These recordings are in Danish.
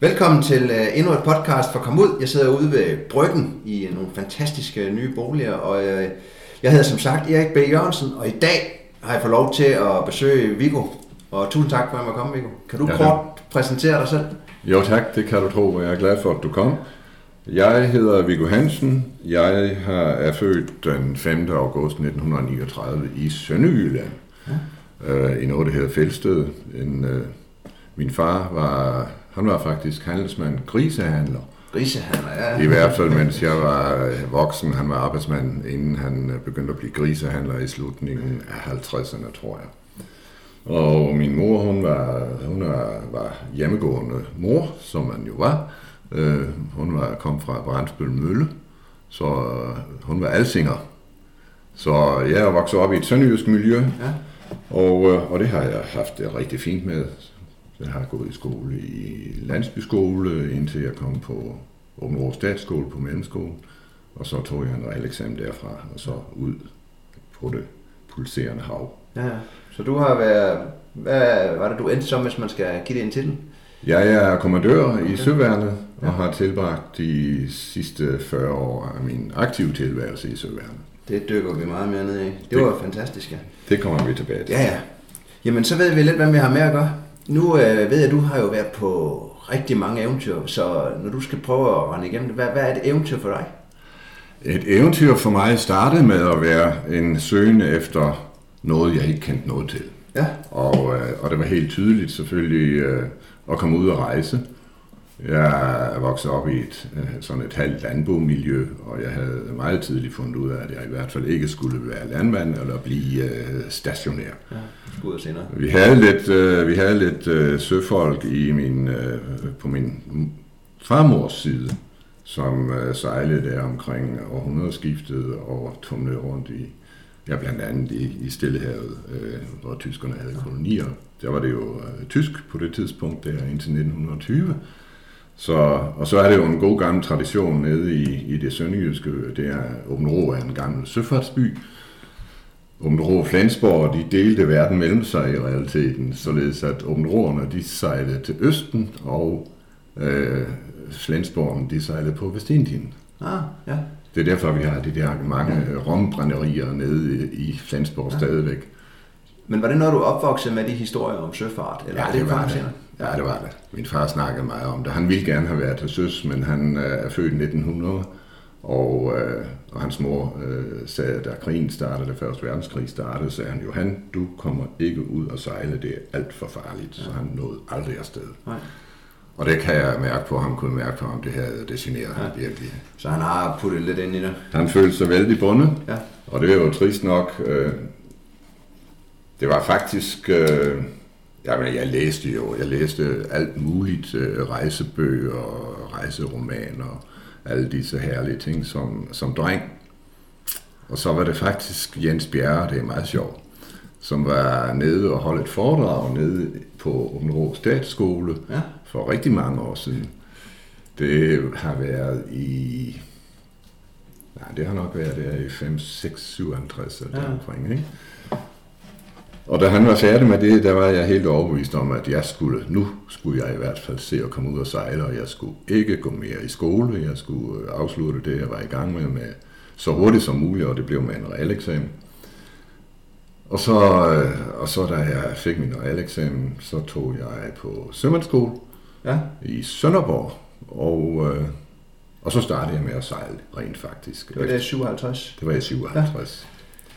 Velkommen til uh, endnu et podcast for Kom Ud. Jeg sidder ude ved Bryggen i nogle fantastiske nye boliger, og jeg hedder som sagt Erik B. Jørgensen, og i dag har jeg fået lov til at besøge Viggo. Og tusind tak for at jeg måtte komme, Viggo. Kan du ja, kort præsentere dig selv? Jo tak, det kan du tro, og jeg er glad for, at du kom. Jeg hedder Viggo Hansen. Jeg er født den 5. august 1939 i Sønderjylland. Ja. I noget, der hedder Fældsted. En, min far var han var faktisk handelsmand, grisehandler. Grisehandler, ja. I hvert fald, mens jeg var øh, voksen. Han var arbejdsmand, inden han øh, begyndte at blive grisehandler i slutningen af 50'erne, tror jeg. Og min mor, hun var, hun var, hjemmegående mor, som man jo var. Uh, hun var kom fra Brandsbøl Mølle, så hun var alsinger. Så jeg er vokset op i et sønderjysk miljø, ja. og, og det har jeg haft det rigtig fint med. Jeg har gået i skole i landsbyskole, indtil jeg kom på Åben Rå Statsskole på mellemskole. Og så tog jeg en realeksamen derfra, og så ud på det pulserende hav. Ja, så du har været... Hvad var det, du endte som, hvis man skal give det en titel? Jeg er kommandør okay. i Søværnet, og ja. har tilbragt de sidste 40 år af min aktive tilværelse i Søværnet. Det dykker vi meget mere ned i. Det, det var fantastisk, ja. Det kommer vi tilbage til. Ja, ja. Jamen, så ved vi lidt, hvad vi har med at gøre. Nu øh, ved jeg, at du har jo været på rigtig mange eventyr, så når du skal prøve at rende igennem hvad, hvad er et eventyr for dig? Et eventyr for mig startede med at være en søgende efter noget, jeg ikke kendte noget til. Ja. Og, øh, og det var helt tydeligt selvfølgelig øh, at komme ud og rejse. Jeg er vokset op i et, øh, sådan et halvt landbomiljø, og jeg havde meget tidligt fundet ud af, at jeg i hvert fald ikke skulle være landmand eller blive uh, stationær. Ja, skulle senere. Vi havde lidt, uh, vi havde lidt uh, søfolk i min, på min farmors side, som sejlede der omkring århundredeskiftet og tumlede rundt i, ja, blandt andet i, i Stillehavet, hvor tyskerne havde kolonier. Der var det jo tysk på det tidspunkt, der indtil 1920. Så, og så er det jo en god gammel tradition nede i, i det sønderjyske, det er Åben Rå er en gammel søfartsby. Åben Rå og Flensborg, de delte verden mellem sig i realiteten, således at Åben Råerne, de sejlede til Østen, og øh, Flensborg, de sejlede på Vestindien. Ah, ja. Det er derfor, vi har de der mange ja. rombrænderier nede i Flensborg ja. stadigvæk. Men var det noget, du opvoksede med de historier om søfart? Eller ja, det var det. Ja, det var det. Min far snakkede meget om det. Han ville gerne have været til søs, men han øh, er født i 1900, og, øh, og hans mor øh, sagde, da krigen startede, da første verdenskrig startede, sagde han, Johan, du kommer ikke ud og sejle, det er alt for farligt, ja. så han nåede aldrig afsted. Nej. Og det kan jeg mærke på ham, kunne mærke på ham, det havde defineret ja. ham virkelig. Så han har puttet lidt ind i det? Han følte sig vældig bundet, ja. og det er jo trist nok. Øh, det var faktisk... Øh, Jamen, jeg læste jo, jeg læste alt muligt, øh, rejsebøger og rejseromaner, alle disse herlige ting som, som dreng. Og så var det faktisk Jens Bjerre, det er meget sjovt, som var nede og holdt et foredrag nede på Åben Statsskole ja. for rigtig mange år siden. Det har været i... Nej, det har nok været der i 5, 6, 57 eller ja. omkring, ikke? Og da han var færdig med det, der var jeg helt overbevist om, at jeg skulle, nu skulle jeg i hvert fald se at komme ud og sejle, og jeg skulle ikke gå mere i skole. Jeg skulle øh, afslutte det, jeg var i gang med, med så hurtigt som muligt, og det blev med en realeksamen. Og så, øh, og så da jeg fik min realeksamen, så tog jeg på sømandsskole ja. i Sønderborg, og, øh, og så startede jeg med at sejle rent faktisk. Det var det 57? Det var i 57. Ja.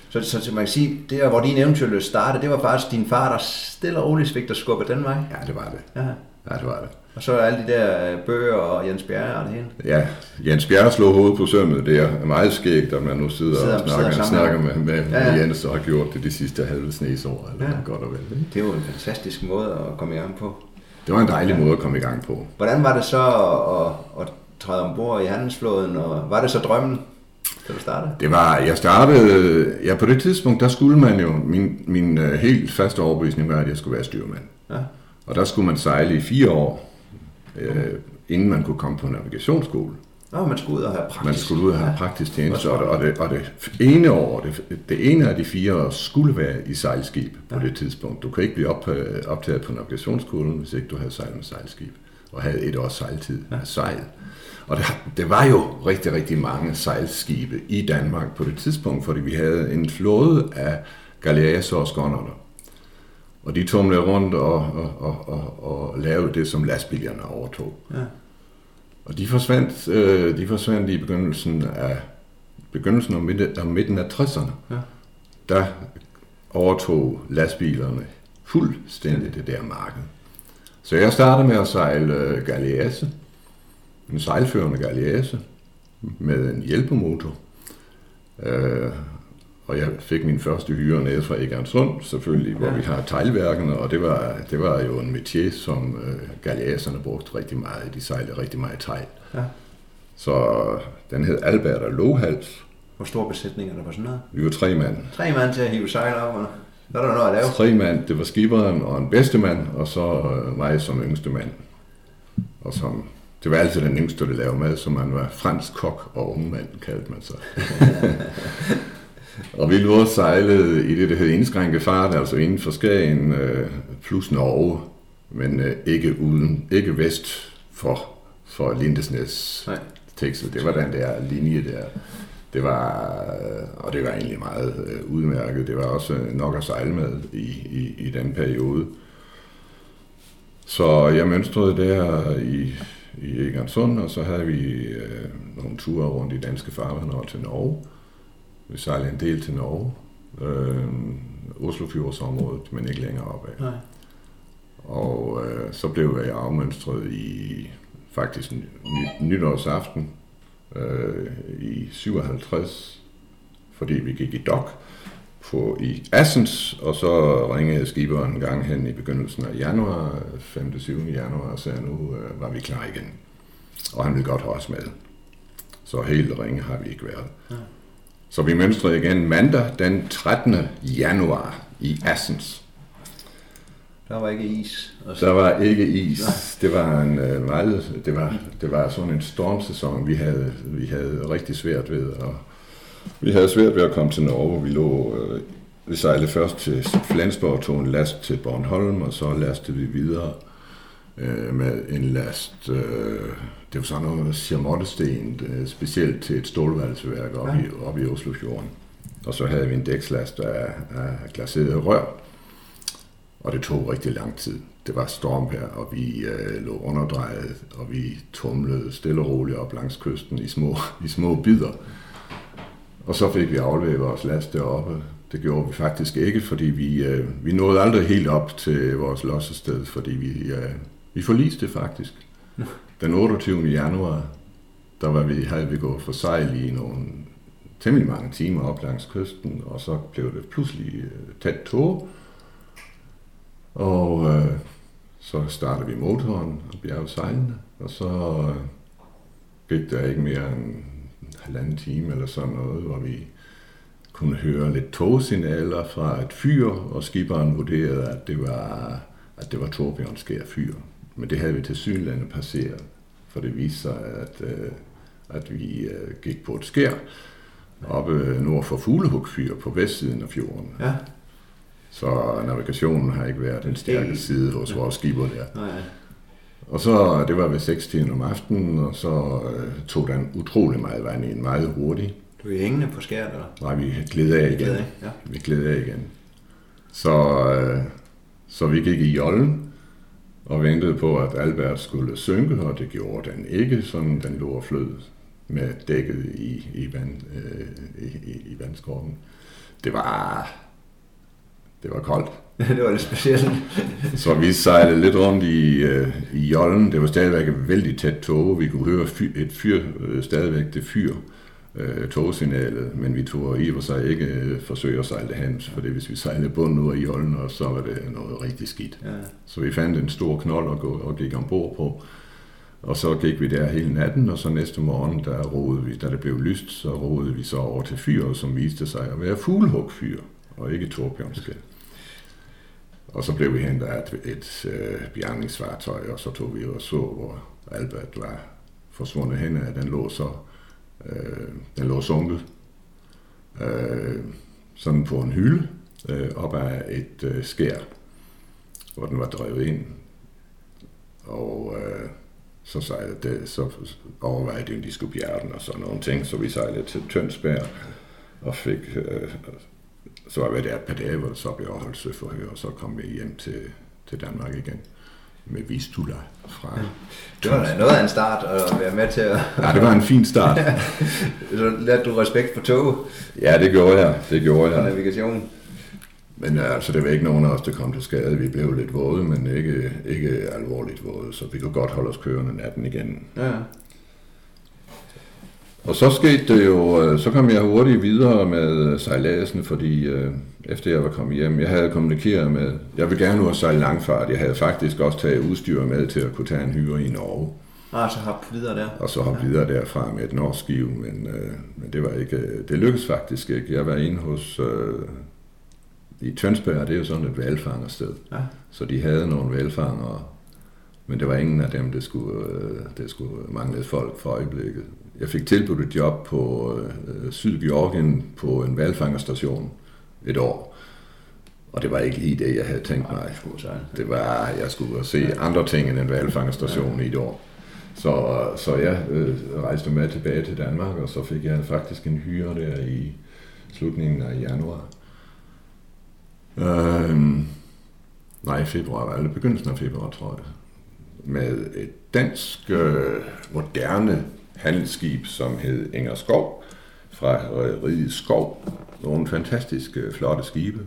Så, så, så man kan sige, det hvor din eventyrløs startede, det var faktisk din far, der stille og roligt fik dig skubbe den vej. Ja, det var det. Ja. ja, det var det. Og så alle de der øh, bøger og Jens Bjerre og det hele. Ja, Jens Bjerre slog hovedet på sømmet. Det er meget skægt, at man nu sidder, sidder og snakker, sidder snakker med, med, ja, ja. med Jens og har gjort det de sidste halve snesår. Eller ja. godt og vel. Det var en fantastisk måde at komme i gang på. Det var en dejlig ja. måde at komme i gang på. Hvordan var det så at, at, at træde ombord i handelsflåden, og var det så drømmen da du startede? Det var, jeg startede, ja på det tidspunkt, der skulle man jo, min, min uh, helt faste overbevisning var, at jeg skulle være styrmand. Ja. Og der skulle man sejle i fire år, øh, inden man kunne komme på navigationsskole. Nå, man skulle ud og have praktisk. Man skulle ud og have ja. praktisk tjeneste, og det, og, det, og det ene år, det, det ene af de fire år, skulle være i sejlskib på ja. det tidspunkt. Du kan ikke blive op, optaget på navigationsskolen, hvis ikke du havde sejlet med sejlskib. og havde et års sejltid af sejl. Og der, der var jo rigtig, rigtig mange sejlskibe i Danmark på det tidspunkt, fordi vi havde en flåde af galeaser og skånderne. Og de tumlede rundt og, og, og, og, og lavede det, som lastbilerne overtog. Ja. Og de forsvandt, øh, de forsvandt i begyndelsen af begyndelsen af midten, af, midten af 60'erne. Ja. Der overtog lastbilerne fuldstændig det der marked. Så jeg startede med at sejle øh, galease, en sejlførende galease med en hjælpemotor. Øh, og jeg fik min første hyre nede fra Egernsund, selvfølgelig, hvor ja. vi har teglværkene, og det var, det var jo en métier, som øh, galeaserne brugte rigtig meget. De sejlede rigtig meget tegl. Ja. Så den hed Albert og Lohals. Hvor stor besætning er der på sådan noget? Vi var tre mand. Tre mand til at hive sejl op, og hvad er der noget at lave? Tre mand. Det var skiberen og en bedstemand, og så øh, mig som yngste mand. Og som, det var altid den yngste, der lavede mad, så man var fransk kok og ungmand, kaldte man sig. og vi lå sejlede i det, der hed indskrænket fart, altså inden for Skagen øh, plus Norge, men øh, ikke uden, ikke vest for, for Lindesnes. Nej. Tekstet. Det var den der linje der. Det var, øh, og det var egentlig meget øh, udmærket. Det var også nok at sejle med i, i, i den periode. Så jeg mønstrede der i, i Egernsund, og så havde vi øh, nogle ture rundt i danske farvande og til Norge. Vi sejlede en del til Norge. Øh, Oslofjordsområdet, men ikke længere opad. Nej. Og øh, så blev jeg afmønstret i faktisk ny, nytårsaften øh, i 57, fordi vi gik i dok på, i Assens, og så ringede skiberen en gang hen i begyndelsen af januar, 5. 7. januar, og sagde, nu øh, var vi klar igen. Og han ville godt have os med. Så helt ringe har vi ikke været. Ja. Så vi mønstrede igen mandag den 13. januar i Assens. Der var ikke is. Og Der var ikke is. Det var en uh, meget, det var, det var sådan en stormsæson, vi havde, vi havde rigtig svært ved. Og vi havde svært ved at komme til Norge. Vi lå, uh, vi sejlede først til Flensborg, tog en last til Bornholm, og så lastede vi videre uh, med en last, uh, det var sådan noget charmottesten, uh, specielt til et stålvalgsværk oppe, ja. i, oppe i Oslofjorden. Og så havde vi en dækslast af, af glaseret rør, og det tog rigtig lang tid. Det var storm her, og vi øh, lå underdrejet, og vi tumlede stille og roligt op langs kysten i små, i små bidder. Og så fik vi afleveret vores last deroppe. Det gjorde vi faktisk ikke, fordi vi, øh, vi nåede aldrig helt op til vores lossested, fordi vi, øh, vi forliste faktisk. Den 28. januar, der var vi, havde vi gået for sejl i nogle temmelig mange timer op langs kysten, og så blev det pludselig øh, tæt tog, og øh, så startede vi motoren og bjergede sejlene, og så øh, gik der ikke mere end en halvanden time eller sådan noget, hvor vi kunne høre lidt togsignaler fra et fyr, og skiberen vurderede, at det var, at det var Torbjørn Skær fyr. Men det havde vi til synlande passeret, for det viste sig, at, øh, at vi øh, gik på et skær oppe nord for Fuglehug fyr på vestsiden af fjorden. Ja. Så navigationen har ikke været den stærke side hos vores skiber der. Nej. Og så, det var ved 6 om aftenen, og så øh, tog den utrolig meget vand en meget hurtigt. Du er hængende på skæret, eller? Nej, vi gled af igen. Gled af, ja. Vi gled af igen. Så, øh, så vi gik i jollen og ventede på, at Albert skulle synke, og det gjorde den ikke, sådan den lå og flød med dækket i, i, vand, øh, i, i, i vandskorben. Det var, det var koldt. det var lidt specielt. så vi sejlede lidt rundt i, øh, i Jollen. Det var stadigvæk et vældig tæt tog. Vi kunne høre fyr, et fyr, øh, stadigvæk det fyr, øh, togsignalet, men vi tog i og sig ikke øh, forsøge at sejle hen, for hvis vi sejlede bunden ud af Jollen, og så var det noget rigtig skidt. Ja. Så vi fandt en stor knold og, gå, og gik ombord på. Og så gik vi der hele natten, og så næste morgen, der roede vi, da det blev lyst, så roede vi så over til fyret, som viste sig at være fuglehugfyr, og ikke Torbjørnske. Og så blev vi hentet af et, et øh, bjergningsfartøj, og så tog vi og så, hvor Albert var forsvundet hen. Den lå så øh, den lå sunket øh, sådan på en hylde øh, op ad et øh, skær, hvor den var drevet ind. Og øh, så sejlede det, så overvejede de, de skulle bjergen og sådan nogle ting, så vi sejlede til Tønsberg og fik, øh, så var vi der et par dage, hvor så blev afholdt søforhør, og så kom vi hjem til, til Danmark igen med Vistula fra... Ja. Det var noget af en start at være med til at... Ja, det var en fin start. så lærte du respekt for toget? Ja, det gjorde jeg. Det gjorde jeg. Og navigation? Men altså, det var ikke nogen af os, der kom til skade. Vi blev lidt våde, men ikke, ikke alvorligt våde, så vi kunne godt holde os kørende natten igen. Ja. Og så skete det jo, øh, så kom jeg hurtigt videre med sejladsen, fordi øh, efter jeg var kommet hjem, jeg havde kommunikeret med, jeg vil gerne nu have sejle langfart. Jeg havde faktisk også taget udstyr med til at kunne tage en hyre i Norge. Ah, så hoppe videre der. Og så hoppe ja. videre derfra med et norsk skive, men, øh, men det var ikke, det lykkedes faktisk ikke. Jeg var inde hos, øh, i Tønsberg, det er jo sådan et valfangersted. Ja. Så de havde nogle valfangere, men det var ingen af dem, der skulle, øh, der skulle mangle folk for øjeblikket. Jeg fik tilbudt et job på øh, Sydgeorgien på en valfangerstation et år. Og det var ikke lige det, jeg havde tænkt mig. Det var, jeg skulle se andre ting end en valfangerstation i et år. Så, så jeg øh, rejste med tilbage til Danmark, og så fik jeg faktisk en hyre der i slutningen af januar. Øh, nej, februar, eller begyndelsen af februar, tror jeg. Med et dansk øh, moderne handelsskib, som hed Inger Skov, fra Riget Skov. Nogle fantastiske, flotte skibe.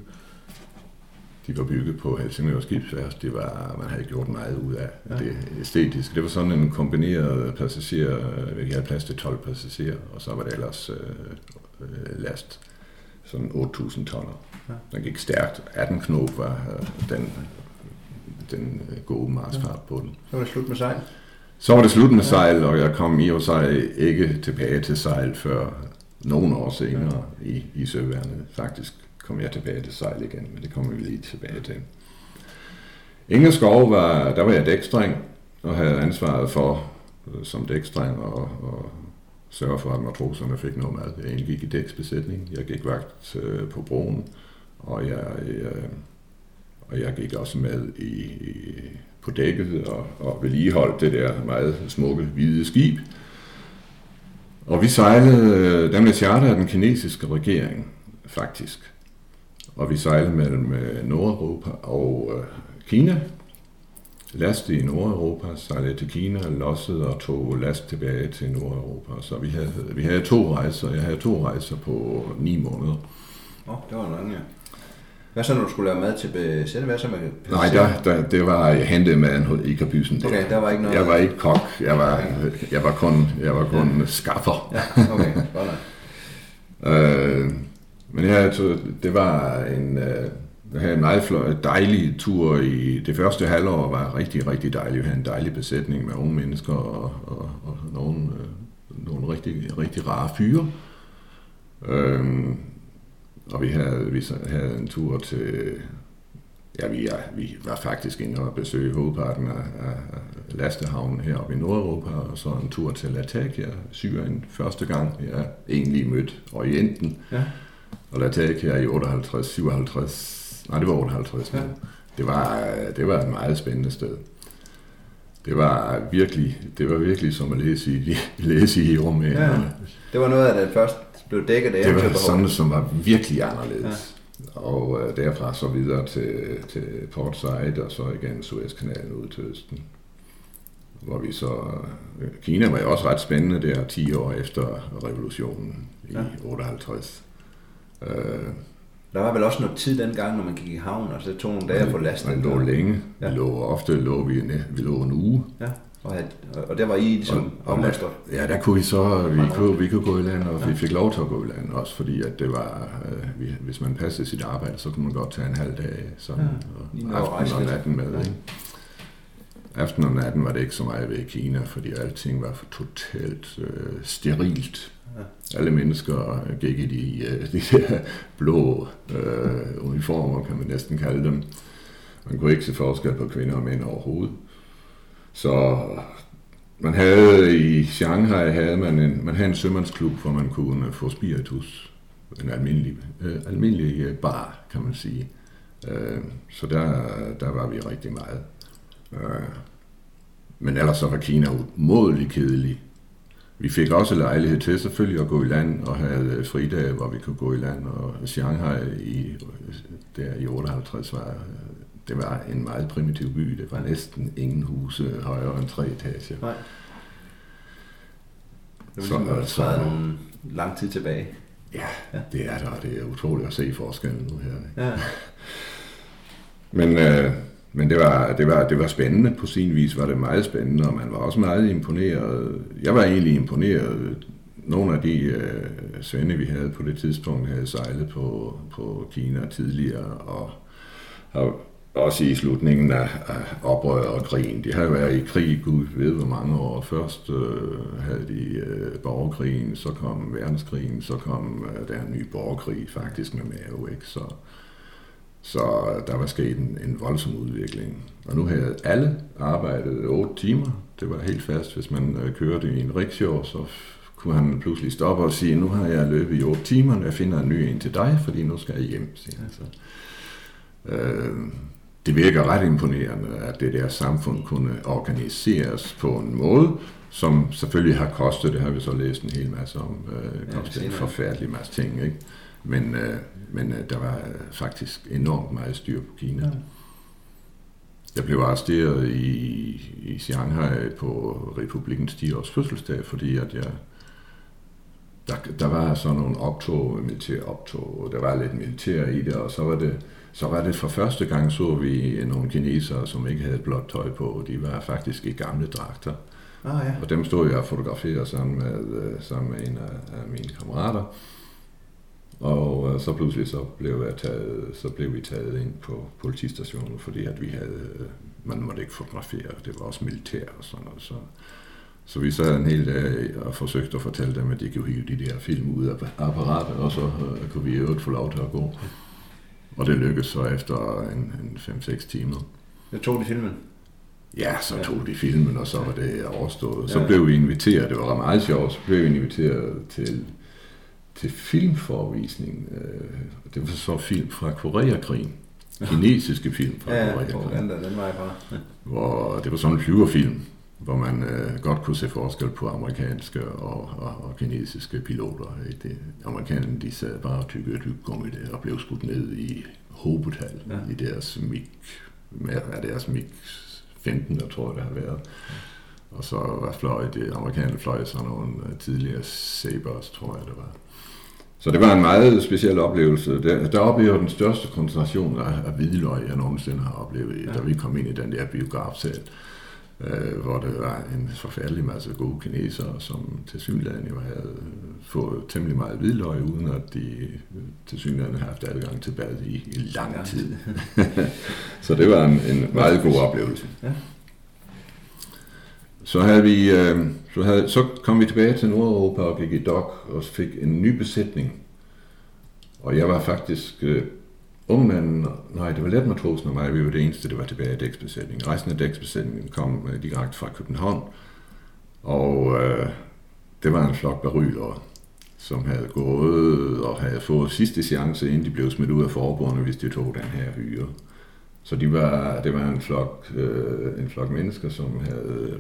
De var bygget på Helsingør Skibsværft. Det var, man havde gjort meget ud af ja. det æstetiske. Det var sådan en kombineret passager. Vi havde plads til 12 passagerer, og så var det ellers øh, øh last. Sådan 8.000 tonner. Ja. Den gik stærkt. 18 knop var øh, den, den øh, gode marsfart på den. Så var det slut med sejl? Så var det slut med sejl, og jeg kom i og sig ikke tilbage til sejl før nogle år senere ja. i, i søværnet. Faktisk kom jeg tilbage til sejl igen, men det kommer vi lige tilbage til. Ingerskov var, der var jeg dækstreng, og havde ansvaret for øh, som dækstreng og, og sørge for, at matroserne fik noget mad. Jeg indgik i dæksbesætning. Jeg gik vagt øh, på broen, og jeg, øh, og jeg gik også med i, i på dækket og, og vedligeholdt det der meget smukke hvide skib. Og vi sejlede, øh, dem med charter af den kinesiske regering, faktisk. Og vi sejlede mellem øh, Nordeuropa og øh, Kina. Laste i Nordeuropa, sejlede til Kina, lossede og tog last tilbage til Nordeuropa. Så vi havde, vi havde to rejser. Jeg havde to rejser på ni måneder. Åh, oh, det var langt, ja. Hvad så, når du skulle lave mad til besætte? Hvad så med Nej, der, der, det var, jeg hentede maden hos Ikabysen. Okay, der var ikke noget... Jeg var ikke kok, jeg var, jeg var kun, jeg var kun ja. skaffer. Ja, okay, godt øh, Men ja, det var en, øh, jeg havde en meget dejlig tur i det første halvår, var rigtig, rigtig dejlig. Vi havde en dejlig besætning med unge mennesker og, og, og nogle, øh, nogle rigtig, rigtig rare fyre. Øh, og vi havde, vi havde en tur til... Ja, vi, er, vi var faktisk inde og besøge hovedparten af, af lastehavnen heroppe i Nordeuropa, og så en tur til Latakia, Syrien, første gang jeg egentlig mødte Orienten. Ja. Og Latakia i 58, 57, nej det var 58 ja. Det var, det var et meget spændende sted. Det var virkelig, det var virkelig som at læse i, læse i Rumænien. Ja, det var noget af det første blev dækket af. Det var sådan, som var virkelig anderledes. Ja. Og øh, derfra så videre til, til Port Said, og så igen Suezkanalen ud til Østen. Hvor vi så... Øh, Kina var jo også ret spændende der 10 år efter revolutionen i ja. 58. Øh, der var vel også noget tid dengang, når man gik i havn, og så tog nogle dage at få lastet. Man lå længe. Ja. Vi lå, ofte lå vi, vi lå en uge. Ja. Og, had, og der var I ligesom omlastret? Ja, der kunne vi så, vi kunne, vi kunne gå i land, og ja. vi fik lov til at gå i land også, fordi at det var, øh, vi, hvis man passede sit arbejde, så kunne man godt tage en halv dag, sådan, ja, og aften og natten med. Ja. Ikke? Aften og natten var det ikke så meget ved i Kina, fordi alting var totalt øh, sterilt. Ja. Alle mennesker gik i de, øh, de der blå øh, uniformer, kan man næsten kalde dem. Man kunne ikke se forskel på kvinder og mænd overhovedet. Så man havde i Shanghai havde man en, man havde en sømandsklub, hvor man kunne øh, få spiritus. En almindelig, øh, almindelig øh, bar, kan man sige. Øh, så der, der var vi rigtig meget. Øh, men ellers så var Kina umådelig kedelig. Vi fik også lejlighed til selvfølgelig at gå i land og have øh, fridage, hvor vi kunne gå i land. Og Shanghai i, der i 58 var, det var en meget primitiv by. Det var næsten ingen huse højere end tre etager. Nej. Det var ligesom, så, så, en lang tid tilbage. Ja, ja, det er der. Det er utroligt at se forskellen nu her. Ja. Men, øh, men det, var, det, var, det var spændende. På sin vis var det meget spændende, og man var også meget imponeret. Jeg var egentlig imponeret. Nogle af de øh, svende, vi havde på det tidspunkt, havde sejlet på, på Kina tidligere, og har også i slutningen af, af oprøret og krigen. De havde været i krig, gud ved hvor mange år. Først øh, havde de øh, borgerkrigen, så kom verdenskrigen, så kom øh, der en ny borgerkrig faktisk med Mao, ikke? Så, så der var sket en, en voldsom udvikling. Og nu havde alle arbejdet 8 timer. Det var helt fast. Hvis man øh, kørte i en rickshaw, så kunne han pludselig stoppe og sige, nu har jeg løbet i 8 timer, og jeg finder en ny en til dig, fordi nu skal jeg hjem. Siger han så. Øh, det virker ret imponerende, at det der samfund kunne organiseres på en måde, som selvfølgelig har kostet, det har vi så læst en hel masse om, øh, kostet ja, en forfærdelig masse ting, ikke? Men, øh, men øh, der var faktisk enormt meget styr på Kina. Ja. Jeg blev arresteret i, i Shanghai på Republikens 10 års fødselsdag, fordi at jeg der, der var sådan nogle optog, militær optog, og der var lidt militær i det, og så var det så var det for første gang, så vi nogle kinesere, som ikke havde blåt tøj på. De var faktisk i gamle dragter. Ah, ja. Og dem stod jeg og fotograferede sammen med, øh, sammen med en af, af mine kammerater. Og øh, så pludselig så blev, jeg taget, så blev vi taget ind på politistationen, fordi at vi havde, øh, man måtte ikke fotografere, det var også militær og sådan noget. Så, så vi sad en hel dag og forsøgte at fortælle dem, at de kunne hive de der film ud af apparatet, og så kunne vi i øvrigt få lov til at gå. Og det lykkedes så efter en, en 5-6 timer. Jeg tog de filmen? Ja, så ja. tog de filmen, og så var det overstået. Så ja. blev vi inviteret, det var meget sjovt, så blev vi inviteret til, til filmforvisning. Øh, det var så film fra Koreakrigen. Kinesiske film fra ja, Koreakrigen. Ja, den var jeg fra. Hvor det var sådan en flyverfilm, hvor man øh, godt kunne se forskel på amerikanske og, og, og kinesiske piloter. Det, amerikanerne de sad bare og tykkede tyggegummi der og blev skudt ned i hovedtal ja. i deres MiG, er deres MiG 15, jeg tror det har været. Og så var fløj, det amerikanerne fløj sådan nogle øh, tidligere Sabres, tror jeg det var. Så det var en meget speciel oplevelse. Der, der oplevede den største koncentration af, af hvidløg, jeg nogensinde har oplevet, ja. da vi kom ind i den der biografsal øh, hvor det var en forfærdelig masse gode kinesere, som til synligheden jo havde fået temmelig meget hvidløg, uden at de til synligheden havde haft adgang til bad i, i lang tid. så det var en, en meget god oplevelse. Ja. Så, havde vi, øh, så, havde, så kom vi tilbage til Nordeuropa og gik i dok og fik en ny besætning. Og jeg var faktisk øh, Ungmanden, nej, det var letmatrosen og mig, vi var det eneste, der var tilbage i dæksbesætningen. Resten af dæksbesætningen kom øh, direkte fra København, og øh, det var en flok baryler, som havde gået og havde fået sidste chance, inden de blev smidt ud af forbundene, hvis de tog den her hyre. Så de var, det var en flok, øh, en flok mennesker, som havde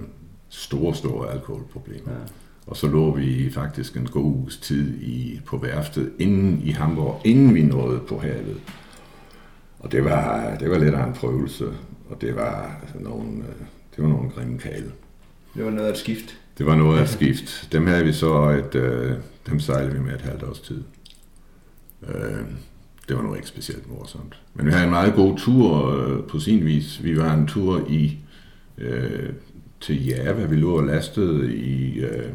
store, store alkoholproblemer. Ja. Og så lå vi faktisk en god uges tid i, på værftet inden i Hamburg, inden vi nåede på havet. Og det var, det var lidt af en prøvelse, og det var nogle, det var nogle grimme kale. Det var noget af et skift. Det var noget af et skift. Dem havde vi så, et, øh, dem sejlede vi med et halvt års tid. Øh, det var nu ikke specielt morsomt. Men vi havde en meget god tur øh, på sin vis. Vi var en tur i øh, til Java. Vi lå og lastede i... Øh,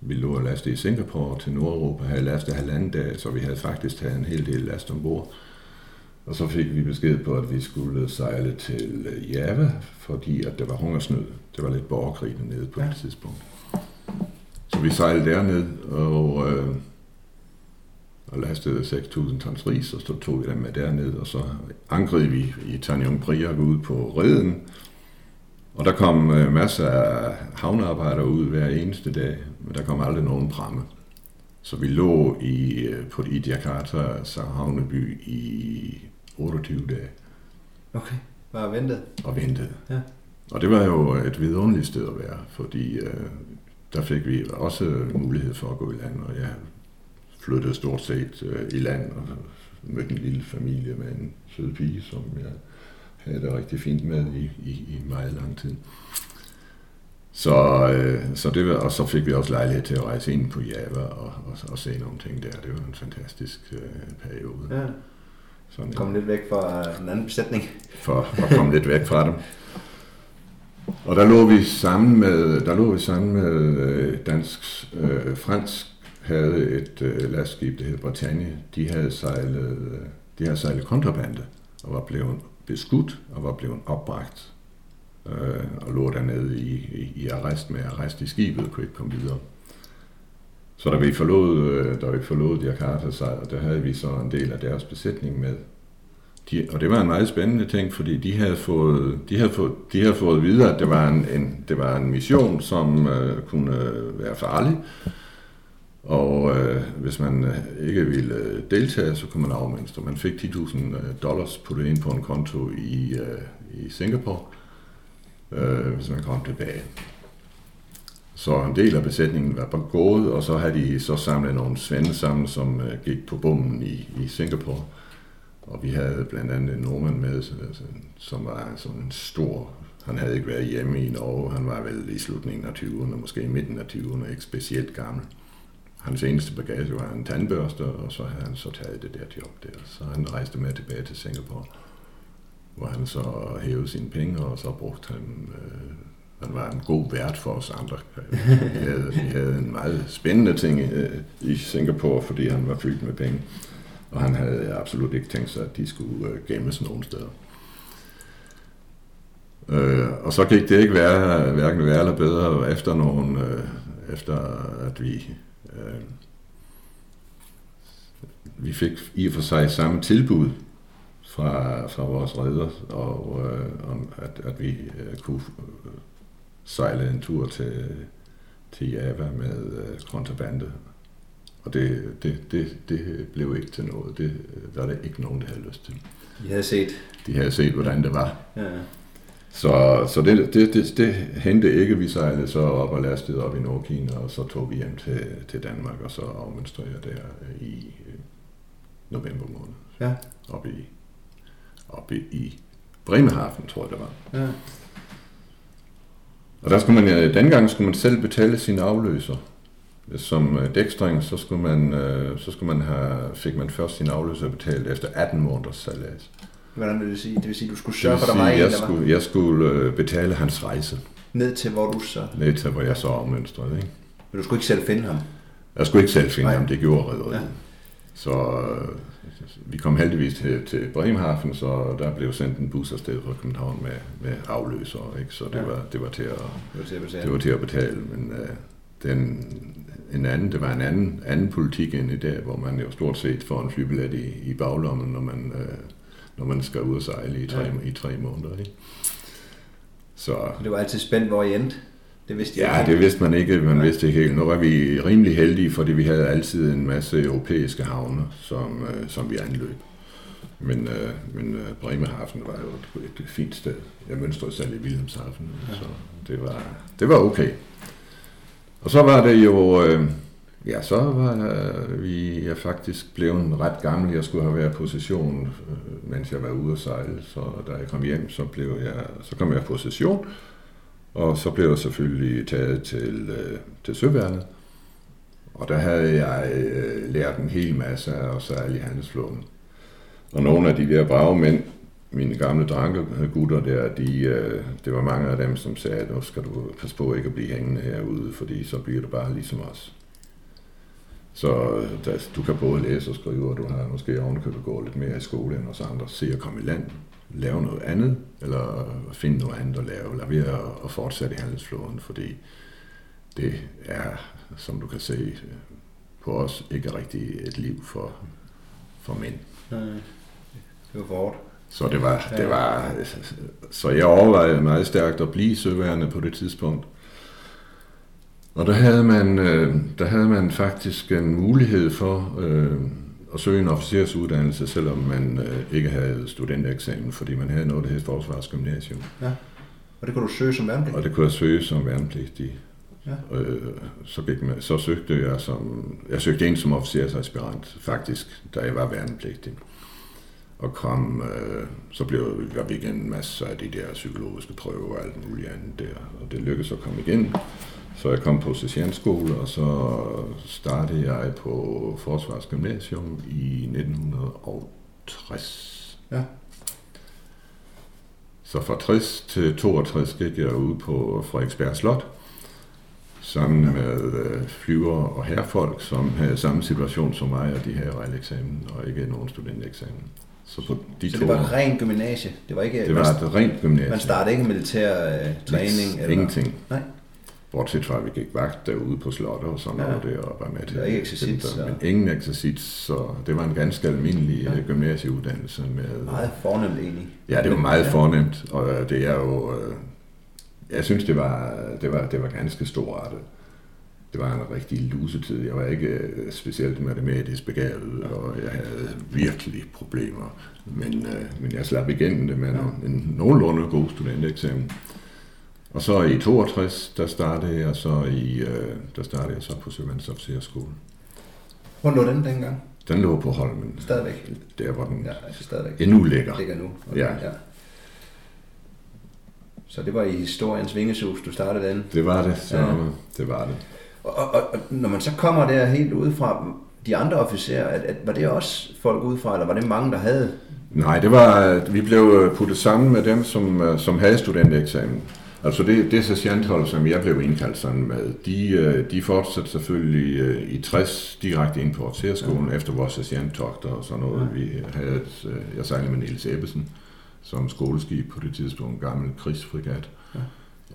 vi lå og lastede i Singapore til Nordeuropa, havde lastet halvanden dag, så vi havde faktisk taget en hel del last ombord. Og så fik vi besked på, at vi skulle sejle til øh, Java, fordi at der var hungersnød. Det var lidt borgerkrig nede på ja. et tidspunkt. Så vi sejlede derned og, øh, og lastede 6.000 tons ris, og så tog vi dem med derned, og så ankrede vi i Tanjung Priak ud på reden. Og der kom øh, masser af havnearbejdere ud hver eneste dag, men der kom aldrig nogen pramme. Så vi lå i, øh, på i Jakarta, havneby, i 28 dage. Okay, bare ventet? Og ventet. Ja. Og det var jo et vidunderligt sted at være, fordi øh, der fik vi også mulighed for at gå i land, og jeg flyttede stort set øh, i land og mødte en lille familie med en sød pige, som jeg havde det rigtig fint med i, i, i meget lang tid. Så, øh, så det var, og så fik vi også lejlighed til at rejse ind på Java og, og, og se nogle ting der. Det var en fantastisk øh, periode. Ja. Sådan, Kom lidt væk fra den anden besætning. For, for at komme lidt væk fra dem. Og der lå vi sammen med, der lå vi sammen med øh, dansk, øh, fransk havde et øh, lastskib, det hed Bretagne. De havde sejlet, øh, de havde sejlet kontrabande og var blevet beskudt og var blevet opbragt øh, og lå dernede i, i, i arrest med arrest i skibet og kunne ikke komme videre. Så da vi forlod, øh, da vi forlod Jakarta, sejr, der havde vi så en del af deres besætning med. De, og det var en meget spændende ting, fordi de havde fået, de havde fået, de havde fået videre, at det var en, en, det var en mission, som øh, kunne være farlig. Og øh, hvis man øh, ikke ville øh, deltage, så kunne man afmønstre. Man fik 10.000 dollars puttet ind på en konto i, øh, i Singapore øh, hvis man kom tilbage. Så en del af besætningen var på gået, og så havde de så samlet nogle svende sammen, som øh, gik på bommen i, i Singapore. Og vi havde blandt andet en nordmand med, altså, som var sådan en stor... Han havde ikke været hjemme i Norge, han var vel i slutningen af 20'erne, måske i midten af 20'erne, ikke specielt gammel. Hans eneste bagage var en tandbørste, og så havde han så taget det der job der. Så han rejste med tilbage til Singapore hvor han så hævede sine penge, og så brugte han... Øh, han var en god vært for os andre. Vi havde, vi havde en meget spændende ting øh, i Singapore, fordi han var fyldt med penge. Og han havde absolut ikke tænkt sig, at de skulle øh, gemmes nogen steder. Øh, og så gik det ikke være, hverken værre eller bedre efter nogen, øh, efter at vi øh, vi fik i og for sig samme tilbud fra, fra vores redder, og øh, om at, at vi øh, kunne øh, sejle en tur til, til Java med øh, kontrabande. Og det, det, det, det blev ikke til noget. Det var der ikke nogen, der havde lyst til. De havde set? De havde set, hvordan det var. Ja. Så, så det, det, det, det hentede ikke. Vi sejlede så op og lastede op i Nordkina, og så tog vi hjem til, til Danmark, og så afmønstrede jeg der i november måned. Ja. Op i oppe i Bremerhaven, tror jeg det var. Ja. Og der skulle man, ja, dengang skulle man selv betale sin afløser. Som øh, dækstreng, så skulle man, øh, så skulle man have, fik man først sin afløser betalt efter 18 måneders salat. Hvordan vil det sige? Det vil sige, du skulle sørge for, at der var en, jeg skulle, jeg skulle øh, betale hans rejse. Ned til, hvor du så? Ned til, hvor jeg så afmønstrede, ikke? Men du skulle ikke selv finde ham? Jeg skulle ikke selv finde Nej. ham, det gjorde rederiet. Ja. Så, vi kom heldigvis til, til Bremerhaven, så der blev sendt en bus afsted fra København med, med afløser, ikke? så det, ja. var, det, var til at, det, var til at betale. det var til at betale. Men uh, den, en anden, det var en anden, anden politik end i dag, hvor man jo stort set får en flybillet i, i baglommen, når man, uh, når man skal ud og sejle i tre, ja. i tre måneder. Ikke? Så, det var altid spændt, hvor I endte? Det vidste ja, ikke. det vidste man ikke. Man ja. vidste ikke helt. Nu var vi rimelig heldige, fordi vi havde altid en masse europæiske havne, som, øh, som vi anløb. Men, øh, men øh, Bremerhaven var jo et, et fint sted. Jeg mønstrede selv i Wilhelmshaven, ja. så det var, det var okay. Og så var det jo, øh, ja, så var vi jeg faktisk blevet ret gammel. Jeg skulle have været i position, øh, mens jeg var ude at sejle. Så da jeg kom hjem, så, blev jeg, så kom jeg i position. Og så blev jeg selvfølgelig taget til, øh, til Søværnet. Og der havde jeg øh, lært en hel masse af særlig handelsflåden. Og nogle af de der brave mænd, mine gamle drankegutter der, de, øh, det var mange af dem, som sagde, at nu skal du passe på ikke at blive hængende herude, fordi så bliver det bare ligesom os. Så øh, der, du kan både læse og skrive, og du har måske ovenikøbet gå lidt mere i skole end os andre. Se at komme i land, lave noget andet, eller finde noget andet at lave, eller ved at, fortsætte i handelsflåden, fordi det er, som du kan se på os, ikke rigtig et liv for, for mænd. Nej, det var hårdt. Så det var, det var, så jeg overvejede meget stærkt at blive søværende på det tidspunkt. Og der havde man, øh, der havde man faktisk en mulighed for øh, at søge en officersuddannelse, selvom man øh, ikke havde studentereksamen, fordi man havde noget, der hed Forsvarsgymnasium. Ja. Og det kunne du søge som værnepligtig? Og det kunne jeg søge som værnepligtig. Ja. Øh, så, gik med, så søgte jeg som, jeg søgte ind som officersaspirant, faktisk, da jeg var værnepligtig. Og kom, øh, så blev jeg igen en masse af de der psykologiske prøver og alt muligt andet der. Og det lykkedes at komme igen. Så jeg kom på sergeantskole, og så startede jeg på Forsvarsgymnasium i 1960. Ja. Så fra 60 til 62 gik jeg ud på Frederiksberg Slot, sammen med øh, flyver og herrefolk, som havde samme situation som mig, og de havde regeleksamen og ikke nogen studenteksamen. Så, på de så det var rent gymnasie? Det var, ikke, det var et rent gymnasie. Man startede ikke militær øh, træning? Eller? Ingenting. Nej. Bortset fra, at vi gik vagt derude på slottet og sådan ja. noget der, og var med til ikke eksercits, så. Men ingen eksercits, så det var en ganske almindelig ja. Øh, gymnasieuddannelse. Med, meget fornemt egentlig. Ja, det var meget fornemt, og det er jo... Øh, jeg synes, det var, det var, det var ganske storartet. Det var en rigtig lusetid. Jeg var ikke øh, specielt matematisk begavet, og jeg havde virkelig problemer. Men, men jeg slap igennem det med en, en nogenlunde god studenteksamen. Og så i 62, der startede jeg så i, øh, der startede jeg så på Søvandsofficerskolen. Hvor lå den dengang? Den lå på Holmen. Stadigvæk? Der var den ja, altså stadigvæk. endnu ligger. Ligger nu. Okay, ja. ja. Så det var i historiens vingesus, du startede den? Det var det, så ja. det var det. Og, og, og, når man så kommer der helt udefra, de andre officerer, at, at, var det også folk udefra, eller var det mange, der havde? Nej, det var, vi blev puttet sammen med dem, som, som havde studenteksamen. Altså det, det sergeanthold, som jeg blev indkaldt sådan med, de, øh, de fortsatte selvfølgelig øh, i 60 direkte ind på officerskolen ja. efter vores sergeanttogter og sådan noget. Ja. Vi havde et, øh, jeg sejlede med Niels Ebbesen som skoleskib på det tidspunkt, en gammel krigsfrigat. Ja.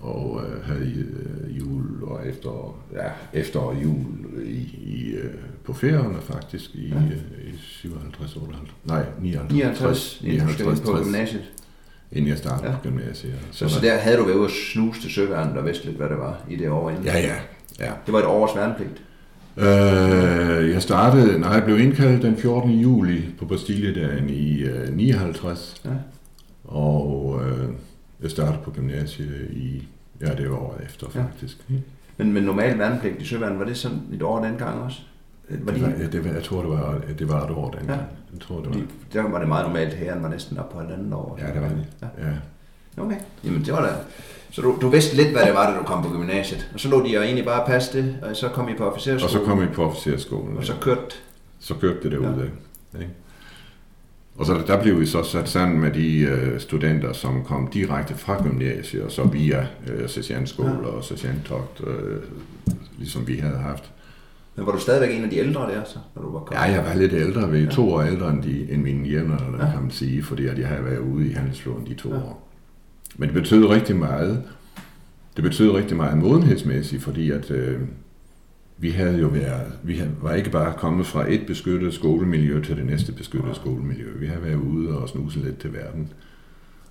Og øh, havde øh, jul og efter, ja, efter jul i, i, øh, på ferierne faktisk i, ja. øh, i 57, 58, nej 59, 59, 59, 59 på gymnasiet inden jeg startede ja. på gymnasiet. Så, så, så der havde du været ude og snuse til søværnet og vidste lidt, hvad det var i det år inden? Ja, ja. ja. Det var et års værnepligt? Øh, jeg startede, nej, jeg blev indkaldt den 14. juli på Bastilledagen i øh, 59. Ja. Og øh, jeg startede på gymnasiet i, ja, det var året efter faktisk. Ja. Men, men normal værnepligt i søværnet, var det sådan et år dengang også? Var det, var, ja, det var, jeg tror, det var, det var et år dengang. Ja. Jeg tror, det var. der var det meget normalt, her var næsten op på et andet år. Ja, det var det. Ja. ja. Okay, jamen det var da... Så du, du vidste lidt, hvad det var, da du kom på gymnasiet. Og så lå de og egentlig bare passe det, og så kom I på officerskolen. Og så kom I på officerskolen. Og så kørte... Så kørte det derude, ja. ikke? Og så der blev vi så sat sammen med de øh, studenter, som kom direkte fra gymnasiet, og så via øh, sergeantskole ja. og sergeanttogt, øh, ligesom vi havde haft. Men var du stadigvæk en af de ældre der, så, når du var kommet? Ja, jeg var lidt ældre, ved ja. to år ældre end, de, end mine jævnere, ja. kan man sige, fordi at jeg havde været ude i handelsflåden de to ja. år. Men det betød rigtig meget. Det betød rigtig meget modenhedsmæssigt, fordi at øh, vi havde jo været, vi havde, var ikke bare kommet fra et beskyttet skolemiljø til det næste beskyttede ja. skolemiljø. Vi havde været ude og snuse lidt til verden.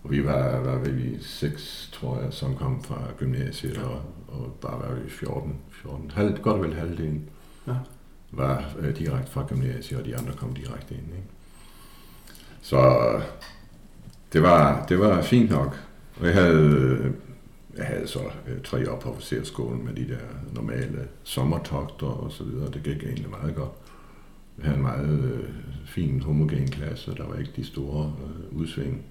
Og vi var, var vi seks, tror jeg, som kom fra gymnasiet, og, og bare var vi 14, 14 halv, godt vel halvdelen ja. var øh, direkte fra gymnasiet, og de andre kom direkte ind. Ikke? Så det var, det var fint nok. Og jeg havde, jeg havde så øh, tre år på officerskolen med de der normale sommertogter og så videre. Det gik egentlig meget godt. Vi havde en meget øh, fin homogen klasse, og der var ikke de store øh, udsving.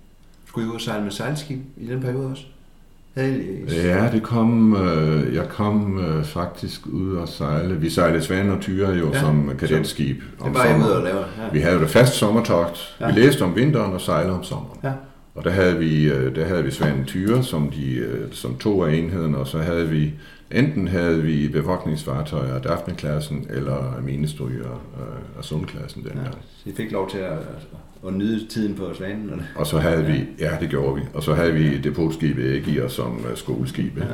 Skulle I ud og sejle med sejlskib i den periode også? Ja, det kom, øh, jeg kom øh, faktisk ud og sejle. Vi sejlede Svane og Tyre jo ja, som kadetskib. Om det var jeg ude og lave. Ja. Vi havde det fast sommertogt. Ja. Vi læste om vinteren og sejlede om sommeren. Ja. Og der havde vi, øh, der havde vi Svane Tyre som, de, øh, som to af enheden, og så havde vi, enten havde vi bevogtningsfartøjer af Daphne-klassen, eller minestryger af Sundklassen dengang. Ja, så I fik lov til at, og nyde tiden på Svanen. Eller? Og så havde ja. vi, ja det gjorde vi, og så havde vi depotskibet Ægier som uh, skoleskib. Ja.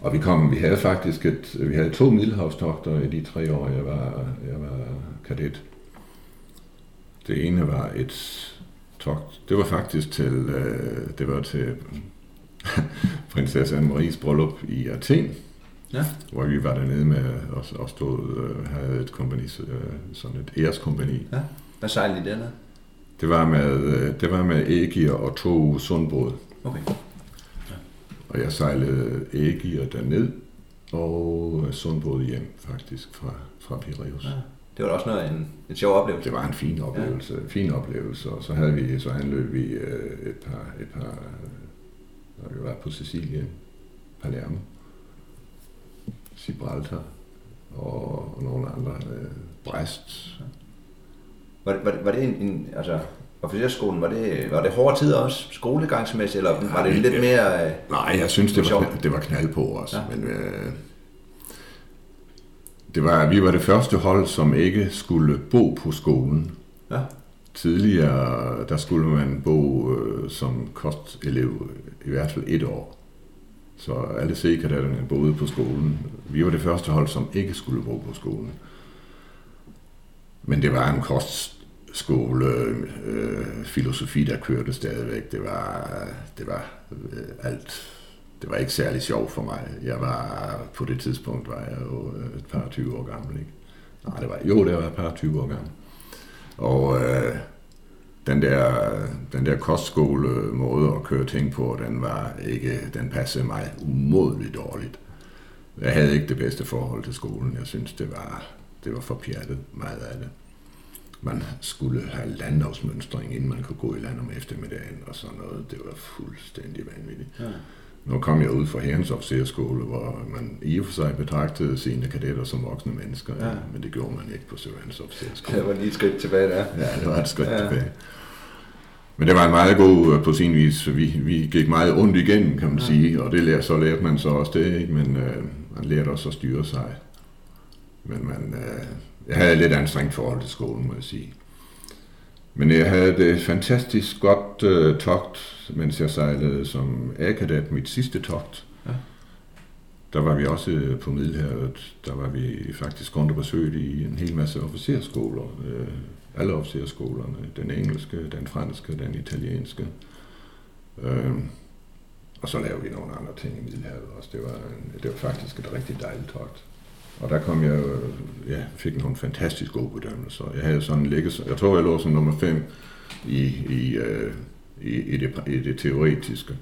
Og vi kom, vi havde faktisk et, vi havde to middelhavstogter i de tre år, jeg var, jeg var kadet. Det ene var et togt, det var faktisk til, uh, det var til prinsesse Anne-Maries bryllup i Athen. Ja. Hvor vi var dernede med og, og stod, uh, havde et kompani, uh, sådan et æreskompani. Ja hvad sejlede I dernede? Det var med, øh, det var med ægier og to sundbåde. Okay. Og jeg sejlede Ægir derned, og sundbåd hjem faktisk fra, fra Piraeus. Ja. Det var også noget en, en sjov oplevelse. Det var en fin oplevelse, ja. fin oplevelse. Og så havde vi, så anløb vi øh, et par, et par, når vi var på Sicilien, Palermo, Gibraltar og, og nogle andre, øh, Brest. Var, var, var det en, en altså, officerskolen, var det, var det hårde tider også, skolegangsmæssigt, eller var det lidt mere... Øh, Nej, jeg synes, det var, knald, det var knald på os, ja. men øh, det var, vi var det første hold, som ikke skulle bo på skolen. Ja. Tidligere, der skulle man bo øh, som kostelev i hvert fald et år. Så alle C-kadetterne boede på skolen. Vi var det første hold, som ikke skulle bo på skolen. Men det var en skole øh, filosofi, der kørte stadigvæk. Det var, det var øh, alt. Det var ikke særlig sjovt for mig. Jeg var, på det tidspunkt var jeg jo øh, et par 20 år gammel, ikke? Nej, det var, jo, det var et par 20 år gammel. Og øh, den der, den der kostskole måde at køre ting på, den var ikke, den passede mig umådeligt dårligt. Jeg havde ikke det bedste forhold til skolen. Jeg synes, det var, det var for pjattet, meget af det. Man skulle have landafsmønstring, inden man kunne gå i land om eftermiddagen og sådan noget. Det var fuldstændig vanvittigt. Ja. Nu kom jeg ud fra herrens officerskole, hvor man i og for sig betragtede sine kadetter som voksne mennesker, ja. men det gjorde man ikke på Søværens officerskole. Det var lige et skridt tilbage der. Ja, det var et skridt ja. tilbage. Men det var en meget god øh, på sin vis. Vi, vi gik meget ondt igennem, kan man ja. sige, og det lærte, så lærte man så også det, ikke? men øh, man lærte også at styre sig. Men man, øh, jeg havde lidt anstrengt forhold til skolen, må jeg sige. Men jeg havde det fantastisk godt øh, togt, mens jeg sejlede som A-kadet mit sidste togt. Ja. Der var vi også øh, på Middelhavet. Der var vi faktisk rundt og besøgt i en hel masse officerskoler. Øh, alle officerskolerne. Den engelske, den franske, den italienske. Øh, og så lavede vi nogle andre ting i Middelhavet også. Det var, en, det var faktisk et rigtig dejligt togt. Og der kom jeg, ja, fik nogle fantastisk gode bedømmelser. Jeg havde sådan ligget, jeg tror jeg lå som nummer 5 i, i, uh, i, i, det, i det teoretiske.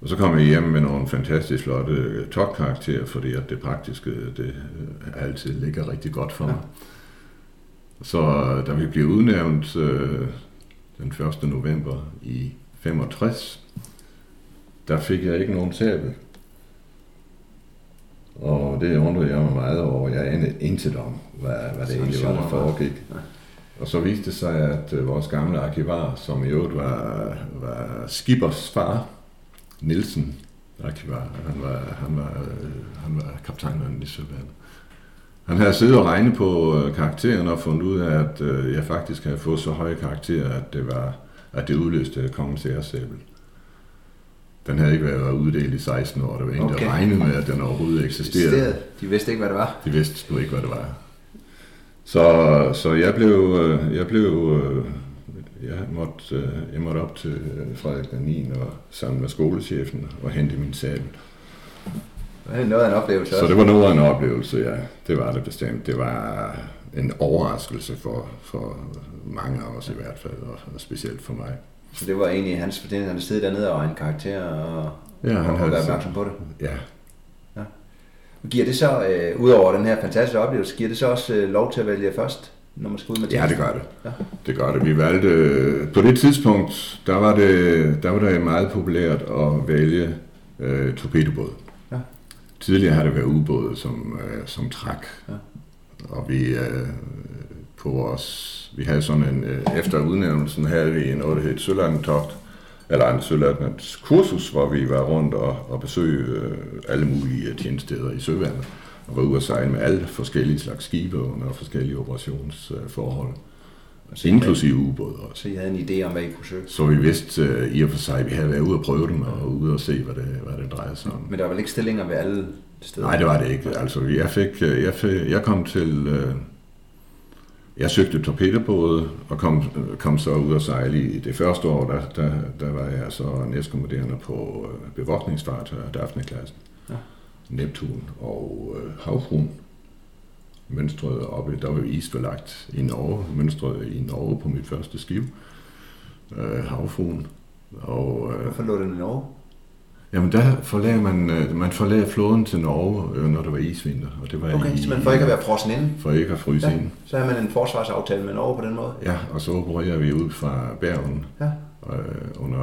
Og så kom jeg hjem med nogle fantastisk flotte topkarakterer, fordi at det praktiske, det øh, altid ligger rigtig godt for mig. Ja. Så da vi blev udnævnt uh, den 1. november i 65, der fik jeg ikke nogen sabel. Og det undrede jeg mig meget over. Jeg anede intet om, hvad, hvad det egentlig var, der foregik. Og så viste det sig, at øh, vores gamle arkivar, som i øvrigt var, var Skibers far, Nielsen arkivar, han var, han var, øh, han var kaptajnen i Søvand. Han havde siddet og regnet på øh, karakteren og fundet ud af, at jeg faktisk havde fået så høje karakterer, at det, var, at det udløste kongens æresæbel. Den havde ikke været uddelt i 16 år. Der var ingen, okay. der regnede med, at den overhovedet eksisterede. De vidste ikke, hvad det var. De vidste sgu ikke, hvad det var. Så, så jeg blev, øh, jeg blev, øh, jeg måtte, øh, jeg måtte op til Frederik den 9. og sammen med skolechefen og hente min sabel. Det var noget af en oplevelse Så det var noget af en oplevelse, ja. Det var det bestemt. Det var en overraskelse for, for mange af os i hvert fald, og specielt for mig. Så det var egentlig hans fortjeneste, han siddet dernede og en karakter og, ja, han og, været opmærksom på det? Ja. ja. Giver det så, øh, udover den her fantastiske oplevelse, giver det så også øh, lov til at vælge først, når man skal ud med Ja, det gør det. Ja. Det gør det. Vi valgte, på det tidspunkt, der var det, der var det meget populært at vælge øh, torpedobåd. Ja. Tidligere har det været ubåde, som, øh, som trak. Ja. Og vi, øh, på vores vi havde sådan en, øh, efter udnævnelsen havde vi noget, der hed eller en Søllandets kursus, hvor vi var rundt og, og besøgte øh, alle mulige tjenesteder i søvandet, og var ude at sejle med alle forskellige slags skibe under forskellige operationsforhold. Altså, inklusive ubåde også. Så I havde en idé om, hvad I kunne søge? Så vi vidste uh, i og for sig, at vi havde været ude og prøve dem, og ude og se, hvad det, hvad det drejede sig om. Men der var vel ikke stillinger ved alle steder? Nej, det var det ikke. Altså, jeg, fik, jeg, fik, jeg kom til, uh, jeg søgte torpedobåde og kom, kom så ud og sejle i det første år, der, der, der var jeg så næstkommanderende på øh, bevogtningsfartøj af Daphne-klassen. Ja. Neptun og øh, Havfruen mønstrede oppe, der var isbelagt i Norge, mønstrede i Norge på mit første skib, øh, Havfruen. Og, øh, Hvorfor lå den i Norge? Jamen der forlagde man, øh, man forlagde flåden til Norge, øh, når det var isvinter. Og det var Okay, i, så man får ikke at være frossen inde. For ikke at fryse Ja. ja. ind. Så har man en forsvarsaftale med Norge på den måde. Ja, og så opererer vi ud fra Bergen Ja. øh, under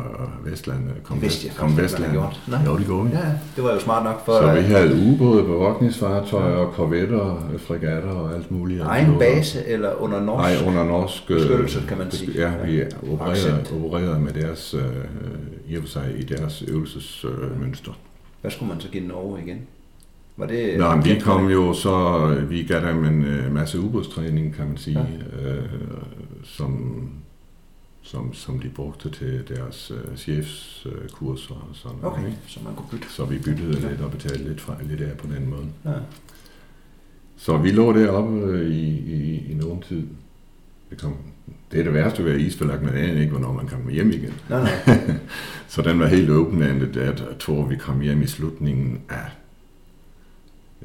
Vestland. øh, Kom, Det vidste jeg kom Vestland. Nej. Jo, det gjorde vi. Ja, det var jo smart nok for Så vi havde ubåde, bevogtningsfartøjer, korvetter, øh, fregatter og alt muligt. egen base eller under norsk. Nej, under norsk beskyttelse, kan man sige. Ja, vi opererede, Accent. opererede med deres, øh, i og for sig i deres øvelsesmønster. Øh. Hvad skulle man så give Norge igen? Var det... Nå, men vi kom jo så, vi gav dem en øh, masse ubådstræning, kan man sige, ja. øh, som, som, som de brugte til deres øh, chefskurser øh, og sådan noget. Okay, ikke? så man kunne bytte. Så vi byttede lidt og betalte lidt, fra, lidt af på den måde. Ja. Så vi lå deroppe øh, i, i, i nogen tid. Det, kom, det er det værste ved at isbelagt, men aner ikke, hvornår man kommer hjem igen. Nej, nej. Så den var helt open-ended. Jeg tror, vi kom hjem i slutningen af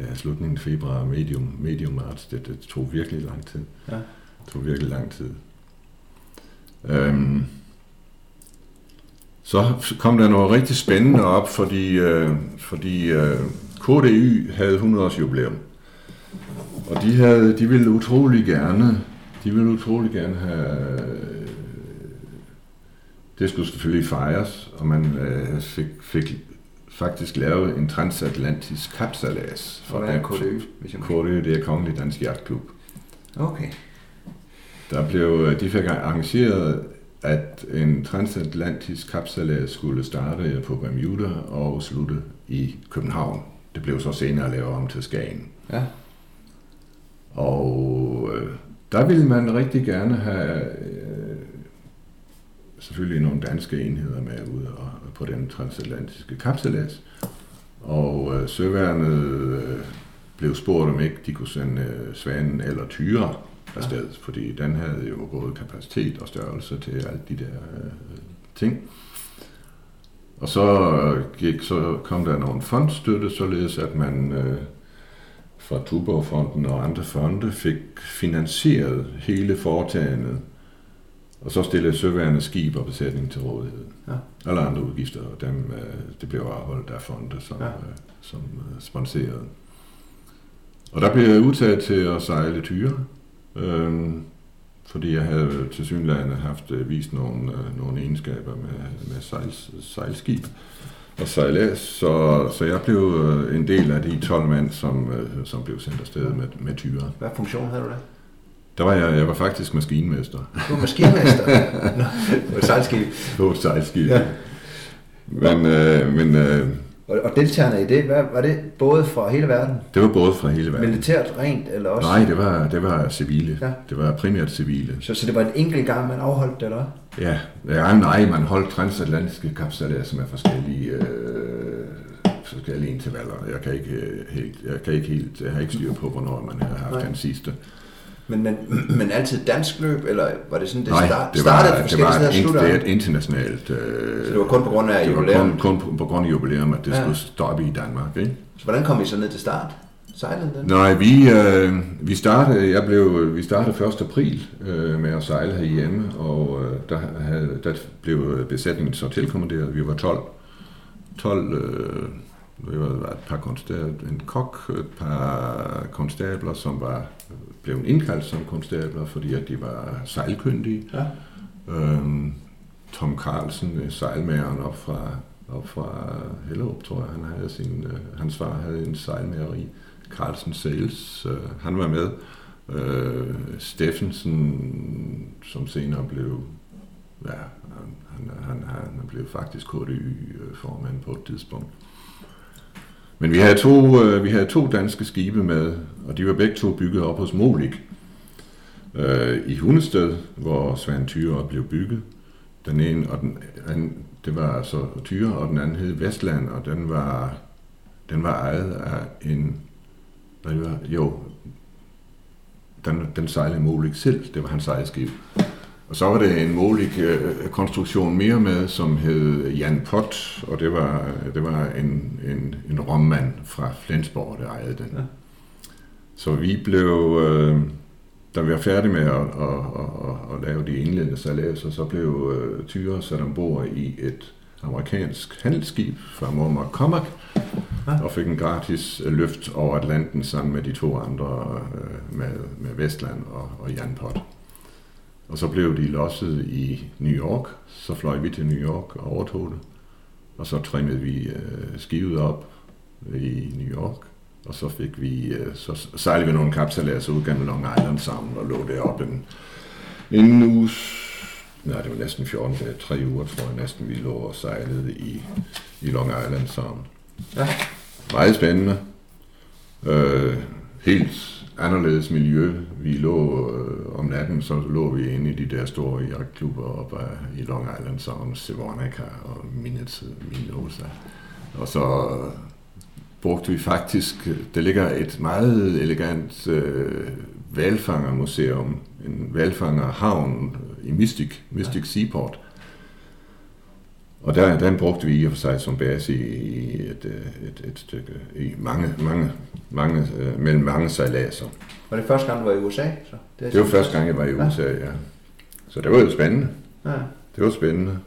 ja, slutningen af februar, medium, medium marts. Det, det tog virkelig lang tid. Ja. Det tog virkelig lang tid. Øhm, så kom der noget rigtig spændende op, fordi, øh, fordi øh, KDY havde 100 års jubilæum. Og de, havde, de ville utrolig gerne, de ville utrolig gerne have, øh, det skulle selvfølgelig fejres, og man øh, fik, fik faktisk lavet en transatlantisk kapsalas. Og hvad er må... KDY, det er Kongelig Dansk Jagtklub. Okay. Der blev, de fik arrangeret, at en transatlantisk kapsalas skulle starte på Bermuda og slutte i København. Det blev så senere lavet om til Skagen. Ja. Og øh, der ville man rigtig gerne have øh, selvfølgelig nogle danske enheder med ud og, på den transatlantiske kapsalas. Og øh, søværnet øh, blev spurgt, om ikke de kunne sende øh, Svanen eller Tyre afsted, ja. fordi den havde jo både kapacitet og størrelse til alt de der øh, ting. Og så, øh, gik, så kom der nogle fondstøtte, således at man øh, fra Tuborgfonden og andre fonde fik finansieret hele foretagendet, og så stillede søværende skib og besætning til rådighed. Ja. Alle andre udgifter, dem, øh, det blev afholdt af fonde, som, Ja. ja. som øh, sponserede. Og der blev jeg udtaget til at sejle tyre, øh, fordi jeg havde til synlande haft øh, vist nogle, øh, nogle egenskaber med, med sejl, sejlskib og sejlads, så, så jeg blev øh, en del af de 12 mand, som, øh, som blev sendt afsted med, med tyre. Hvad funktion havde du der? Der var jeg, jeg var faktisk maskinmester Du var maskinmester. Nå, på et sejlskib. på et sejlskib. Ja. Men, øh, men øh, Og, og deltagerne i det, hvad, var det både fra hele verden? det var både fra hele verden. Militært rent, eller også? Nej, det var, det var civile. Ja. Det var primært civile. Så, så det var en enkelt gang, man afholdt det, eller? Ja, ja nej, man holdt transatlantiske kapsejladser med forskellige, øh, forskellige intervaller. Jeg kan ikke øh, helt, jeg kan ikke helt, jeg har ikke styr på, hvornår man har haft Nej. den sidste. Men, men, men altid dansk løb, eller var det sådan, det, nej, start, det var, startede det var, steder og et, det er et internationalt... Øh, Så det var kun på grund af det var jubilæum? kun, kun på, på grund af jubilæum, at det ja. skulle stoppe i Danmark. Ikke? Så hvordan kom I så ned til start? Sejlede den? Nej, vi, øh, vi startede, jeg blev, vi startede 1. april øh, med at sejle herhjemme, og øh, der, havde, der blev besætningen så tilkommanderet. Vi var 12, 12 øh, det var et par konstabler, en kok, et par konstabler, som var blevet indkaldt som konstabler, fordi at de var sejlkyndige. Ja. Øhm, Tom Carlsen, øh, sejlmageren op fra, op fra Hellerup, tror jeg, han havde sin, øh, hans far havde en sejlmageri. Carlsen Sales, øh, han var med. Øh, Steffensen, som senere blev, ja, han, han, han, han blev faktisk KDY-formand øh, på et tidspunkt. Men vi havde, to, øh, vi havde to danske skibe med, og de var begge to bygget op hos Molik øh, i Hundested, hvor Svend Tyre blev bygget. Den ene, og den anden, det var altså Tyre, og den anden hed Vestland, og den var, den var ejet af en, hvad det var, jo, den, den sejlede Molik selv, det var hans eget skib. Og så var det en Molik øh, konstruktion mere med, som hed Jan Pot, og det var, det var en, en, en rommand fra Flensborg, der ejede den. Ja. Så vi blev, øh, da vi var færdige med at, at, at, at, at lave de indledende salatser, så blev øh, Tyre sat ombord i et amerikansk handelsskib fra Muammar Comac, og fik en gratis øh, løft over Atlanten sammen med de to andre, øh, med, med Vestland og, og Jan Pot. Og så blev de losset i New York. Så fløj vi til New York og overtog det. Og så trimmede vi øh, skivet op i New York. Og så fik vi, øh, så sejlede vi nogle så ud gennem Long Island sammen og lå deroppe en, en uges, nej det var næsten 14 dage, tre uger tror jeg næsten, vi lå og sejlede i, i Long Island sammen. Ja. Meget spændende. Øh, helt anderledes miljø. Vi lå øh, om natten, så lå vi inde i de der store jagtklubber oppe i Long Island, som Sevonica og Minosa. Og så øh, brugte vi faktisk, øh, der ligger et meget elegant øh, valfangermuseum, en valfangerhavn i Mystic, Mystic ja. Seaport. Og der, den brugte vi i og for sig som base i, et, et, et stykke, i mange, mange, mange, øh, mellem mange sejladser. Var det første gang, du var i USA? Så? Det, det var første gang, jeg var i USA, ja. ja. Så det var jo spændende. Ja. Det var spændende.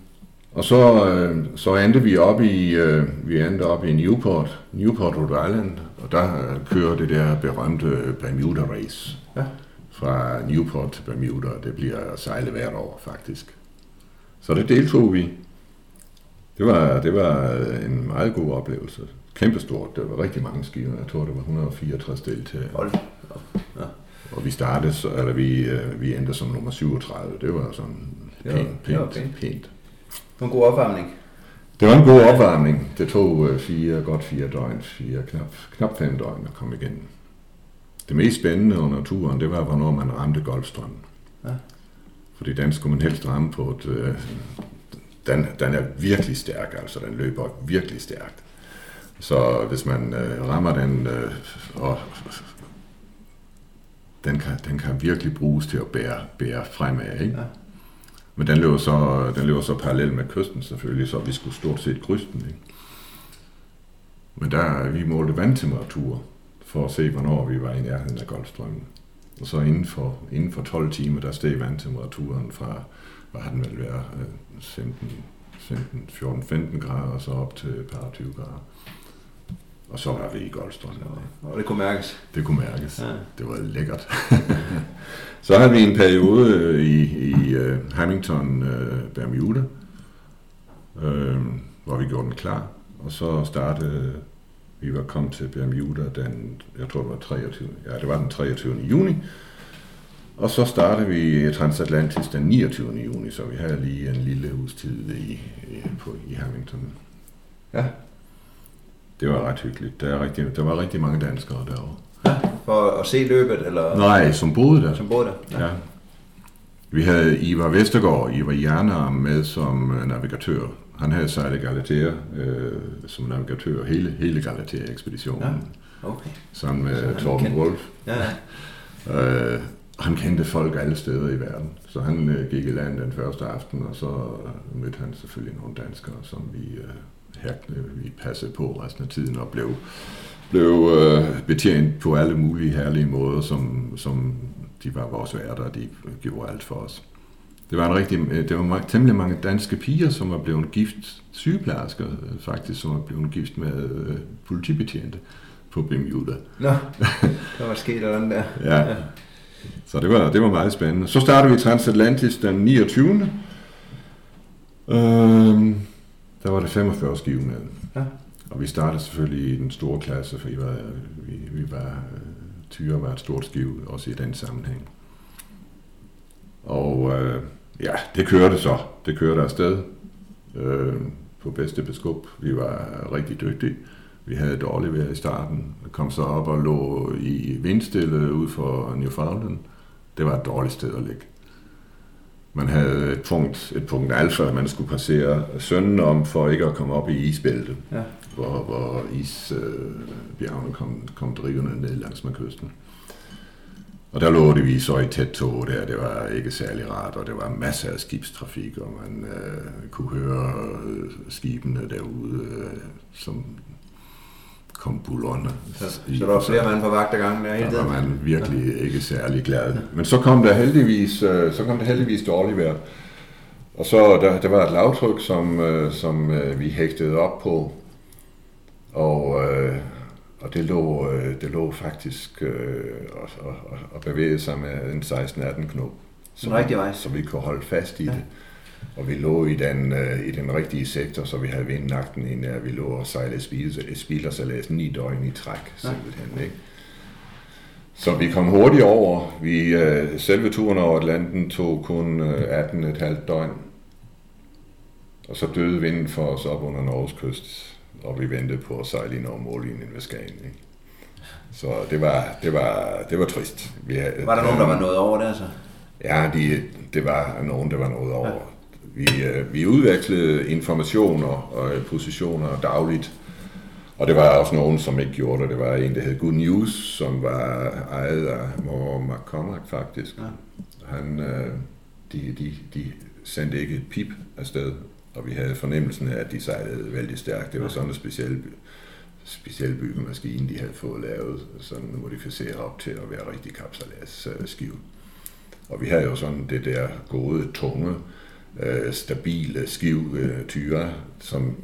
Og så, øh, så endte vi op i, øh, vi endte op i Newport, Newport, Rhode Island, og der øh, kører det der berømte Bermuda Race. Ja. Fra Newport til Bermuda, det bliver sejlet hvert år faktisk. Så det deltog vi. Det var, det var en meget god oplevelse. Kæmpestort. Det var rigtig mange skiver. Jeg tror, det var 164 deltagere. Hold. Ja. Og vi startede, eller vi, øh, vi endte som nummer 37. Det var sådan pænt, pænt, okay. pænt. Det var en god opvarmning. Det var en god opvarmning. Det tog øh, fire, godt fire døgn, fire, knap, knap fem døgn at komme igen. Det mest spændende under turen, det var, hvornår man ramte Golfstrømmen. Ja. Fordi den skulle man helst ramme på et... Øh, den, den er virkelig stærk, altså den løber virkelig stærkt. Så hvis man øh, rammer den, øh, og den kan, den kan virkelig bruges til at bære, bære fremad. Ikke? Ja. Men den løber, så, den løber så parallelt med kysten selvfølgelig, så vi skulle stort set krydse den. Ikke? Men der vi målte vandtemperatur for at se, hvornår vi var i nærheden af Golfstrømmen. Og så inden for, inden for 12 timer, der steg vandtemperaturen fra, hvad har den vel været, 15, 15 14-15 grader, og så op til et par 20 grader. Og så var vi i Goldstrøm. Og det kunne mærkes? Det kunne mærkes. Ja. Det var lækkert. så havde vi en periode øh, i, i uh, Hamilton, uh, Bermuda, uh, hvor vi gjorde den klar. Og så startede, vi var kommet til Bermuda den, jeg tror det var 23, ja det var den 23. juni. Og så startede vi Transatlantisk den 29. juni, så vi havde lige en lille uges tid i, på, i Hamilton. Ja. Det var ret hyggeligt. Der, er rigtig, der var rigtig mange danskere derovre. Ja, for at se løbet? Eller? Nej, som boede der. Som boede der? Ja. ja. Vi havde Ivar Vestergaard, Ivar Jernarm med som øh, navigatør. Han havde sejlet Galatea øh, som navigatør hele, hele Galatea-ekspeditionen. Ja. Okay. Sammen med Torben Wolf. Ja. øh, han kendte folk alle steder i verden. Så han øh, gik i land den første aften, og så øh, mødte han selvfølgelig nogle danskere, som vi, øh, herkne, vi passede på resten af tiden og blev, blev øh, betjent på alle mulige herlige måder, som, som de var vores værter, og de gjorde alt for os. Det var, en rigtig, øh, det var temmelig mange danske piger, som var blevet gift, sygeplejersker øh, faktisk, som var blevet gift med øh, politibetjente på Bermuda. Nå, der var sket noget der. ja. ja. Så det var, det var meget spændende. Så startede vi Transatlantis den 29. Øhm, der var det 45 skive med. Ja. Og vi startede selvfølgelig i den store klasse, for vi var, vi, vi var Tyre var et stort skive, også i den sammenhæng. Og øh, ja, det kørte så. Det kørte afsted øh, på bedste beskub. Vi var rigtig dygtige. Vi havde dårligt vejr i starten. Kom så op og lå i vindstille ud for Newfoundland. Det var et dårligt sted at ligge. Man havde et punkt, et punkt alfa, man skulle passere sønden om, for ikke at komme op i isbæltet, ja. hvor, hvor isbjergene øh, kom, kom drivende ned langs med kysten. Og der lå det vi så i tæt tog der, det var ikke særlig rart, og det var masser af skibstrafik, og man øh, kunne høre øh, skibene derude, øh, som kom bullerne. Så, så der var flere mand på vagt ad gangen der? Der var man virkelig ikke særlig glad. Men så kom der heldigvis, øh, så kom der heldigvis dårligt vejr. Og så der, der var et lavtryk, som, øh, som øh, vi hægtede op på, og, øh, og det, lå, øh, det lå faktisk øh, og, og, og bevægede sig med en 16-18 knop. Så, rigtig vej. Så vi kunne holde fast i ja. det. Og vi lå i den, øh, i den rigtige sektor, så vi havde vindnagten ind, at vi lå og sejlede spilersalas ni døgn i træk, simpelthen. Ja. Ikke? Så vi kom hurtigt over. Vi, øh, selve turen over Atlanten tog kun øh, 18,5 døgn. Og så døde vinden for os op under Norges kyst, og vi ventede på at sejle ind over mållinjen ved Skagen. Ikke? Så det var, det var, det var trist. Vi havde, var der nogen, der var nået over der så? Ja, de, det var nogen, der var nået over. Vi, øh, vi udvekslede informationer og positioner dagligt, og det var også nogen, som ikke gjorde det. Det var en, der hed Good News, som var ejet af Mor McCormack faktisk. Ja. Han, øh, de, de, de sendte ikke et pip afsted, og vi havde fornemmelsen af, at de sejlede vældig stærkt. Det var sådan en speciel, speciel byggemaskine, de havde fået lavet, sådan modificeret op til at være rigtig kapsalas skive. Og vi havde jo sådan det der gode, tunge, øh, stabile skiv øh, tyre, som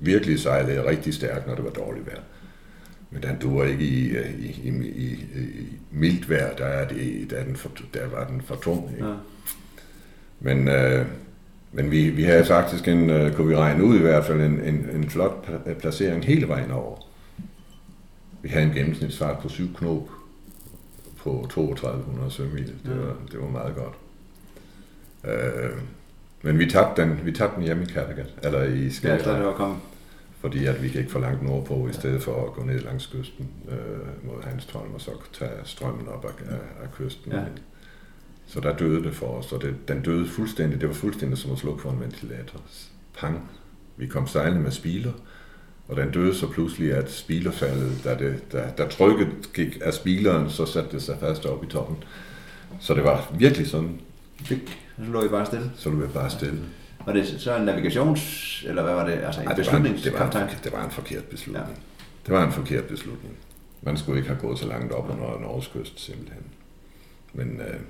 virkelig sejlede rigtig stærkt, når det var dårligt vejr. Men den duer ikke i, øh, i, i, i, i mildt vejr, der, er det, der, er den for, der var den for tung. Ikke? Ja. Men, øh, men vi, vi havde faktisk en, øh, kunne vi regne ud i hvert fald, en, en, en flot placering hele vejen over. Vi havde en gennemsnitsfart på 7 knop på 3200 sømil. Det, var, det var meget godt. Øh, men vi tabte den, vi tabte den hjemme i Kattegat, eller i Skagerrak. Ja, det var kommet. Fordi at vi gik for langt nordpå, i stedet for at gå ned langs kysten øh, mod Hanstholm, og så tage strømmen op af, af, af kysten. Ja. Så der døde det for os, og det, den døde fuldstændig. Det var fuldstændig som at slukke for en ventilator. Pang. Vi kom sejlende med spiler, og den døde så pludselig, at spilerfaldet, da, det, da, da trykket gik af spileren, så satte det sig fast op i toppen. Så det var virkelig sådan, fik så lå I bare stille? Så lå vi bare stille. Var det så en navigations... Eller hvad var det? Altså en Ej, det, var en, det, var en, det var en forkert beslutning. Ja. Det var en forkert beslutning. Man skulle ikke have gået så langt op under Norges kyst, simpelthen. Men øh,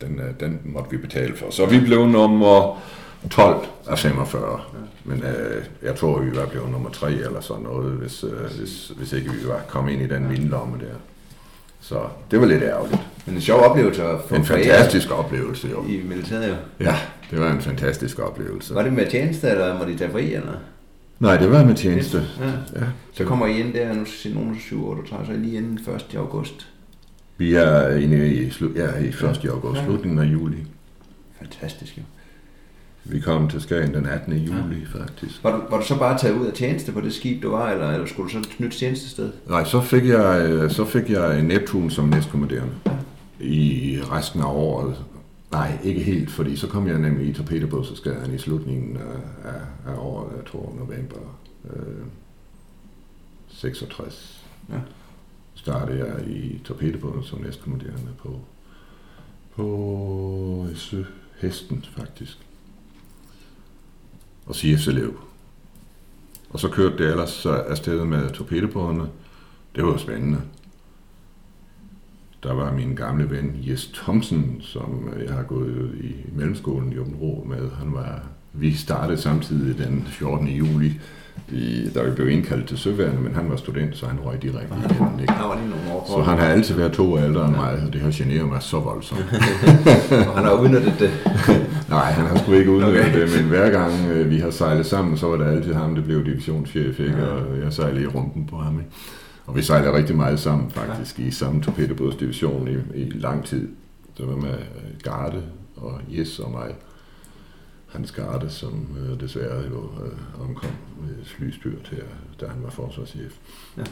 den, øh, den måtte vi betale for. Så vi blev nummer 12 af 45. Ja. Men øh, jeg tror, vi var blevet nummer 3 eller sådan noget, hvis, øh, hvis, hvis ikke vi var kommet ind i den vindlomme der. Så det var lidt ærgerligt. Men en sjov oplevelse at få En fantastisk oplevelse, jo. I militæret, jo. Ja, det var en fantastisk oplevelse. Var det med tjeneste, eller må de tage fri, eller? Nej, det var med tjeneste. Ja. ja. Så kommer I ind der, nu skal nogen 7 38, så lige inden 1. august. Vi er inde i, slu- ja, i 1. august, ja. slutningen af juli. Fantastisk, jo. Vi kom til Skagen den 18. juli, ja. faktisk. Var du, var du så bare taget ud af tjeneste på det skib, du var, eller, eller skulle du så knytte tjenestested? Nej, så fik jeg, øh, så fik jeg Neptun som næstkommanderende. Ja i resten af året. Nej, ikke helt, fordi så kom jeg nemlig i torpedobådsskaden i slutningen af, af, året, jeg tror november øh, 66. Ja. Startede jeg i torpedobåden som næstkommanderende på, på Hesten faktisk. Og CF-elev. Og så kørte det ellers afsted med torpedobådene. Det var spændende der var min gamle ven Jes Thomsen, som øh, jeg har gået i mellemskolen i Åben med. Han var, vi startede samtidig den 14. juli, i, vi blev indkaldt til søværende, men han var student, så han røg direkte i den. Ikke? så han har altid været to år ældre end mig, og det har generet mig så voldsomt. og han har udnyttet det? Nej, han har sgu ikke udnyttet okay. det, men hver gang øh, vi har sejlet sammen, så var det altid ham, der blev divisionschef, ikke? Ja. og jeg sejlede i rumpen på ham. Ikke? Og vi sejlede rigtig meget sammen faktisk ja. i samme torpedobådsdivision i, i lang tid. Det var med øh, Garde og Jes og mig. Hans Garde, som øh, desværre jo øh, omkom med flystyr til, da han var forsvarschef. Ja.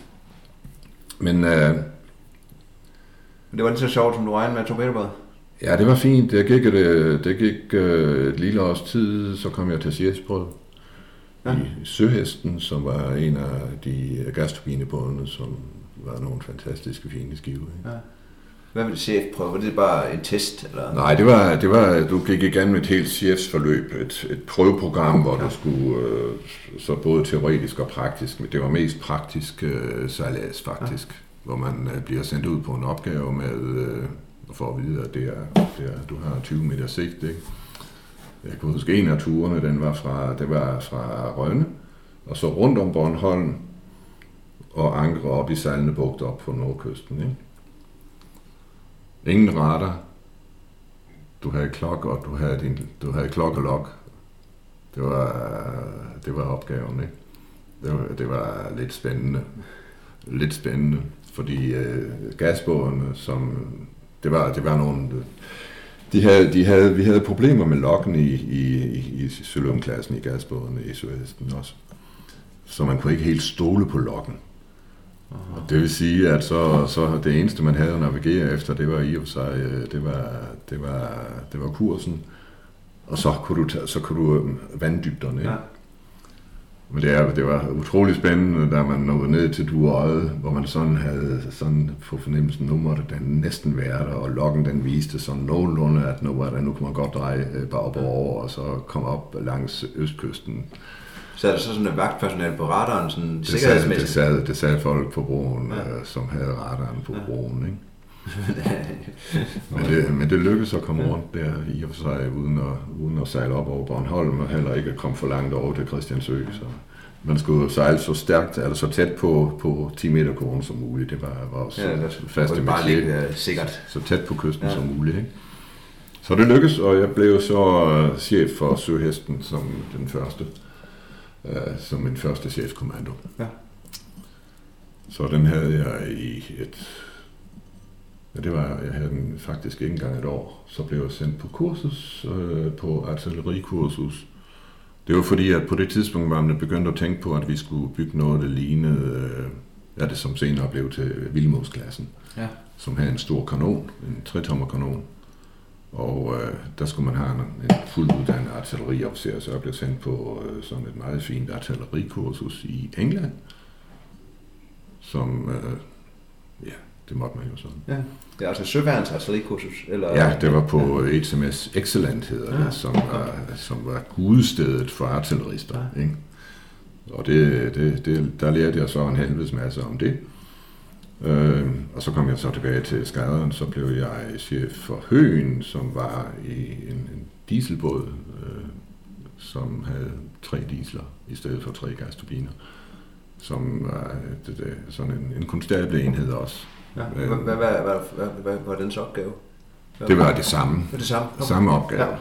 Men øh, det var lige så sjovt, som du regnede med torpedobåd? Ja, det var fint. Det gik, det, det gik øh, et lille års tid, så kom jeg til chefsprøve ja. i Søhesten, som var en af de gasturbinebådene, som var nogle fantastiske fine skive. Ikke? Ja. Hvad vil chefprøve? Var det bare en test? Eller? Nej, det var, det var, du gik igennem et helt chefsforløb, et, et prøveprogram, hvor ja. du skulle øh, så både teoretisk og praktisk, men det var mest praktisk øh, sejlads faktisk, ja. hvor man øh, bliver sendt ud på en opgave med, øh, for at vide, at det er, det er, du har 20 meter sigt, ikke? jeg kunne huske en af turene, den var fra, det var fra Rønne, og så rundt om Bornholm, og ankre op i Bugt op på nordkysten. Ikke? Ingen radar. Du havde klok, og du havde, din, du havde klok og lok. Det var, det var opgaven, ikke? Det var, det var lidt spændende. Lidt spændende, fordi øh, gasbådene, som det var, det var nogle, de havde, de havde, vi havde problemer med lokken i, i, i, i Søløven-klassen i gasbådene i Sydvesten også. Så man kunne ikke helt stole på lokken. Og det vil sige, at så, så det eneste, man havde at navigere efter, det var i og for sig, øh, det var, det var, det var kursen. Og så kunne du, tage, så kunne du øh, vanddybderne. Ja. Men det, er, det var utrolig spændende, da man nåede ned til Duøje, hvor man sådan havde sådan på fornemmelsen, nu måtte den næsten være der, og lokken den viste sådan nogenlunde, at nu var der, nu kunne man godt dreje øh, bare op over, og så komme op langs østkysten. Så er der så sådan et vagtpersonale på radaren, sådan det sikkerhedsmæssigt? Sad, det, sad, det sad folk på broen, ja. øh, som havde radaren på ja. broen, ikke? men, det, men det lykkedes at komme rundt der i og for sig, uden at, uden at sejle op over Bornholm, og heller ikke at komme for langt over til Christiansø. Så man skulle sejle så stærkt, eller så tæt på, på 10 meter kronen som muligt. Det var, var også ja, det faste bare lige, uh, sikkert. Så tæt på kysten ja. som muligt. Ikke? Så det lykkedes, og jeg blev så uh, chef for Søhesten som den første, uh, som min første chefkommando. Ja. Så den havde jeg i et Ja, det var, jeg havde den faktisk ikke engang et år. Så blev jeg sendt på kursus, øh, på artillerikursus. Det var fordi, at på det tidspunkt var man begyndt at tænke på, at vi skulle bygge noget, der lignede, øh, ja, det som senere blev til Vildmåsklassen, ja. som havde en stor kanon, en tretommer kanon. Og øh, der skulle man have en, en fuldt uddannet artilleriofficer, så jeg blev sendt på øh, sådan et meget fint artillerikursus i England, som øh, det måtte man jo sådan. Ja. Det er altså søværens artillerikursus? Eller? Ja, det var på ja. HMS Excellent, hedder ja. det, som var, som var gudestedet for artillerister. Ja. Ikke? Og det, det, det, der lærte jeg så en helvedes masse om det. Øh, og så kom jeg så tilbage til skaderen, så blev jeg chef for Høen, som var i en, en dieselbåd, øh, som havde tre diesler i stedet for tre gasturbiner, som var det, det, sådan en, en konstabel enhed også. Ja. Hvad, hvad, hvad, hvad, var dens opgave? Hvad det var det samme. Det, det samme? Samme opgave. Ja.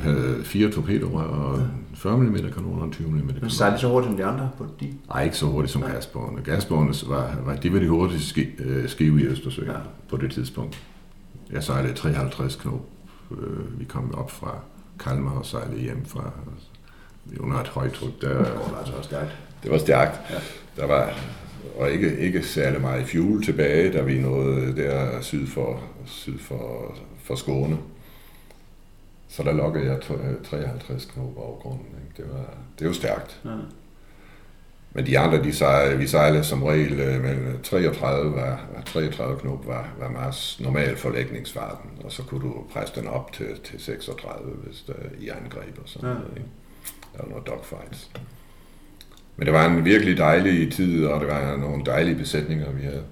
Havde fire torpedorør og. 40 mm kanoner og 20 mm kanoner. Men sejlede så hurtigt som de andre på de? Nej, ikke så hurtigt som ja. gasbårene. Gasbårene var, var, de var de hurtigste ski, øh, skive i Østersøen ja. på det tidspunkt. Jeg sejlede 53 knop. Øh, vi kom op fra Kalmar og sejlede hjem fra under et højtryk. Der, det var altså stærkt. Det var stærkt. Ja. Der var og ikke, ikke særlig meget fuel tilbage, da vi nåede der syd for, syd for, for Skåne. Så der lokkede jeg 53 knop over grunden. Ikke? Det, var, det var stærkt. Ja. Men de andre, de sejlede, vi sejlede som regel øh, mellem 33, var, 33 knop var, var meget normal forlægningsfarten, og så kunne du presse den op til, til 36, hvis der i angreb og sådan ja. noget. Ikke? Der var noget dogfights. Men det var en virkelig dejlig tid, og det var nogle dejlige besætninger, vi havde.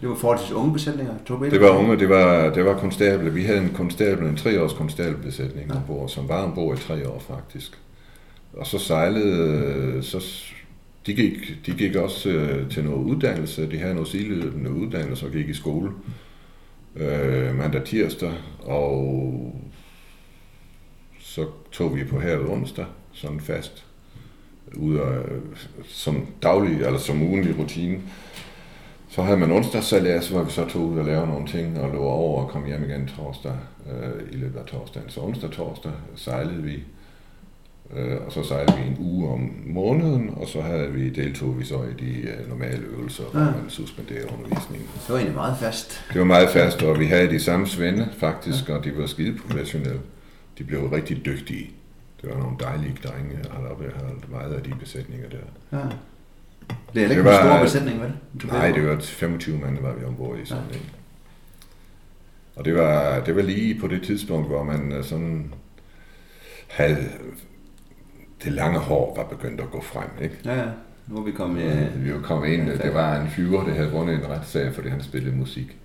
Det var forholdsvis unge besætninger? Det var unge, det var, det var konstabel. Vi havde en konstabel, en treårs konstabelbesætning ja. ombord, som var ombord i tre år faktisk. Og så sejlede, så de gik, de gik også øh, til noget uddannelse. De havde noget sideløbende uddannelse og gik i skole øh, mandag tirsdag, og så tog vi på havet onsdag, sådan fast ud af, som daglig, eller som ugenlig rutine. Så havde man onsdagssalæs, hvor vi så tog ud og lavede nogle ting og lå over og kom hjem igen torsdag øh, i løbet af torsdagen. Så onsdag torsdag sejlede vi, øh, og så sejlede vi en uge om måneden, og så havde vi deltog vi så i de øh, normale øvelser, ja. hvor man suspenderede undervisningen. Det var egentlig meget fast. Det var meget fast, og vi havde de samme svende faktisk, ja. og de var skide professionelle. De blev rigtig dygtige. Det var nogle dejlige drenge, oppe. Jeg har meget af de besætninger der. Ja. Det er ikke en stor besætning, vel? Nej, det var 25 mand, var vi ombord i sådan ja. en. Og det var, det var lige på det tidspunkt, hvor man øh, sådan havde det lange hår var begyndt at gå frem, ikke? Ja, ja. Nu er vi kommet, ja, vi var kommet ind. Det var en fyre, der havde vundet en retssag, fordi han spillede musik.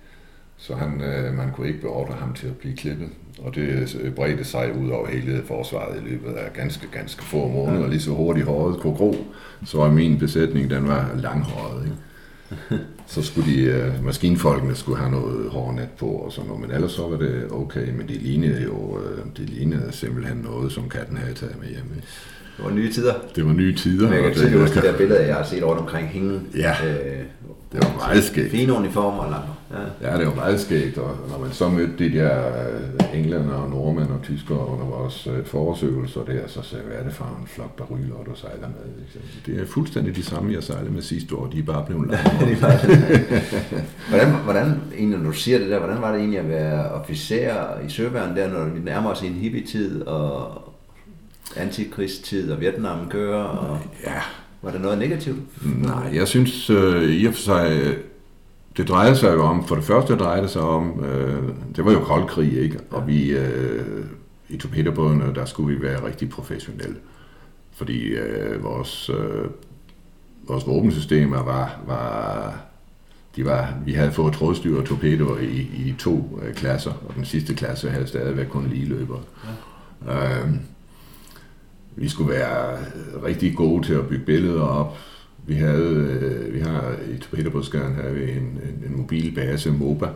Så han, øh, man kunne ikke beordre ham til at blive klippet. Og det øh, bredte sig ud over hele forsvaret i løbet af ganske, ganske få måneder. Lige så hurtigt håret kunne gro, så var min besætning, den var langhåret. Ikke? så skulle de, uh, maskinfolkene skulle have noget hårnet på og sådan noget, men ellers så var det okay, men det lignede jo, uh, det lignede simpelthen noget, som katten havde taget med hjem. Det var nye tider. Det var nye tider. Men jeg kan tydeligt huske de der billeder, jeg har set rundt omkring hænge. Ja, øh, det var meget skægt. Fine uniformer. Eller? Ja. ja, det var meget skægt, og når man så mødte de der øh, englænder og nordmænd og tyskere under vores øh, forårsøvelser der, så sagde hvad er det for en flok baryler, du sejler med? Det er fuldstændig de samme, jeg sejlede med sidste år. De er bare blevet langt. hvordan, hvordan, egentlig, når du siger det der, hvordan var det egentlig at være officer i søværn der, når vi nærmer os i en hippie-tid og antikrigstid og Vietnam kører? Og... Ja, var det noget negativt? Nej, jeg synes øh, i og for sig, det drejede sig jo om, for det første drejede det sig om, øh, det var jo kold krig, ikke? Og vi, øh, i torpedobådene, der skulle vi være rigtig professionelle. Fordi øh, vores, øh, vores våbensystemer var, var, de var, vi havde fået trådstyr og torpedoer i, i to øh, klasser, og den sidste klasse havde stadigvæk kun lige løber. Ja. Øh, vi skulle være rigtig gode til at bygge billeder op. Vi havde, øh, vi har i Torpedobådskæren her vi en, en, en mobil base, MOBA,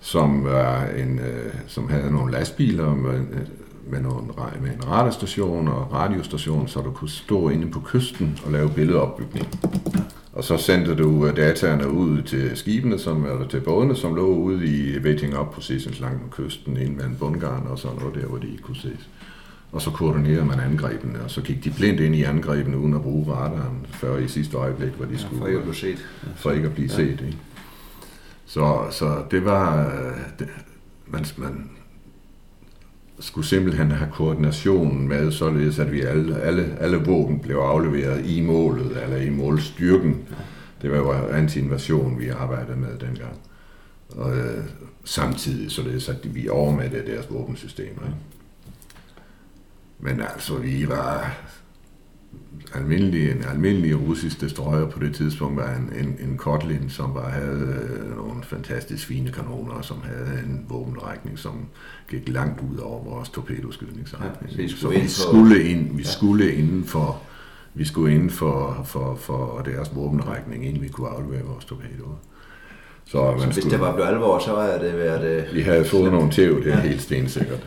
som, var en, øh, som havde nogle lastbiler med, med, nogle, med en radarstation og radiostation, så du kunne stå inde på kysten og lave billedopbygning. Og så sendte du øh, dataerne ud til skibene, som, eller til bådene, som lå ude i waiting up positions langs med kysten, inden med en bundgarn og sådan noget der, hvor de ikke kunne ses og så koordinerede man angrebene, og så gik de blindt ind i angrebene uden at bruge radaren, før i sidste øjeblik, hvor de ja, skulle... For ikke at blive set. For ikke at blive ja. set, ikke? Så, så det var... Det, man, man skulle simpelthen have koordinationen med, således at vi alle, alle, alle våben blev afleveret i målet, eller i målstyrken. Det var jo anti-invasion, vi arbejdede med dengang. Og øh, samtidig således, at vi overmættede deres våbensystemer. Ikke? Men altså, vi var almindelig, en almindelig russisk destroyer på det tidspunkt var en, en, en Kotlin, som var, havde øh, nogle fantastisk fine kanoner, som havde en våbenrækning, som gik langt ud over vores torpedoskydningsretning. Ja, så vi skulle, ind, vi skulle inden for vi skulle inden for, for, for deres våbenrækning, inden vi kunne aflevere vores torpedoer. Så, så hvis skulle, det var blevet alvor, så havde det været... Vi havde fået nogle tæv, det er ja. helt stensikkert.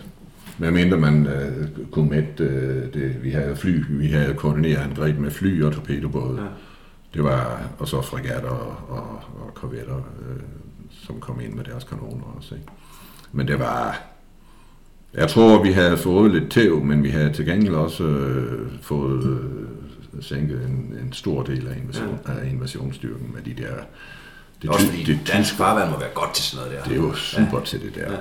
Hvad mindre man øh, kunne mætte øh, det. Vi havde fly, vi havde koordineret angreb med fly og torpedobåde. Ja. Det var, og så fregatter og, og, og korvetter, øh, som kom ind med deres kanoner også. Ikke? Men det var, jeg tror, vi havde fået lidt tæv, men vi havde til gengæld også øh, fået øh, sænket en, en stor del af, invasion, ja. af invasionsstyrken med de der... Det, også fordi det, dansk farvand må være godt til sådan noget der. Det er jo super ja. til det der. Ja.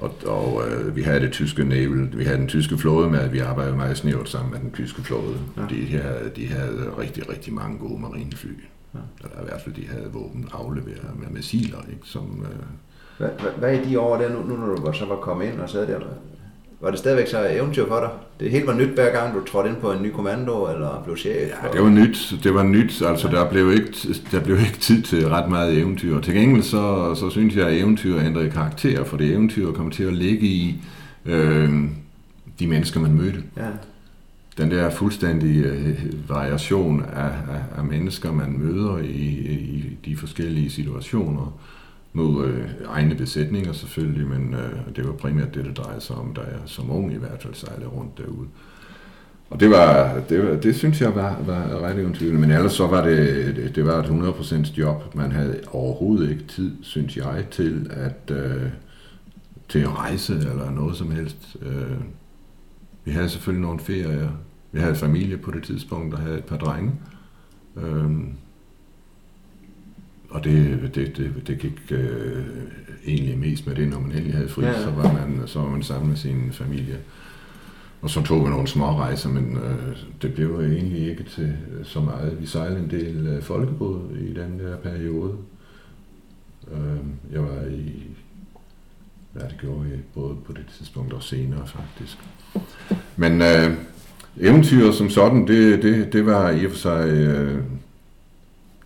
Og, og øh, vi havde det tyske naval, vi havde den tyske flåde med, vi arbejdede meget snævert sammen med den tyske flåde. Ja. De, havde, de havde rigtig, rigtig mange gode marinefly. Ja. Eller i hvert fald, de havde våben afleveret med missiler, ikke? Som, øh... hvad, hvad, hvad er de år der, nu, nu når du så var kommet ind og sad der? Var det stadigvæk så eventyr for dig? Det helt var nyt hver gang, du trådte ind på en ny kommando, eller blev chef? Ja, det var nyt. Det var nyt. Altså, der blev ikke, der blev ikke tid til ret meget eventyr. Til gengæld så, så synes jeg, at eventyr ændrede karakter, for det eventyr kommer til at ligge i øh, de mennesker, man mødte. Ja. Den der fuldstændige øh, variation af, af, af mennesker, man møder i, i de forskellige situationer mod øh, egne besætninger selvfølgelig, men øh, det var primært det, det drejede sig om, da jeg som ung i hvert fald sejlede rundt derude. Og det var, det, var, det synes jeg var, var ret eventyrligt, men ellers så var det, det, det var et 100% job. Man havde overhovedet ikke tid, synes jeg, til at, øh, til at rejse eller noget som helst. Øh, vi havde selvfølgelig nogle ferier. Vi havde familie på det tidspunkt, der havde et par drenge. Øh, og det, det, det, det gik øh, egentlig mest med det, når man endelig havde fri, ja, så, var man, så var man sammen med sin familie. Og så tog vi nogle små rejser, men øh, det blev egentlig ikke til så meget. Vi sejlede en del øh, folkebåd i den der periode. Øh, jeg var i, hvad det gjorde jeg, både på det tidspunkt og senere faktisk. Men øh, eventyr som sådan, det, det, det var i og for sig... Øh,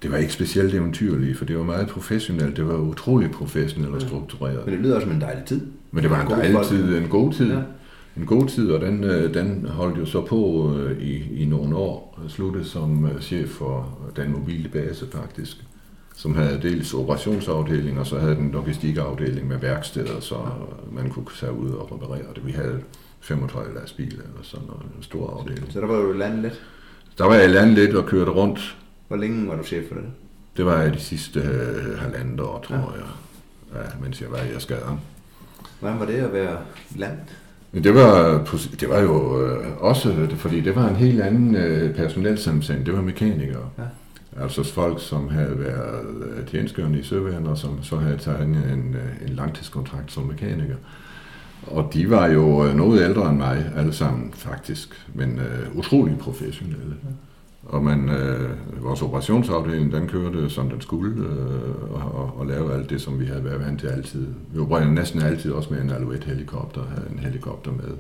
det var ikke specielt eventyrligt, for det var meget professionelt. Det var utroligt professionelt og struktureret. Men det lyder også som en dejlig tid. Men det var en God dejlig folk. tid, en god tid. Ja. En god tid, og den, øh, den holdt jo så på øh, i, i nogle år. Sluttede som øh, chef for den mobile base faktisk, som havde dels operationsafdeling, og så havde den logistikafdeling med værksteder, så man kunne tage ud og reparere det. Vi havde 35 lastbiler eller sådan noget, en stor afdeling. Så der var jo landet lidt. Der var jeg landet lidt og kørte rundt. Hvor længe var du chef for det? Det var jeg de sidste øh, halvandet år, tror Ja. jeg, ja, mens jeg var i Askader. Hvordan var det at være land? Det var, det var jo øh, også, fordi det var en helt anden øh, personelsammensætning. Det var mekanikere. Ja. Altså folk, som havde været øh, tjenestgørende i søværende, og som så havde taget en, en, øh, en langtidskontrakt som mekaniker. Og de var jo øh, noget ældre end mig, alle sammen faktisk, men øh, utrolig professionelle. Og man, øh, vores operationsafdeling, den kørte som den skulle, øh, og, og, og lavede alt det, som vi havde været vant til altid. Vi opererede næsten altid også med en Alouette helikopter, havde en helikopter med,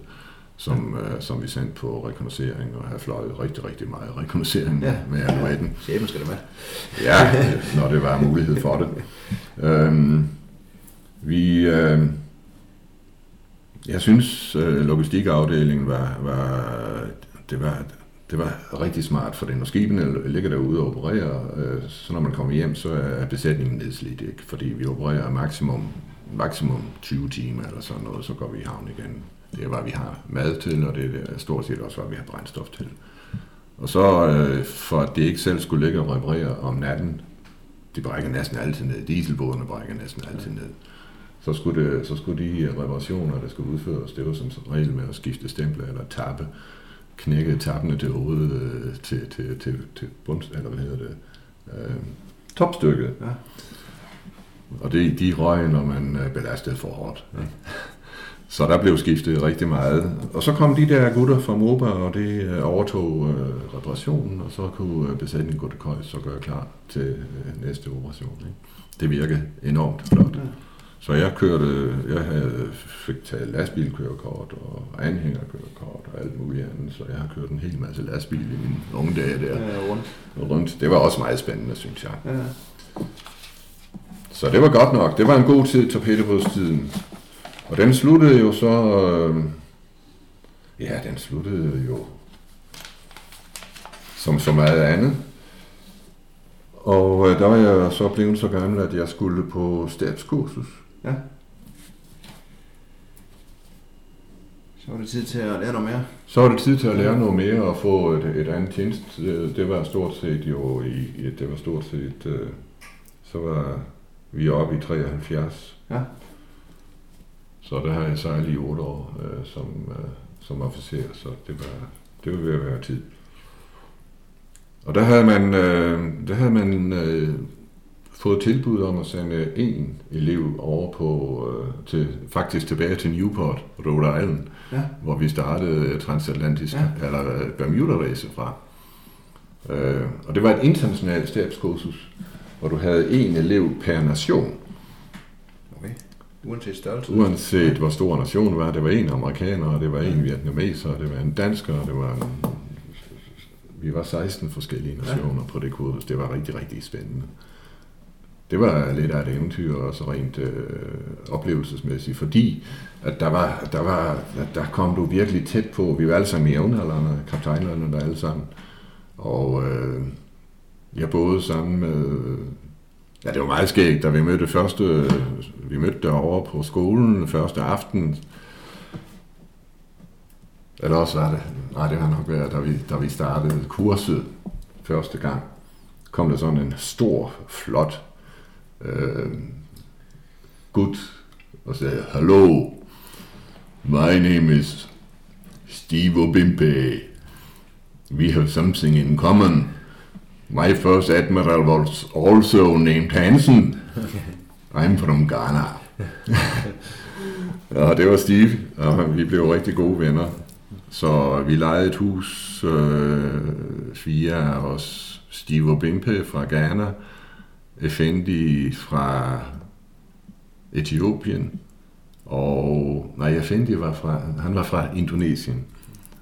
som, øh, som vi sendte på rekognoscering, og havde fløjet rigtig, rigtig meget rekognoscering Ja. med Alouetten. Chefen skal det med. Ja, når det var mulighed for det. Øhm, vi, øh, jeg synes, øh, logistikafdelingen var, var, det var, det var rigtig smart for det, Når skibene ligger derude og opererer, øh, så når man kommer hjem, så er besætningen nedslidt, ikke? fordi vi opererer maksimum, maksimum 20 timer eller sådan noget, så går vi i havn igen. Det er, hvad vi har mad til, og det er stort set også, hvad vi har brændstof til. Og så øh, for at det ikke selv skulle ligge og reparere om natten, de brækker næsten altid ned, dieselbådene brækker næsten altid ned, så skulle, det, så skulle de reparationer, der skulle udføres, det var som regel med at skifte stempler eller tappe, knække tappene til hovedet, øh, til, til, til, til bund, eller hvad hedder det, øh, topstykket. Ja. Og det, de røg, når man øh, belastede for hårdt. Ja. Så der blev skiftet rigtig meget. Og så kom de der gutter fra Moba, og det øh, overtog øh, reparationen, og så kunne øh, besætningen gå til køjs og gøre klar til øh, næste operation. Ikke? Det virkede enormt flot. Ja. Så jeg kørte, jeg havde, fik taget lastbilkørekort og anhængerkørekort og alt muligt andet, så jeg har kørt en hel masse lastbil i mine unge dage der Ja, rundt. rundt. Det var også meget spændende, synes jeg. Ja. Så det var godt nok. Det var en god tid, torpedobådstiden. Og den sluttede jo så... Øh, ja, den sluttede jo som så meget andet. Og øh, der var jeg så blevet så gammel, at jeg skulle på stabskursus. Ja. Så var det tid til at lære noget mere. Så var det tid til at lære noget mere og få et, et andet tjeneste. Det var stort set jo i, det var stort set, øh, så var vi oppe i 73. Ja. Så der har jeg sejlet i otte år øh, som, øh, som officer, så det var, det var ved at være tid. Og der havde man, øh, der havde man øh, fået tilbud om at sende en elev over på, øh, til, faktisk tilbage til Newport, Rhode Island, Ja. hvor vi startede transatlantisk, Ja. ja. eller øh, Bermuda-race fra. Øh, og det var et internationalt stabskursus, hvor du havde en elev per nation. Okay. Uanset størrelse. Uanset hvor stor nationen var, det var en amerikaner, det var en vietnameser, det var en dansker, det var en, vi var 16 forskellige nationer på det kursus. Det var rigtig, rigtig spændende. Det var lidt af et eventyr, også rent øh, oplevelsesmæssigt, fordi at der, var, der, var, der kom du virkelig tæt på. Vi var alle sammen jævnaldrende, kaptajnerne der alle sammen. Og øh, jeg boede sammen med... Ja, det var meget skægt, da vi mødte første... Vi mødte derovre på skolen første aften. Eller også var det... Nej, det var nok været, da vi, da vi startede kurset første gang. Kom der sådan en stor, flot øh, gut og sagde, Hallo, my name is Steve Obimpe. We have something in common. My first admiral was also named Hansen. I'm from Ghana. og det var Steve, og vi blev rigtig gode venner. Så vi lejede et hus, øh, fire af os, Steve Obimpe fra Ghana, Effendi fra Etiopien, og nej, Effendi var fra, han var fra Indonesien.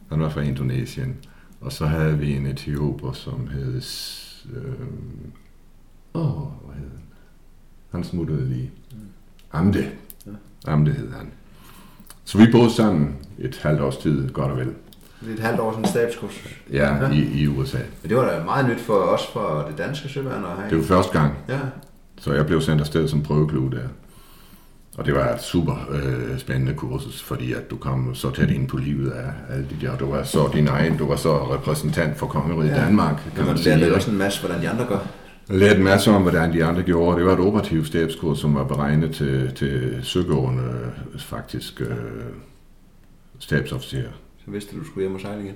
Han var fra Indonesien. Og så havde vi en etioper, som hed, øh, Åh, oh, hvad hed han? Han smuttede lige. Amde. Amde hed han. Så vi boede sammen et halvt års tid, godt og vel. Det er et halvt år sådan en stabskursus. Ja, ja. I, i USA. Men det var da meget nyt for os for det danske søværn at have. Det var første gang. Ja. Så jeg blev sendt afsted som prøveklub der. Og det var et super øh, spændende kursus, fordi at du kom så tæt ind på livet af alle de der. Du var så din egen, du var så repræsentant for kongeriget ja. Danmark. Kan man lære også en masse, hvordan de andre gør. Jeg lærte en masse om, hvordan de andre gjorde. Det var et operativt stabskurs, som var beregnet til, til søgående, faktisk, øh, stabsofficerer. Så vidste du, du skulle hjem og sejle igen?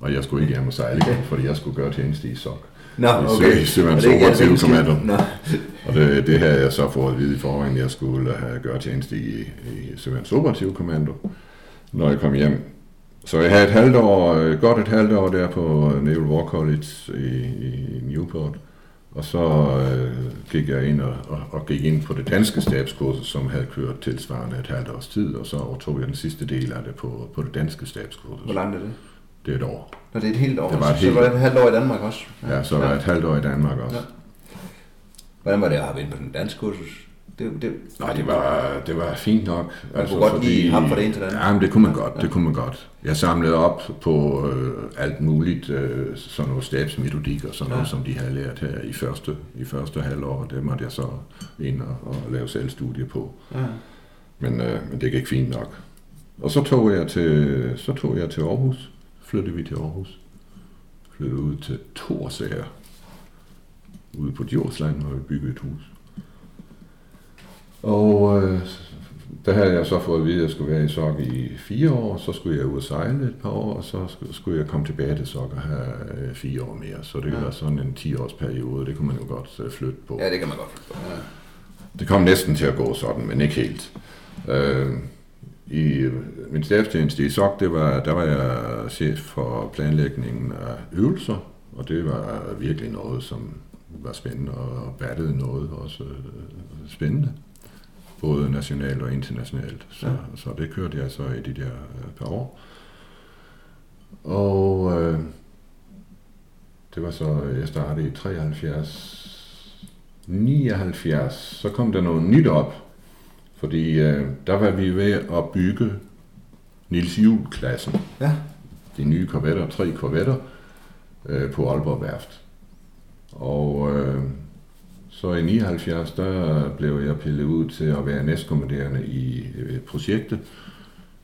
Og jeg skulle ikke hjem og sejle igen, fordi jeg skulle gøre tjeneste i SOC. Nå, okay. I Søvands Operative Kommando. Og det, det havde jeg så fået at vide i forvejen, jeg skulle have gøre tjeneste i, i Søvands Operative Kommando, når jeg kom hjem. Så jeg havde et halvt år, godt et halvt år der på Naval War College i, i Newport. Og så øh, gik jeg ind og, og, og gik ind på det danske stabskursus, som havde kørt tilsvarende et halvt års tid, og så overtog jeg den sidste del af det på, på det danske stabskursus. Hvor langt er det? Det er et år. Nå, det er et helt år. Det var et så, helt... så var det et halvt år i Danmark også? Ja, så var det et halvt år i Danmark også. Ja. Hvordan var det at have været på den danske kursus? Det, det, Nej, det var, det var fint nok. Man altså, kunne godt fordi, lide ham fra det ene til det andet. Ja, men det kunne man godt. Ja. Det kunne man godt. Jeg samlede op på øh, alt muligt, øh, sådan noget stabsmetodik og sådan ja. noget, som de havde lært her i første, i første halvår. Det måtte jeg så ind og, og lave selvstudie på. Ja. Men, øh, men det gik fint nok. Og så tog jeg til, så tog jeg til Aarhus. Flyttede vi til Aarhus. Flyttede ud til Torsager. Ude på Djursland, hvor vi byggede et hus. Og øh, der havde jeg så fået at vide, at jeg skulle være i SOK i fire år, så skulle jeg ud og sejle et par år, og så skulle jeg komme tilbage til SOK og have øh, fire år mere. Så det ja. var sådan en 10-års periode, det kunne man jo godt øh, flytte på. Ja, det kan man godt flytte på. Ja. Det kom næsten til at gå sådan, men ikke helt. Øh, I min stabstjeneste i SOK, det var, der var jeg chef for planlægningen af øvelser, og det var virkelig noget, som var spændende og battede noget også øh, spændende både nationalt og internationalt. Så, ja. så det kørte jeg så i de der øh, par år. Og øh, det var så, jeg startede i 73, 79, så kom der noget nyt op, fordi øh, der var vi ved at bygge Nils Juhl-klassen. Ja. De nye korvetter, tre korvetter, øh, på Aalborg Værft. Og øh, så i 79, der blev jeg pillet ud til at være næstkommanderende i øh, projektet,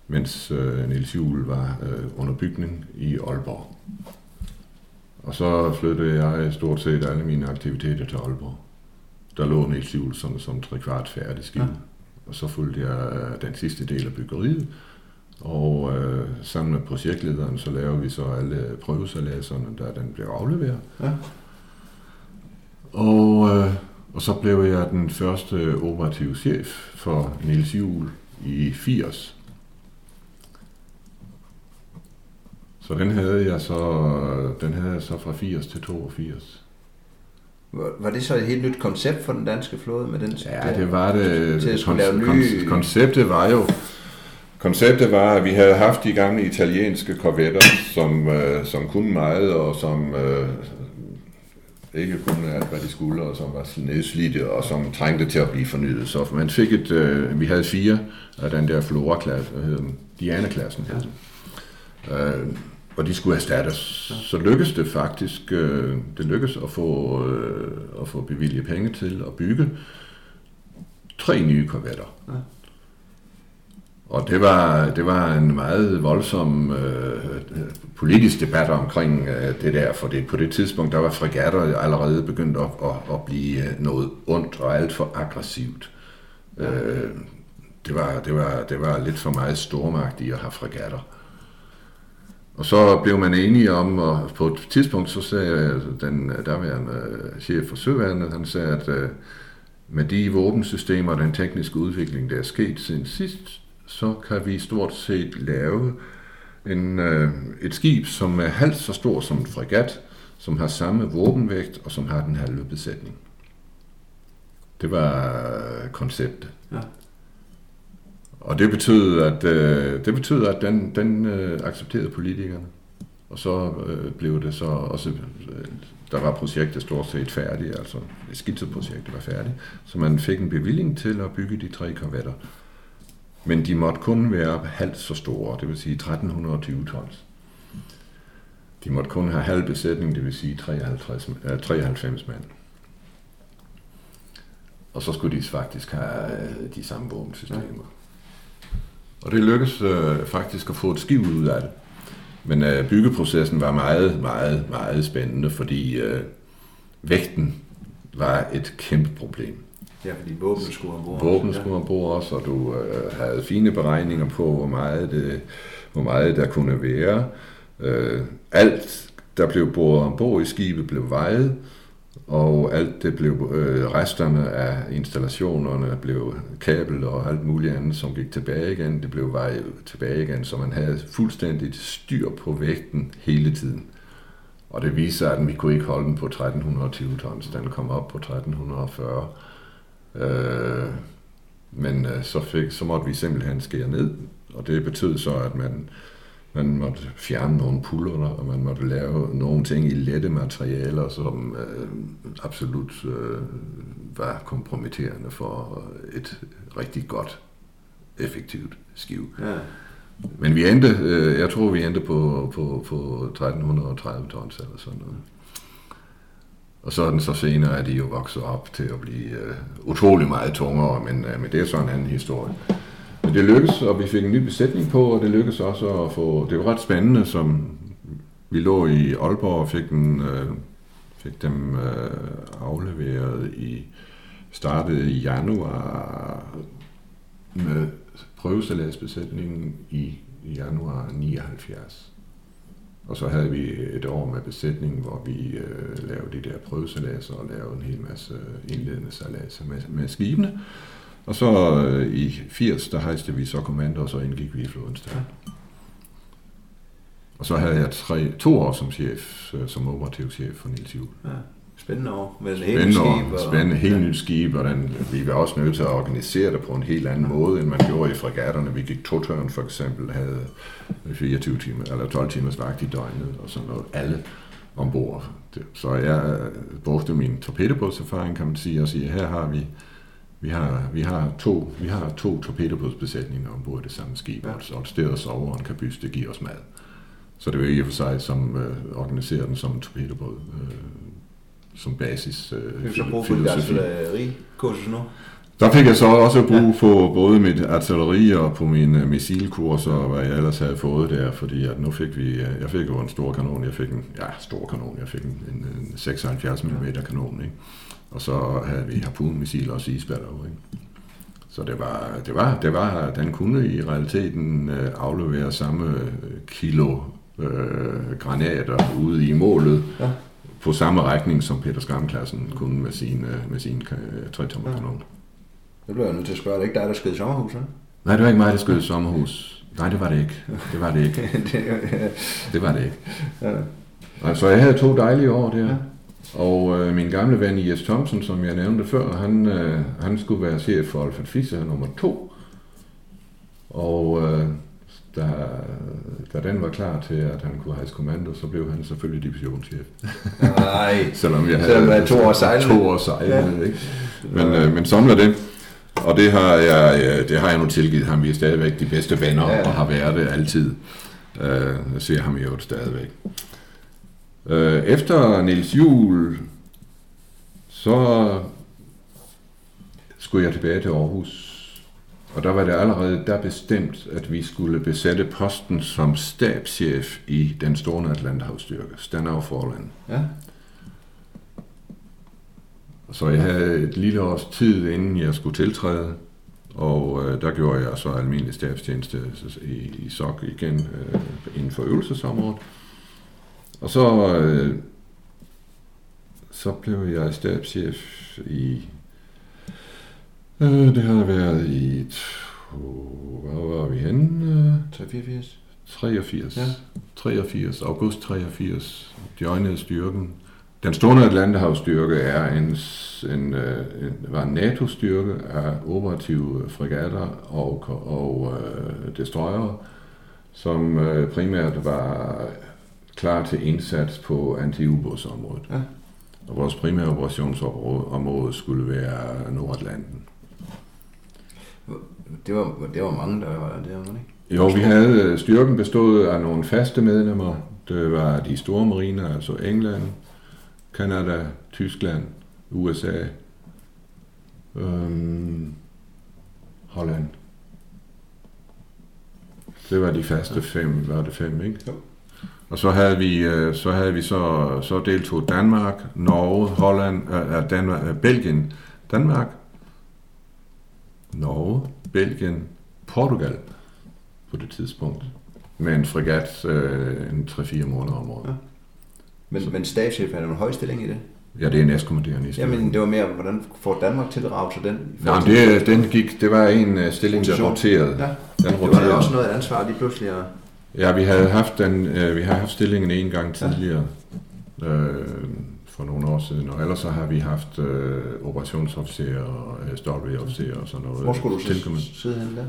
mens øh, Niels Juhl var øh, under bygning i Aalborg. Og så flyttede jeg stort set alle mine aktiviteter til Aalborg. Der lå Niels Juhl som, som kvart færdig skib. Ja. Og så fulgte jeg den sidste del af byggeriet. Og øh, sammen med projektlederen, så lavede vi så alle prøvesalæserne, da den blev afleveret. Ja. Og, øh, og så blev jeg den første operative chef for Niels Juhl i 80. Så den havde jeg så, den havde jeg så fra 80 til 82. Var det så et helt nyt koncept for den danske flåde med den? Ja, det var det. Til at kon- lave nye... Konceptet var jo, konceptet var, at vi havde haft de gamle italienske korvetter, som, øh, som kunne meget, og som, øh, ikke kun alt, hvad de skulle, og som var nedslidte, og som trængte til at blive fornyet. Så man fik et, øh, vi havde fire af den der Flora-klasse, hvad hedder den? Diana-klassen hed den. Øh, og de skulle erstattes. Så lykkedes det faktisk, øh, det lykkedes at få, øh, at få bevilget penge til at bygge tre nye korvetter. Ja. Og det var, det var en meget voldsom øh, politisk debat omkring øh, det der, for det, på det tidspunkt, der var fregatter allerede begyndt at, at, at blive øh, noget ondt og alt for aggressivt. Øh, det, var, det, var, det var lidt for meget stormagt i at have fregatter. Og så blev man enige om, og på et tidspunkt så sagde øh, den øh, derværende chef for Søværnet, han sagde, at øh, med de våbensystemer og den tekniske udvikling, der er sket siden sidst, så kan vi stort set lave en, øh, et skib, som er halvt så stor som en fregat, som har samme våbenvægt og som har den halve besætning. Det var konceptet. Ja. Og det betød, at, øh, det betød, at den, den øh, accepterede politikerne. Og så øh, blev det så også, øh, der var projektet stort set færdigt, altså skitseprojektet var færdigt, så man fik en bevilling til at bygge de tre korvetter. Men de måtte kun være halvt så store, det vil sige 1320 tons. De måtte kun have halv besætning, det vil sige 53, äh, 93 mand. Og så skulle de faktisk have øh, de samme våbensystemer. Og det lykkedes øh, faktisk at få et skib ud af det. Men øh, byggeprocessen var meget, meget, meget spændende, fordi øh, vægten var et kæmpe problem. Ja, fordi våben skulle ombord. Våben skulle ombord også, og du øh, havde fine beregninger på, hvor meget, det, hvor meget der kunne være. Øh, alt, der blev boret ombord i skibet, blev vejet, og alt det blev, øh, resterne af installationerne blev kabel og alt muligt andet, som gik tilbage igen, det blev vejet tilbage igen, så man havde fuldstændigt styr på vægten hele tiden. Og det viste sig, at vi kunne ikke holde den på 1320 tons, den kom op på 1340. Øh, men øh, så, fik, så måtte vi simpelthen skære ned, og det betød så, at man man måtte fjerne nogle puller, og man måtte lave nogle ting i lette materialer, som øh, absolut øh, var kompromitterende for et rigtig godt, effektivt skiv. Ja. Men vi endte, øh, jeg tror vi endte på, på, på 1330 tons eller sådan noget. Og så er den så senere, at de jo vokset op til at blive øh, utrolig meget tungere, men, øh, men det er så en anden historie. Men det lykkedes, og vi fik en ny besætning på, og det lykkedes også at få... Det var ret spændende, som vi lå i Aalborg og fik, den, øh, fik dem øh, afleveret i... Startede i januar med prøvesalagsbesætningen i januar 79. Og så havde vi et år med besætningen, hvor vi øh, lavede de der prøvesaladser og lavede en hel masse øh, indledende saladser med, med skibene. Og så øh, i 80, der hejste vi så kommando, og så indgik vi i flodens ja. Og så havde jeg tre, to år som chef, øh, som operativ chef for Niels Juhl. Ja. Spændende år med et helt nyt skib. Og... Spændende, helt ja. nyt skib, og den, vi var også nødt til at organisere det på en helt anden ja. måde, end man gjorde i fregatterne. Vi gik to tørn for eksempel, havde 24 timer, eller 12 timers vagt i døgnet, og sådan noget. Alle ombord. Så jeg øh, brugte min torpedobådserfaring, kan man sige, og sige, her har vi vi har, vi har to, vi har to torpedobådsbesætninger ombord i det samme skib, ja. og et sted at sove og en kabys, det giver os mad. Så det er jo i og for sig som øh, organiserer den som en torpedobåd, øh, som basis øh, Vi så brug for dit artillerikursus nu? Der fik jeg så også brug for både mit artilleri og på mine missilkurser, og hvad jeg ellers havde fået der, fordi at nu fik vi, øh, jeg fik jo en stor kanon, jeg fik en, ja, stor kanon, jeg fik en, en, en 76 mm kanon, ikke? Og så havde vi harpunmissil og isballer. Ikke? Så det var, det var, det var, den kunne i realiteten øh, aflevere samme øh, kilo øh, granater ude i målet, ja. På samme retning som Peter Skram-klassen kunne med sin, øh, med sin øh, 3 tommer kanon. Ja. Det bliver jeg nødt til at spørge, det er ikke dig, der skød sommerhus, ikke? Nej, det var ikke mig, der skød sommerhus. Nej, det var det ikke. Det var det ikke. det var det ikke. Ja. Altså, jeg havde to dejlige år der. Ja. Og øh, min gamle ven Jes Thomsen, som jeg nævnte før, han, øh, han skulle være chef for Alfred Fischer nummer to. Og øh, da, da den var klar til, at han kunne have kommando, så blev han selvfølgelig divisionschef. Nej, selvom jeg havde selvom jeg to år sejlet. To år sejlet, ja. ikke? Men, øh, men sådan er det. Og det har, jeg, det har jeg nu tilgivet ham. Vi er stadigvæk de bedste venner, ja. og har været det altid. Øh, jeg ser ham jo stadigvæk. Øh, efter Niels Juhl, så skulle jeg tilbage til Aarhus. Og der var det allerede der bestemt, at vi skulle besætte posten som stabschef i den store Atlanterhavsstyrke, Stanau Forland. Ja. Så jeg havde et lille års tid, inden jeg skulle tiltræde, og øh, der gjorde jeg så almindelig stabstjeneste i, i SOC igen øh, inden for øvelsesområdet. Og så, øh, så blev jeg stabschef i, øh, det har været i, hvor var vi henne? 83. 83. Ja. 83, august 83, joinede styrken. Den store Atlanterhavsstyrke er en, en, øh, en, var en NATO-styrke af operative fregatter og, og uh, destroyere, som uh, primært var klar til indsats på antiubådsområdet. Ja. Og vores primære operationsområde skulle være Nordatlanten. Det var, det var mange, der var der, var ikke? Jo, vi havde styrken bestået af nogle faste medlemmer. Det var de store mariner, altså England, Kanada, Tyskland, USA, øhm, Holland. Det var de faste fem, var det fem, ikke? Jo. Og så havde vi øh, så havde vi så så deltog Danmark, Norge, Holland, øh, Danmark, øh, Belgien, Danmark, Norge, Belgien, Portugal på det tidspunkt med en fregat øh, en 3-4 måneder om året. Ja. Men, men stabschef er der en høj stilling i det? Ja, det er næstkommanderende i Jamen, det var mere, hvordan får Danmark tildraget til den? Nej, det, den gik, det var en uh, stilling, der roterede. Ja. Den det roterede. var også noget ansvar lige pludselig. Og... Ja, vi havde haft, den, uh, vi har haft stillingen en gang tidligere. Ja. Uh, for nogle år siden, og ellers så har vi haft uh, operationsofficerer og uh, story-officerer og sådan noget. Hvor skulle du sidde henne der?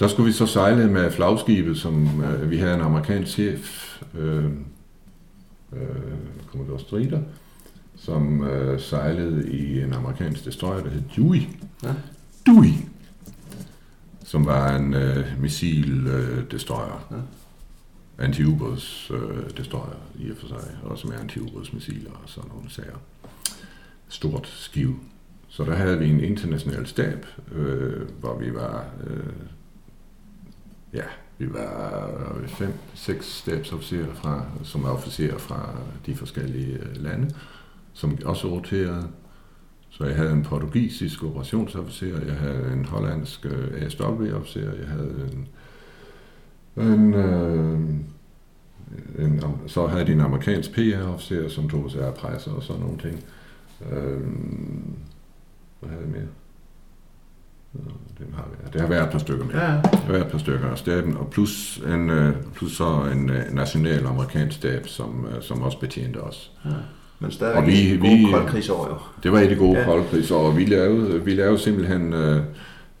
Der skulle vi så sejle med flagskibet, som uh, vi havde en amerikansk chef, uh, uh, Commodore Strider, som øh, sejlede i en amerikansk destroyer, der hed Dewey. Ja. Dewey! Som var en øh, missil-destroyer. Øh, ja øh, det står jeg i og for sig, og som er anti og sådan nogle sager. Stort skiv. Så der havde vi en international stab, øh, hvor vi var, øh, ja, vi var fem, seks stabsofficerer fra, som er officerer fra de forskellige øh, lande som også roterede. Så jeg havde en portugisisk operationsofficer, jeg havde en hollandsk øh, ASW-officer, jeg havde en, en, øh, en, så havde de en amerikansk PR-officer, som tog sig af presser og sådan nogle ting. Øh, hvad havde jeg mere? Det har, været. det har været et par stykker mere. Ja. Det har været et par stykker af staben, og plus, en, øh, plus så en national amerikansk stab, som, som også betjente os. Ja. Men stadig og vi, gode vi, koldkrigsår jo. Det var i de gode ja. koldkrigsår, og vi lavede, vi lavede simpelthen... Øh,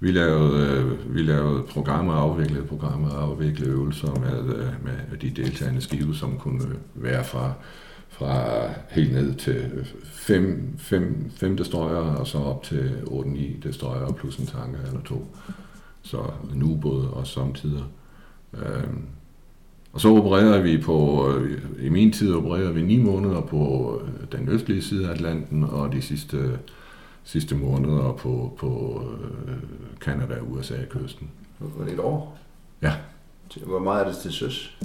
vi lavede, øh, vi lavede programmer, afviklede programmer, afviklede øvelser med, øh, med de deltagende skive, som kunne være fra, fra helt ned til fem, fem, fem destroyer, og så op til 8-9 destroyer plus en tanker eller to. Så en ubåd og samtidig. Øhm, og så opererede vi på, øh, i min tid opererede vi ni måneder på øh, den østlige side af Atlanten, og de sidste, sidste måneder på, på Canada og USA-kysten. Var det et år? Ja. Hvor meget er det til søs?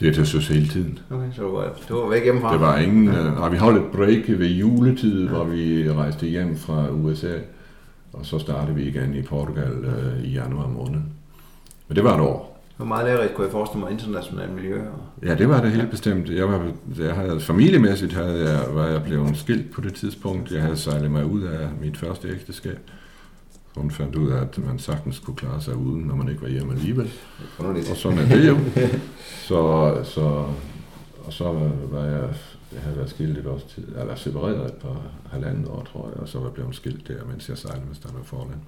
Det er til søs hele tiden. Okay, så du var, du var væk hjemmefra? Det var ingen... Ja. Uh, vi holdt et break ved juletid, ja. hvor vi rejste hjem fra USA, og så startede vi igen i Portugal uh, i januar måned. Men det var et år. Hvor meget lærerigt kunne jeg forestille mig internationalt miljø? Og... Ja, det var det helt bestemt. Jeg var, jeg havde, familiemæssigt havde jeg, var jeg blevet skilt på det tidspunkt. Jeg havde sejlet mig ud af mit første ægteskab. Hun fandt ud af, at man sagtens kunne klare sig uden, når man ikke var hjemme alligevel. Og sådan er det jo. Så, så, og så var jeg, jeg havde været skilt et års tid, eller separeret et par halvandet år, tror jeg, og så var jeg blevet skilt der, mens jeg sejlede med Standard Forland.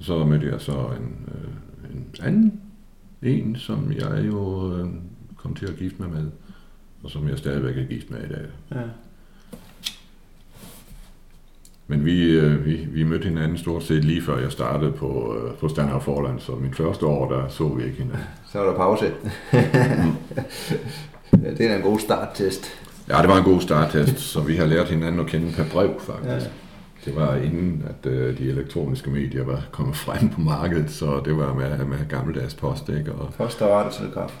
Så mødte jeg så en, øh, en anden en, som jeg jo øh, kom til at gifte mig med, og som jeg stadigvæk er gift med i dag. Ja. Men vi, øh, vi, vi mødte hinanden stort set lige før jeg startede på, øh, på Standard Forland, så min første år, der så vi ikke hinanden. Så var der pause. ja, det er en god starttest. Ja, det var en god starttest, så vi har lært hinanden at kende per brev, faktisk. Ja. Det var inden, at øh, de elektroniske medier var kommet frem på markedet, så det var med, med gammeldags post, ikke? Og, post og radiotelegraf.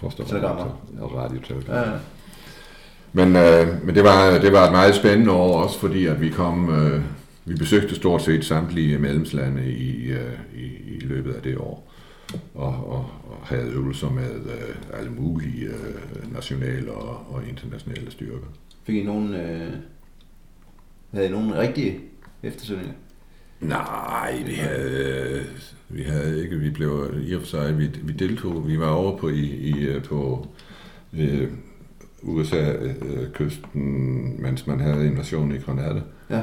Post og, radiotelegraf. Ja. Men, øh, men det, var, det var et meget spændende år også, fordi at vi kom, øh, vi besøgte stort set samtlige medlemslande i, øh, i, i løbet af det år. Og, og, og havde øvelser med øh, alle mulige øh, nationale og, og internationale styrker. Fik I nogen øh, havde I nogen rigtige eftersøgninger? Nej, vi havde, vi havde ikke. Vi blev i og for sig, vi, vi deltog, vi var over på, i, i, på øh, USA-kysten, mens man havde invasion i Granada. Ja.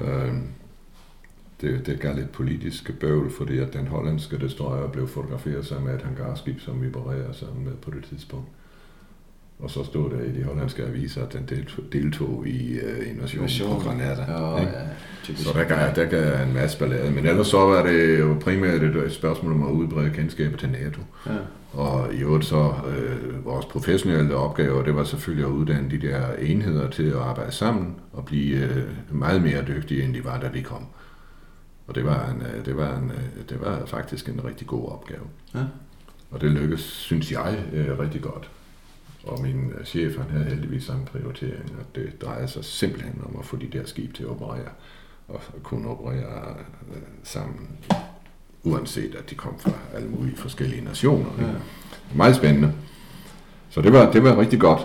Øh, det, det gav lidt politisk bøvl, fordi at den hollandske destroyer blev fotograferet sammen med et hangarskib, som vi opererer sammen med på det tidspunkt. Og så stod der i de hollandske aviser, at den deltog, i uh, invasionen på Granada. Ja, ja, så der gav, der gav en masse ballade. Men ellers så var det jo primært et, spørgsmål om at udbrede kendskabet til NATO. Ja. Og i øvrigt så øh, vores professionelle opgave, det var selvfølgelig at uddanne de der enheder til at arbejde sammen og blive øh, meget mere dygtige, end de var, da vi kom. Og det var, en, øh, det var, en, øh, det var faktisk en rigtig god opgave. Ja. Og det lykkedes, synes jeg, øh, rigtig godt. Og min chef, han havde heldigvis samme prioritering, og det drejede sig simpelthen om at få de der skib til at operere, og kunne operere sammen, uanset at de kom fra alle mulige forskellige nationer. Ja. Meget spændende. Så det var, det var rigtig godt.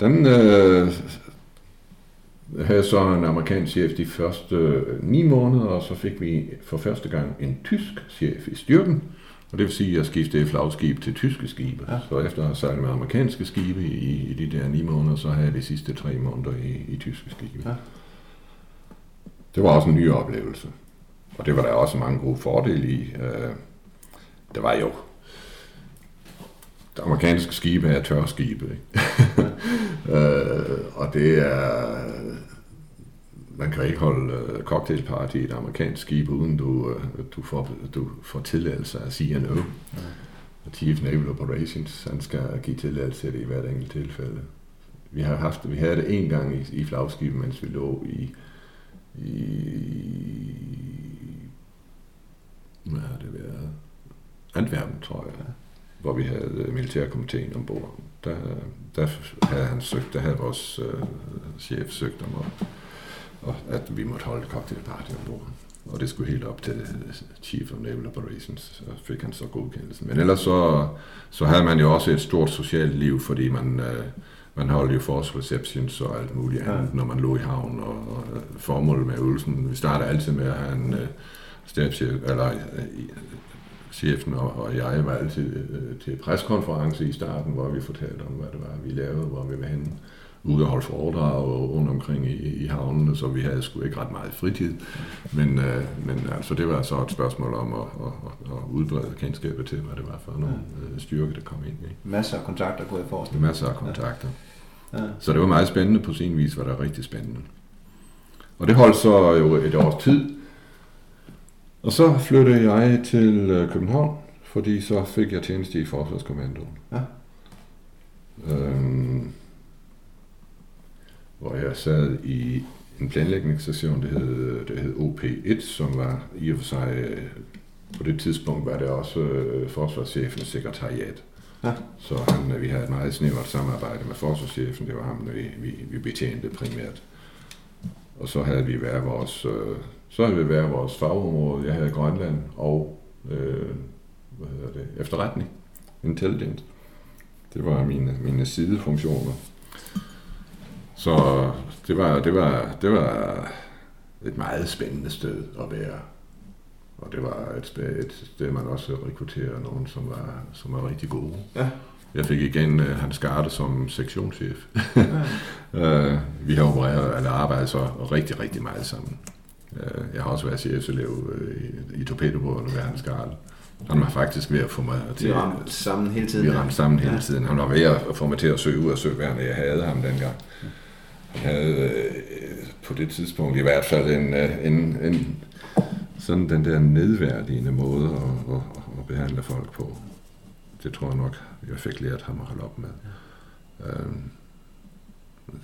Den øh, havde så en amerikansk chef de første øh, ni måneder, og så fik vi for første gang en tysk chef i styrken. Og det vil sige, at jeg skiftede flagskib til tyske skibe. Ja. Så efter at have sejlet med amerikanske skibe i, i de der ni måneder, så havde jeg de sidste tre måneder i, i tyske skibe. Ja. Det var også en ny oplevelse. Og det var der også mange gode fordele i. Øh, det var jo amerikanske skibe er tørskibe. Ikke? øh, og det er... Man kan ikke holde uh, cocktailparty i et amerikansk skib, uden du, uh, du, får, du får tilladelse at sige no. Ja. Chief Naval Operations, han skal give tilladelse til det i hvert enkelt tilfælde. Vi har haft, vi havde det en gang i, i flagskibet, mens vi lå i, i hvad har det været? Antwerpen, tror jeg hvor vi havde militærkomiteen ombord. Der, der havde han søgt, der havde vores øh, chef søgt om, at, og at vi måtte holde cocktailparty ombord. Og det skulle helt op til Chief of Naval Operations, så fik han så godkendelsen. Men ellers så, så havde man jo også et stort socialt liv, fordi man, øh, man holdt jo force receptions og alt muligt andet, ja. når man lå i havn. Og, og formålet med øvelsen, vi starter altid med at have en øh, stabschef, eller øh, chefen og, og jeg var altid øh, til preskonference i starten, hvor vi fortalte om, hvad det var, vi lavede, hvor vi var henne ude og holde foredrag rundt omkring i, i havnene, så vi havde sgu ikke ret meget fritid. Men, øh, men altså, det var så et spørgsmål om at, at, at udbrede kendskabet til, hvad det var for nogle ja. Øh, styrke, der kom ind. Ikke? Masser af kontakter, kunne jeg forestille Masser af kontakter. Ja. Ja. Så det var meget spændende, på sin vis var det rigtig spændende. Og det holdt så jo et års tid, og så flyttede jeg til øh, København, fordi så fik jeg tjeneste i Forsvarskommandoen. Ja. Øhm, hvor jeg sad i en planlægningsstation, det hed, det hed OP1, som var i og for sig, øh, på det tidspunkt var det også øh, forsvarschefens sekretariat. Ja. Så han, vi havde et meget snævert samarbejde med forsvarschefen, det var ham, vi, vi, vi betjente primært. Og så havde vi hver vores øh, så vil det være vores fagområde. Jeg havde Grønland og øh, hvad hedder det, efterretning, intelligence. Det var mine, mine sidefunktioner. Så det var, det, var, det var et meget spændende sted at være. Og det var et et sted man også rekrutterede nogen, som var, som var rigtig gode. Ja. Jeg fik igen uh, Hans Garde som sektionschef. Ja. uh, vi har opereret eller arbejdet så rigtig, rigtig meget sammen. Øh, jeg har også været chefelev øh, i, i torpedobåden ved Hans Garl. Han var faktisk ved at få mig til... Vi ramte sammen hele tiden. Vi ramte sammen hele ja. tiden. Han var ved at få mig til at søge ud af søværnet. Jeg havde ham dengang. Han havde øh, på det tidspunkt i hvert fald en, øh, en, en sådan den der nedværdigende måde at, at, at behandle folk på. Det tror jeg nok, jeg fik lært ham at holde op med. Ja. Øhm,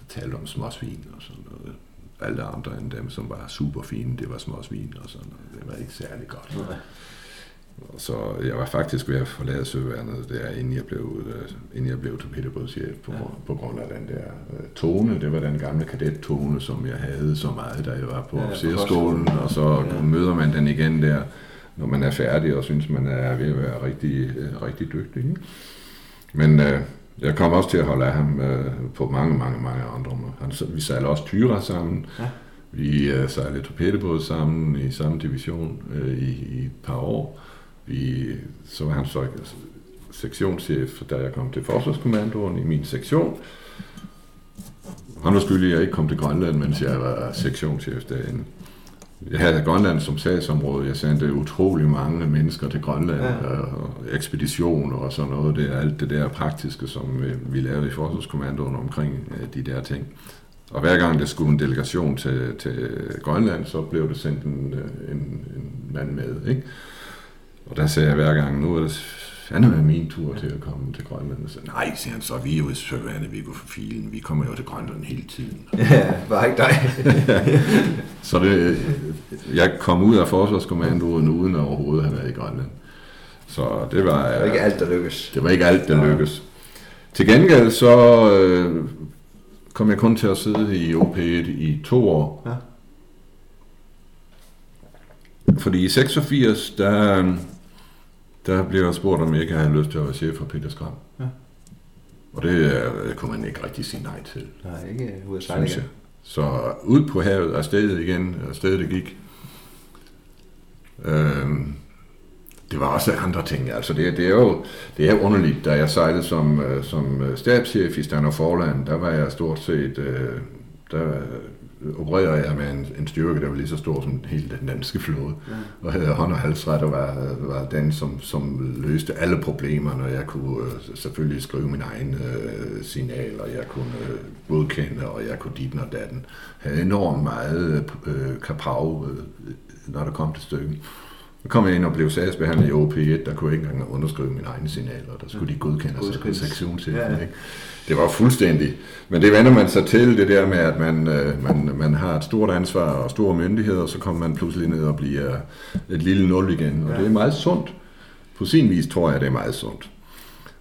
talte om småsvin og sådan noget alle andre end dem, som var super fine, det var småsvin og sådan noget. Det var ikke særlig godt. Nej. Så jeg var faktisk ved at forlade søværnet der, inden jeg blev, øh, inden jeg blev torpedobådschef på, ja. på grund af den der uh, tone. Det var den gamle kadettone, som jeg havde så meget, da jeg var på ja, officerskolen, og så ja. møder man den igen der, når man er færdig og synes, man er ved at være rigtig, uh, rigtig dygtig. Ikke? Men uh, jeg kom også til at holde af ham øh, på mange, mange, mange andre måder. Han, vi sejlede også Tyra sammen. Ja. Vi øh, sejlede torpedobåd sammen i samme division øh, i, i et par år. Vi, så var han så sektionschef, da jeg kom til Forsvarskommandoen i min sektion. Han var skyldig, at jeg ikke kom til Grønland, mens jeg var sektionschef derinde. Jeg havde Grønland som sagsområde. Jeg sendte utrolig mange mennesker til Grønland, ja. og ekspeditioner og sådan noget. Det er alt det der praktiske, som vi lavede i Forsvarskommandoen omkring de der ting. Og hver gang der skulle en delegation til, til Grønland, så blev det sendt en, en, en mand med. Ikke? Og der sagde jeg hver gang, nu er det fandme min tur til at komme til Grønland. Og så, nej, siger han så, vi er jo i Søværende, vi går for filen, vi kommer jo til Grønland hele tiden. Ja, bare ikke dig. så det, jeg kom ud af forsvarskommandoen uden at overhovedet have været i Grønland. Så det var... Det var ikke alt, der lykkedes. Det var ikke alt, der lykkedes. Til gengæld så øh, kom jeg kun til at sidde i OP1 i to år. Ja. Fordi i 86, der, der blev jeg spurgt, om jeg ikke havde lyst til at være chef for Peter Skram. Ja. Og det, det kunne man ikke rigtig sige nej til. Nej, ikke ud af sejle. Så ud på havet, afsted igen, afsted det gik. Øhm, det var også andre ting. Altså det, det er jo det er underligt, da jeg sejlede som, øh, som øh, stabschef i Stanner Forland, der var jeg stort set, øh, der opererede jeg med en, en styrke, der var lige så stor som hele den danske flåde. Ja. Og havde hånd og halsret og var, var den, som, som løste alle problemerne. Jeg kunne selvfølgelig skrive min egen øh, signal, og jeg kunne øh, godkende, og jeg kunne dit og datten. Havde enormt meget øh, kapav, øh, når der kom til stykket. Så kom jeg ind og blev sagsbehandlet i OP1, der kunne jeg ikke engang underskrive mine egne signaler, der skulle de godkende sig på sektionschefen. Ja, ja. Ikke? Det var fuldstændig. Men det vender man sig til, det der med, at man, øh, man, man har et stort ansvar og store myndigheder, og så kommer man pludselig ned og bliver et lille nul igen. Og ja. det er meget sundt. På sin vis tror jeg, det er meget sundt.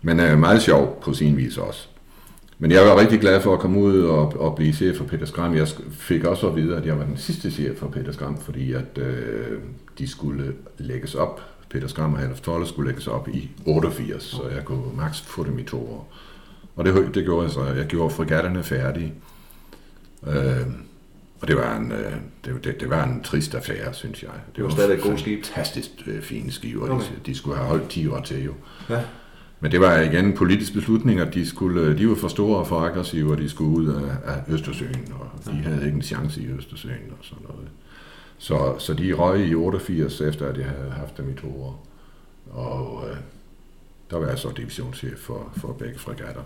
Men er meget sjov på sin vis også. Men jeg var rigtig glad for at komme ud og, og blive chef for Peter Skram. Jeg fik også at vide, at jeg var den sidste chef for Peter Skram, fordi at øh, de skulle lægges op. Peter Skram og Half Tolle skulle lægges op i 88, så jeg kunne maks få dem i to år. Og det, det gjorde jeg så. Jeg gjorde fregatterne færdige. Øh, og det var en, øh, det, det, det var en trist affære, synes jeg. Det var, var stadig et godt skib. Fantastisk øh, fine skiver. Okay. De, de skulle have holdt 10 år til jo. Ja. Men det var igen en politisk beslutning, at de, skulle, de var for store og for aggressive, og de skulle ud af, af Østersøen, og de havde ikke en chance i Østersøen og sådan noget. Så, så de røg i 88, efter at jeg havde haft dem i to år. Og øh, der var jeg så divisionschef for, for begge fregatter.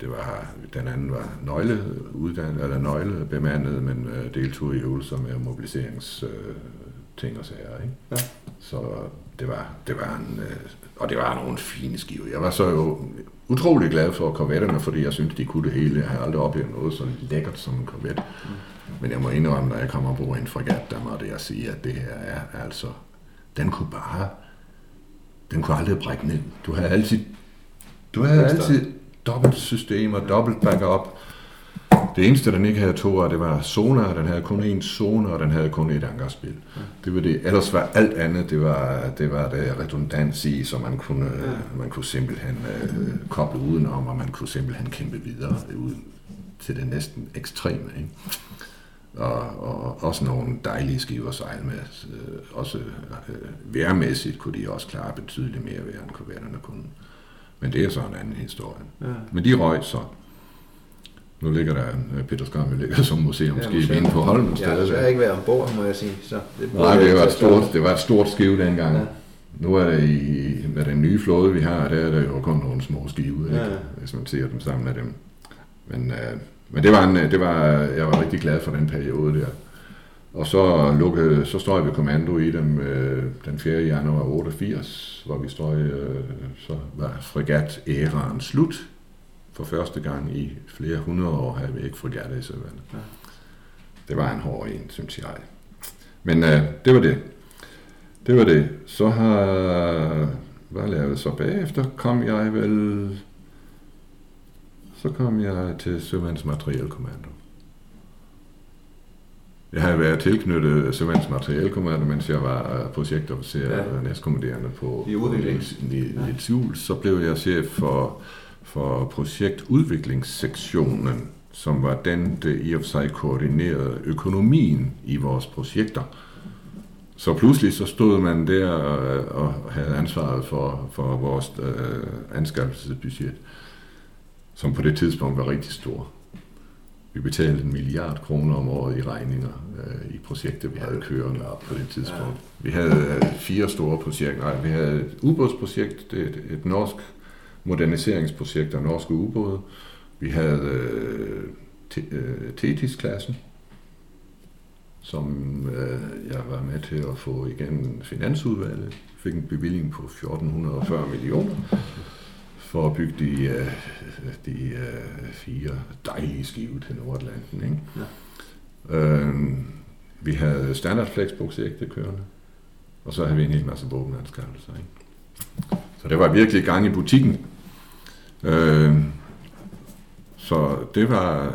Det var, den anden var nøgle uddannet, eller nøgle bemandet, men øh, deltog i øvelser med mobiliserings øh, ting og sager. Ikke? Ja. Så det var, det var en, øh, og det var nogle fine skiver. Jeg var så jo utrolig glad for korvetterne, fordi jeg syntes, de kunne det hele. Jeg har aldrig oplevet noget så lækkert som en korvet. Mm. Men jeg må indrømme, når jeg kommer på en fregat, der måtte jeg sige, at det her er altså, den kunne bare, den kunne aldrig brække ned. Du havde altid, du havde altid dobbelt system og dobbelt backup. Det eneste, den ikke havde to af, det var sonar. Den havde kun én sonar, og den havde kun et ankerspil. Ja. Det var det. Ellers var alt andet, det var det, var det redundans i, så man kunne, ja. man kunne simpelthen uh, koble udenom, og man kunne simpelthen kæmpe videre ud til det næsten ekstreme. Ikke? Og, og også nogle dejlige skiver sejl med. Uh, også uh, værmæssigt kunne de også klare betydeligt mere vejr, end korvetterne kunne. Men det er så en anden historie. Ja. Men de røg så. Nu ligger der en øh, Peter Skam, ligger som museumskib ja, museum. inde på Holmen Ja, jeg har ikke været ombord, må jeg sige. Så det Nej, det var, et stort, det var et stort skive dengang. Ja. Nu er det i, med den nye flåde, vi har, der er der jo kun nogle små skive, ikke? Ja. hvis man ser dem sammen med dem. Men, øh, men det var en, det var, jeg var rigtig glad for den periode der. Og så, lukkede, så står jeg ved kommando i dem øh, den 4. januar 88, hvor vi står øh, så var fregat æraen slut for første gang i flere hundrede år havde vi ikke fregatter i søvandet. Ja. Det var en hård en, synes jeg. Men øh, det var det. Det var det. Så har... Hvad lavede så bagefter? Kom jeg vel... Så kom jeg til Søvands Materielkommando. Jeg har været tilknyttet Søvands Materielkommando, mens jeg var projektofficer ja. og næstkommanderende på, I udvikling. I, i, ja. Så blev jeg chef for for projektudviklingssektionen, som var den, der i og for sig koordinerede økonomien i vores projekter. Så pludselig så stod man der og havde ansvaret for, for vores øh, anskaffelsesbudget, som på det tidspunkt var rigtig stor. Vi betalte en milliard kroner om året i regninger øh, i projekter, vi havde kørende på det tidspunkt. Vi havde øh, fire store projekter. Nej, vi havde et ubådsprojekt, et, et norsk moderniseringsprojekt af norske ubåde. Vi havde øh, øh, Tetis-klassen, som øh, jeg var med til at få igen finansudvalget. Fik en bevilling på 1440 millioner for at bygge de, øh, de øh, fire dejlige skive til Nordatlanten. Ikke? Ja. Øh, vi havde standard flex projektet kørende, og så havde vi en hel masse våbenanskaffelser. Ikke? Så det var virkelig gang i butikken. Øh, så det var,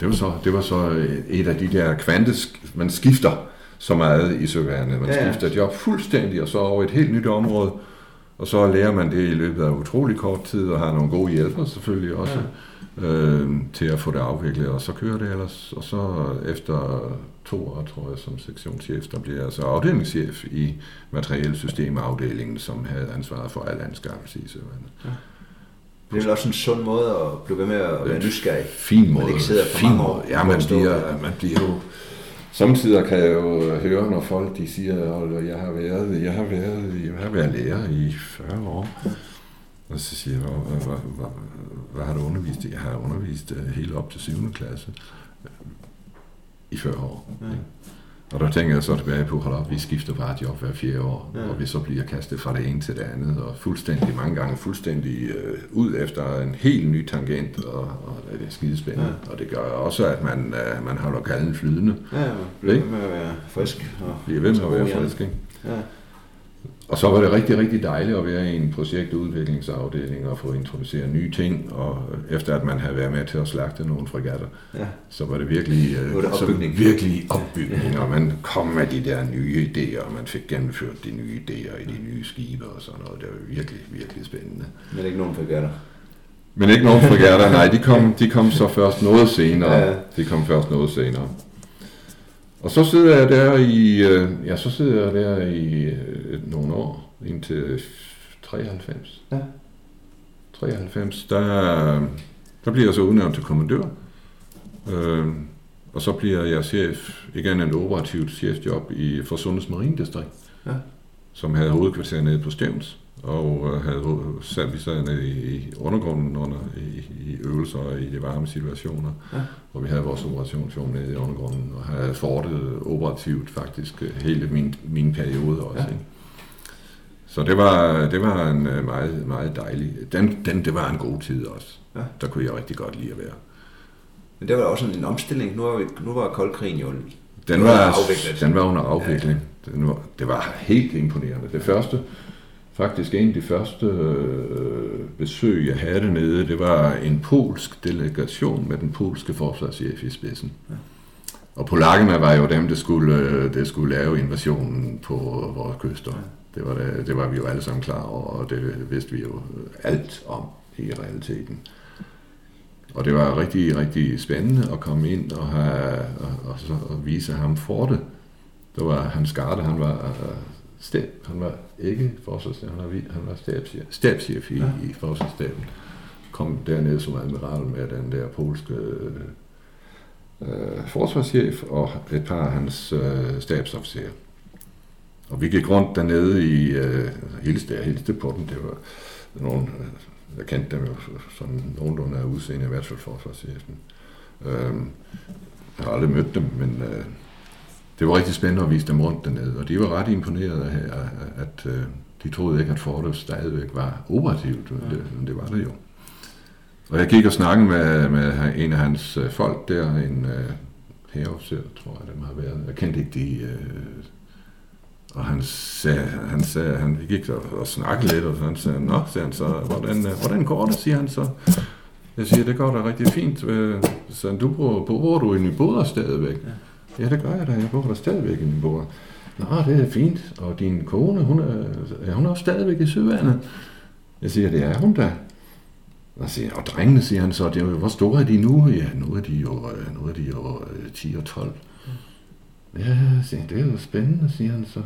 det var så, det var så et af de der kvantes, man skifter så meget i søværnet. Man ja, ja. skifter job fuldstændig, og så over et helt nyt område, og så lærer man det i løbet af utrolig kort tid, og har nogle gode hjælpere selvfølgelig også, ja. øh, til at få det afviklet, og så kører det ellers. Og så efter to år, tror jeg, som sektionschef, der bliver jeg så afdelingschef i materielsystemafdelingen, som havde ansvaret for al anskaffelse i søværnet. Ja. Det er vel også en sund måde at blive ved med at være nysgerrig. Fin måde. Man ikke sidder for fin mange år. Ja, man bliver, man bliver jo... Samtidig kan jeg jo høre, når folk de siger, at jeg har været, jeg har været, jeg har været lærer i 40 år. Og så siger jeg, hvad, hvad, hvad, hvad har du undervist i? Jeg har undervist øh, helt op til 7. klasse i 40 år. Ja. Og der tænker jeg så tilbage på, hold vi skifter bare job hver fjerde år, ja. og vi så bliver kastet fra det ene til det andet, og fuldstændig, mange gange fuldstændig øh, ud efter en helt ny tangent, og, og det er skidespændende. Ja. Og det gør også, at man, øh, man holder kalden flydende. Ja, man bliver ved med at være frisk. Og bliver ved med at være frisk, ikke? Ja. Og så var det rigtig, rigtig dejligt at være i en projektudviklingsafdeling og få introduceret nye ting, og efter at man havde været med til at slagte nogle fregatter, ja. så var det virkelig, var det opbygning. Så virkelig opbygning, og man kom med de der nye idéer, og man fik gennemført de nye idéer i de nye skibe og sådan noget. Det var virkelig, virkelig spændende. Men ikke nogen fregatter? Men ikke nogen fregatter, nej, de kom, de kom så først noget senere. Ja, ja. De kom først noget senere. Og så sidder jeg der i, øh, ja, så sidder jeg der i øh, nogle år, indtil 93. Ja. 93, der, der bliver jeg så udnævnt til kommandør. Øh, og så bliver jeg chef, igen en operativt chefjob i for Sundheds Marinedistrikt, ja. som havde hovedkvarter nede på Stævns og øh, havde sat vi nede i, i undergrunden under, i, i øvelser og i de varme situationer, ja. hvor vi havde vores operationsjob nede i undergrunden, og havde fortet operativt faktisk øh, hele min, min periode også. Ja. Ikke? Så det var, det var en øh, meget, meget dejlig, den, den, det var en god tid også. Ja. Der kunne jeg rigtig godt lide at være. Men det var også en omstilling. Nu var, nu var koldkrigen jo den var, afviklet. Den var under afvikling. Ja. Den var, det var helt imponerende. Det første, faktisk en af de første øh, besøg, jeg havde dernede, det var en polsk delegation med den polske forsvarschef i spidsen. Ja. Og polakkerne var jo dem, der skulle, øh, der skulle lave invasionen på vores kyster. Ja. Det, var det, det var vi jo alle sammen klar over, og det vidste vi jo alt om i realiteten. Og det var rigtig, rigtig spændende at komme ind og, have, og, og, så, og vise ham for det. Der var Hans Garde, han var stab, han var ikke forsvarschef, han var, han var stabschef, stabschef i, ja. i forsvarsstaben. Kom dernede som admiral med den der polske øh, forsvarschef og et par af hans øh, stabsofficerer. Og vi gik rundt dernede i øh, hilste, jeg hilste på dem. Det var nogle, øh, jeg kendte dem jo sådan nogenlunde af udseende, i hvert fald forsvarschefen. Øh, jeg har aldrig mødt dem, men øh, det var rigtig spændende at vise dem rundt dernede, og de var ret imponerede af, at, at øh, de troede ikke, at Fordus stadigvæk var operativt, men det, men det var det jo. Og jeg gik og snakkede med, med en af hans øh, folk der, en øh, uh, herreofficer, tror jeg, dem har været. Jeg kendte ikke de... Uh, og han sagde, han sagde, han gik og, og snakkede lidt, og han sagde, nå, sagde han så, hvordan, øh, hvordan går det, siger han så. Jeg siger, det går da rigtig fint. Så du bor, bor du i Nyboder stadigvæk? Ja. Ja, det gør jeg da. Jeg bor der stadigvæk i min bor. Nå, det er fint. Og din kone, hun er, er hun også stadigvæk i Søvandet? Jeg siger, det er hun da. Og, siger, og drengene, siger han så, det er hvor store er de nu? Ja, nu er de jo, nu er de jo 10 øh, og 12. Ja, siger, det er jo spændende, siger han så.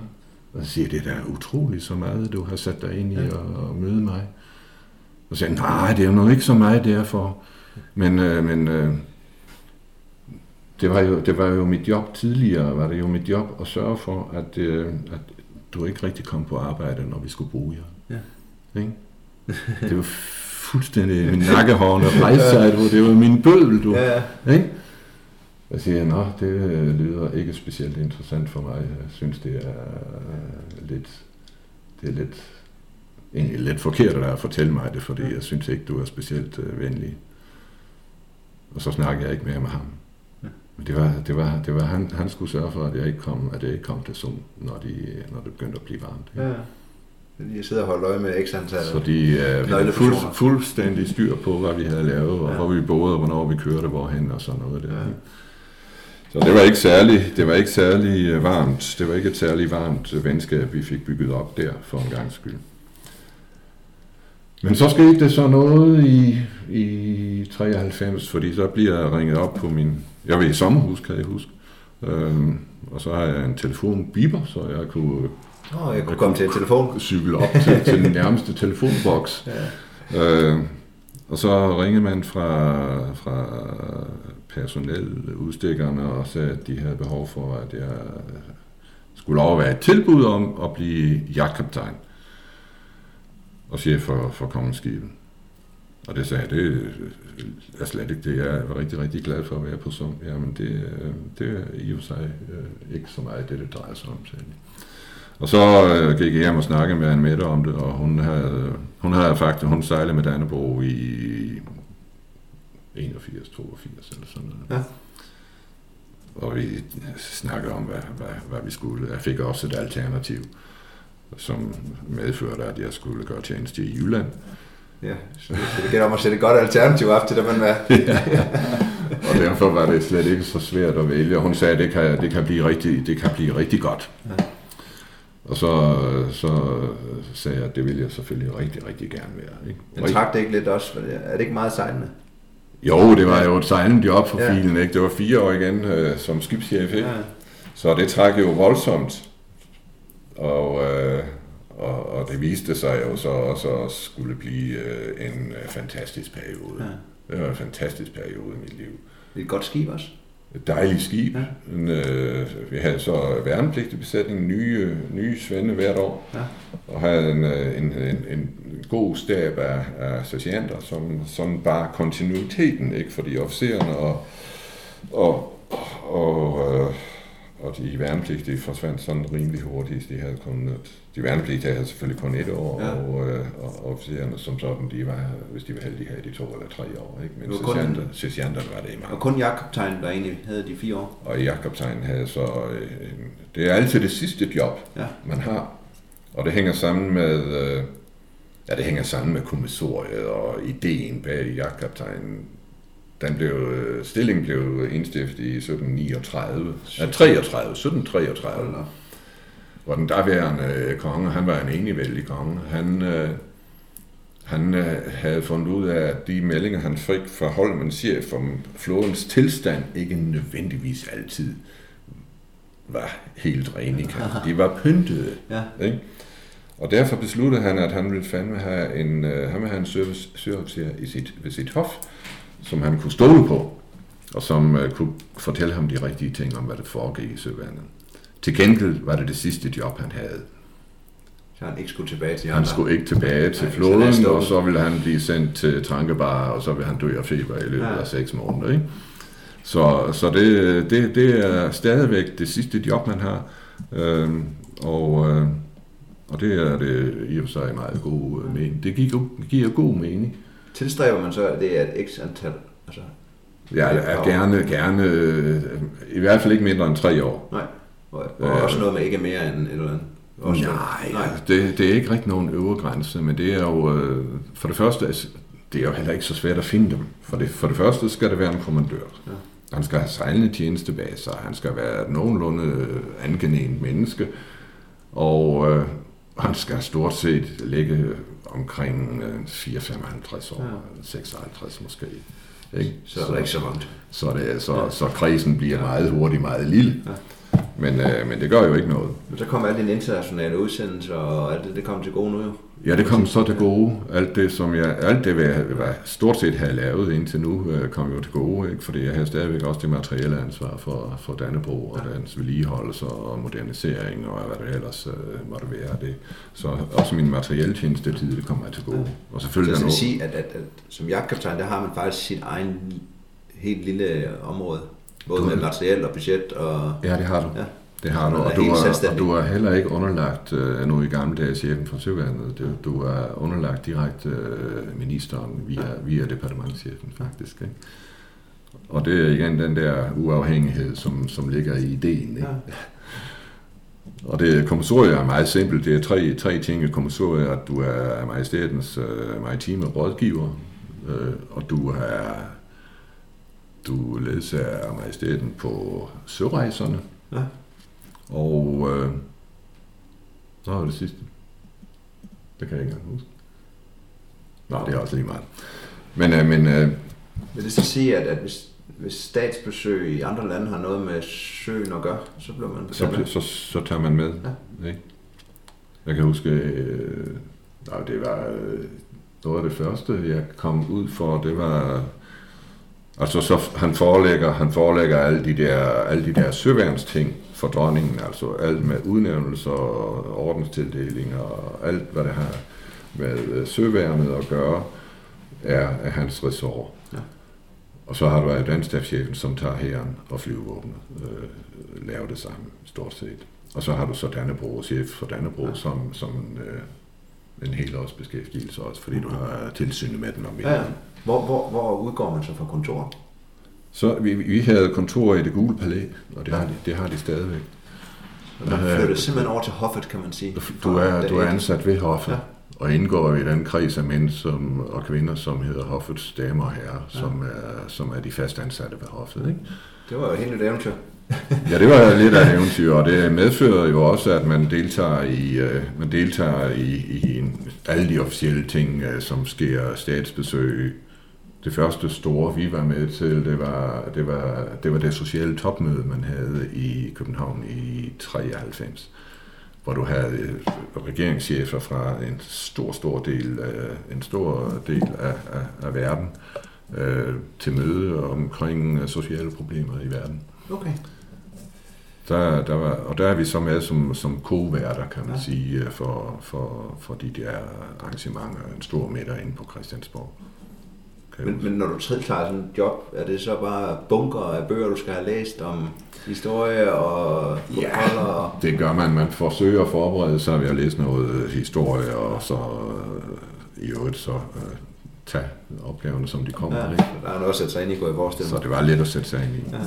Og siger, det er da utroligt så meget, du har sat dig ind i at, at møde mig. Og siger, nej, det er jo nok ikke så meget derfor. Men, øh, men øh, det var, jo, det var jo mit job tidligere, var det jo mit job at sørge for, at, øh, at du ikke rigtig kom på arbejde, når vi skulle bruge jer. Ja. Ikke? Det var fuldstændig min nakkehårene rejse sig, du. det var min bødel, du. Ja, ja. Ikke? Jeg siger, nå, det lyder ikke specielt interessant for mig. Jeg synes, det er lidt, det er lidt, egentlig lidt forkert at fortælle mig det, fordi jeg synes ikke, du er specielt øh, venlig. Og så snakker jeg ikke mere med ham. Det var, det var, det var han, han skulle sørge for, at jeg ikke kom, at jeg ikke kom til Zoom, når, de, når det begyndte at blive varmt. Ja. De sidder og holder øje med x antal Så de uh, fuld, fuldstændig styr på, hvad vi havde lavet, og ja. hvor vi boede, og hvornår vi kørte, hvorhen og sådan noget der. Ja. Så det var ikke særlig, det var ikke særlig øh, varmt. Det var ikke et særlig varmt venskab, vi fik bygget op der for en gang skyld. Men så skete det så noget i, i 93, fordi så bliver jeg ringet op på min... Jeg var i sommerhus, kan jeg huske. Øhm, og så har jeg en telefon biber, så jeg kunne... Oh, jeg kunne komme til en telefon. Cykle op til, til den nærmeste telefonboks. ja. øhm, og så ringede man fra, fra personel udstikkerne og sagde, at de havde behov for, at jeg skulle overvære et tilbud om at blive jagtkaptajn og chef for, for kongeskibet. Og det sagde jeg, det er slet ikke det. Jeg var rigtig, rigtig glad for at være på Sum. Jamen, det, det er i og sig øh, ikke så meget det, det drejer sig om. Selv. Og så øh, gik jeg hjem og snakkede med Anne Mette om det, og hun havde, hun havde faktisk, hun sejlede med Dannebro i 81, 82 eller sådan noget. Ja. Og vi snakkede om, hvad, hvad, hvad vi skulle. Jeg fik også et alternativ som medførte, at jeg skulle gøre tjeneste i Jylland. Ja, så det gælder om at sætte et godt alternativ op til det, man var. ja. Og derfor var det slet ikke så svært at vælge. Hun sagde, at det kan, det kan, blive, rigtig, det kan blive rigtig godt. Ja. Og så, så sagde jeg, at det ville jeg selvfølgelig rigtig, rigtig gerne være. Ikke? Men trak det ikke lidt også? Er det ikke meget sejlende? Jo, det var jo et sejlende job for ja. filen. Ikke? Det var fire år igen øh, som skibschef. Ikke? Ja. Så det trak jo voldsomt. Og, øh, og, og det viste sig jo så også at skulle blive øh, en øh, fantastisk periode. Ja. Det var en fantastisk periode i mit liv. Det et godt skib også. Et dejligt skib. Ja. En, øh, vi havde så værnepligtig besætning, nye, nye svende hvert år, ja. og havde en, øh, en, en, en god stab af, af sergeanter, som, som bare kontinuiteten, ikke for de officererne, og, og, og øh, og de værnepligtige forsvandt sådan rimelig hurtigt. De havde kun, de værnepligtige havde selvfølgelig kun et år, ja. og, øh, og officererne som sådan, de var, hvis de var heldige, havde de to eller tre år. Ikke? Men sergeanter, sergeanterne var det i mange. Og kun jagtkaptajnen, der egentlig havde de fire år? Og jagtkaptajnen havde så, øh, det er altid det sidste job, ja. man har. Og det hænger sammen med, øh, ja, det hænger sammen med kommissoriet og ideen bag jagtkaptajnen den blev, øh, stillingen blev indstiftet i 1739, ja, 33, 1733, hvor den daværende konge, han var en enigvældig konge, han, øh, han øh, havde fundet ud af, at de meldinger, han fik fra Holmens chef om flådens tilstand, ikke nødvendigvis altid var helt rene. De var pyntede. Ja. Ikke? Og derfor besluttede han, at han ville fandme have en, uh, han ville have en service, i sit, ved sit hof, som han kunne stole på, og som uh, kunne fortælle ham de rigtige ting om, hvad der foregik i søvandet. Til gengæld var det det sidste job, han havde. Så han ikke skulle tilbage til Han skulle ikke tilbage til Nej, floden, og så ville han blive sendt til Trankebar, og så ville han dø af feber i løbet ja. af seks måneder. Ikke? Så, så det, det, det er stadigvæk det sidste job, man har. Øhm, og, øh, og det er det i og for sig meget god øh, mening. Det giver, giver god mening tilstræber man så, at det er et x antal? Altså, ja, er gerne, gerne, i hvert fald ikke mindre end tre år. Nej, og, og øh, også noget med ikke mere end et eller andet. Også nej, nej. Det, det er ikke rigtig nogen øvre grænse, men det er jo, øh, for det første, altså, det er jo heller ikke så svært at finde dem. For det, for det første skal det være en kommandør. Ja. Han skal have sejlende tjeneste bag sig, han skal være et nogenlunde øh, angenæmt menneske, og øh, han skal stort set ligge omkring 4-55 år, ja. 56 måske. Ikke? Så, så er det ikke så langt. Så, det, så, ja. så kredsen bliver meget hurtigt meget lille. Ja. Men, øh, men det gør jo ikke noget. Men så kommer alle dine internationale udsendelser og alt det, det kommer til gode nu jo. Ja, det kom så til gode. Alt det, som jeg, alt det, jeg var stort set havde lavet indtil nu, øh, kom jo til gode, ikke? fordi jeg havde stadigvæk også det materielle ansvar for, for Dannebro og dens vedligeholdelse og modernisering og hvad det ellers uh, måtte være. Det. Så også min materielle tjenestetid, det kommer til gode. Og selvfølgelig så jeg skal sige, at, at, at, som jagtkaptajn, der har man faktisk sit egen helt lille område, både med materiel og budget. Og, ja, det har du. Ja. Det har du, og du, er, og du er heller ikke underlagt, uh, nu i gamle dage chefen for Søværnet, du, du er underlagt direkte uh, ministeren via, via departementchefen faktisk. Ikke? Og det er igen den der uafhængighed, som, som ligger i ideen. Ikke? Ja. Og det kommissoriet er meget simpelt. Det er tre, tre ting i kommissoriet, at du er majestetens uh, maritime rådgiver, uh, og du er du ledsager majestæten på sørejserne. Ja. Og øh, så var det sidste. Det kan jeg ikke engang huske. Nå, det er også lige meget. Men, øh, men øh, vil det så sige, at, at hvis, hvis statsbesøg i andre lande har noget med søen at gøre, så bliver man så, så, så tager man med. Ja. Ikke? Jeg kan huske, øh, nej, det var øh, noget af det første, jeg kom ud for, det var Altså, så han forelægger, han forelægger alle de der, alle de der søværns ting for dronningen, altså alt med udnævnelser og ordenstildeling og alt, hvad det har med øh, søværnet at gøre, er, er hans ressort. Ja. Og så har du adjudantstafchefen, som tager hæren og flyvevåbnet, øh, laver det samme, stort set. Og så har du så Dannebro, chef for Dannebro, ja. som, som øh, en hel års beskæftigelse også, fordi du har tilsynet med den om ja, ja. Hvor, hvor, hvor udgår man så fra kontor? Så vi, vi havde kontor i det gule palæ, og det, har, de, det har de stadigvæk. Man flytter simpelthen over til hoffet, kan man sige. Du er, du er ansat ved hoffet, ja. og indgår i den kreds af mænd som, og kvinder, som hedder hoffets damer og herrer, ja. som, er, som er de fast ansatte ved hoffet. Ikke? Det var jo helt et eventyr. ja, det var lidt af et eventyr, og det medfører jo også, at man deltager i, uh, man deltager i, i en, alle de officielle ting, uh, som sker statsbesøg, det første store, vi var med til, det var det, var, det, var det sociale topmøde, man havde i København i 93, hvor du havde regeringschefer fra en stor, stor del af, en stor del af, af, af verden øh, til møde omkring sociale problemer i verden. Okay. Der, der var, og der er vi så med som, som co-værter, kan man ja. sige, for, for, for de der arrangementer, en stor middag inde på Christiansborg. Men, men når du tager sådan et job, er det så bare bunker af bøger, du skal have læst om historie og Ja, og... det gør man. Man forsøger at forberede sig ved at læse noget historie, og så øh, i øvrigt så øh, tage opgaverne, som de kommer. Ja, ikke? der er noget at sætte sig ind i, går i vores Så det var lidt at sætte sig ind i. Ja.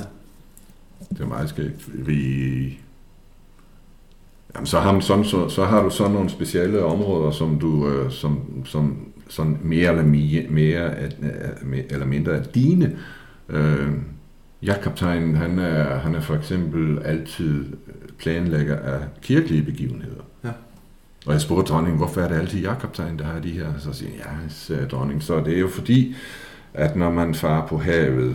Det er meget skægt. Vi, Jamen, så, har, sådan, så, så har du så nogle specielle områder, som du, øh, som, som sådan mere eller, mere, mere eller mindre af dine. Øh, jagtkaptajnen, han er, han er for eksempel altid planlægger af kirkelige begivenheder. Ja. Og jeg spurgte dronningen, hvorfor er det altid jagtkaptajnen, der har de her? Så siger jeg, ja, sagde dronningen, så det er jo fordi, at når man farer på havet,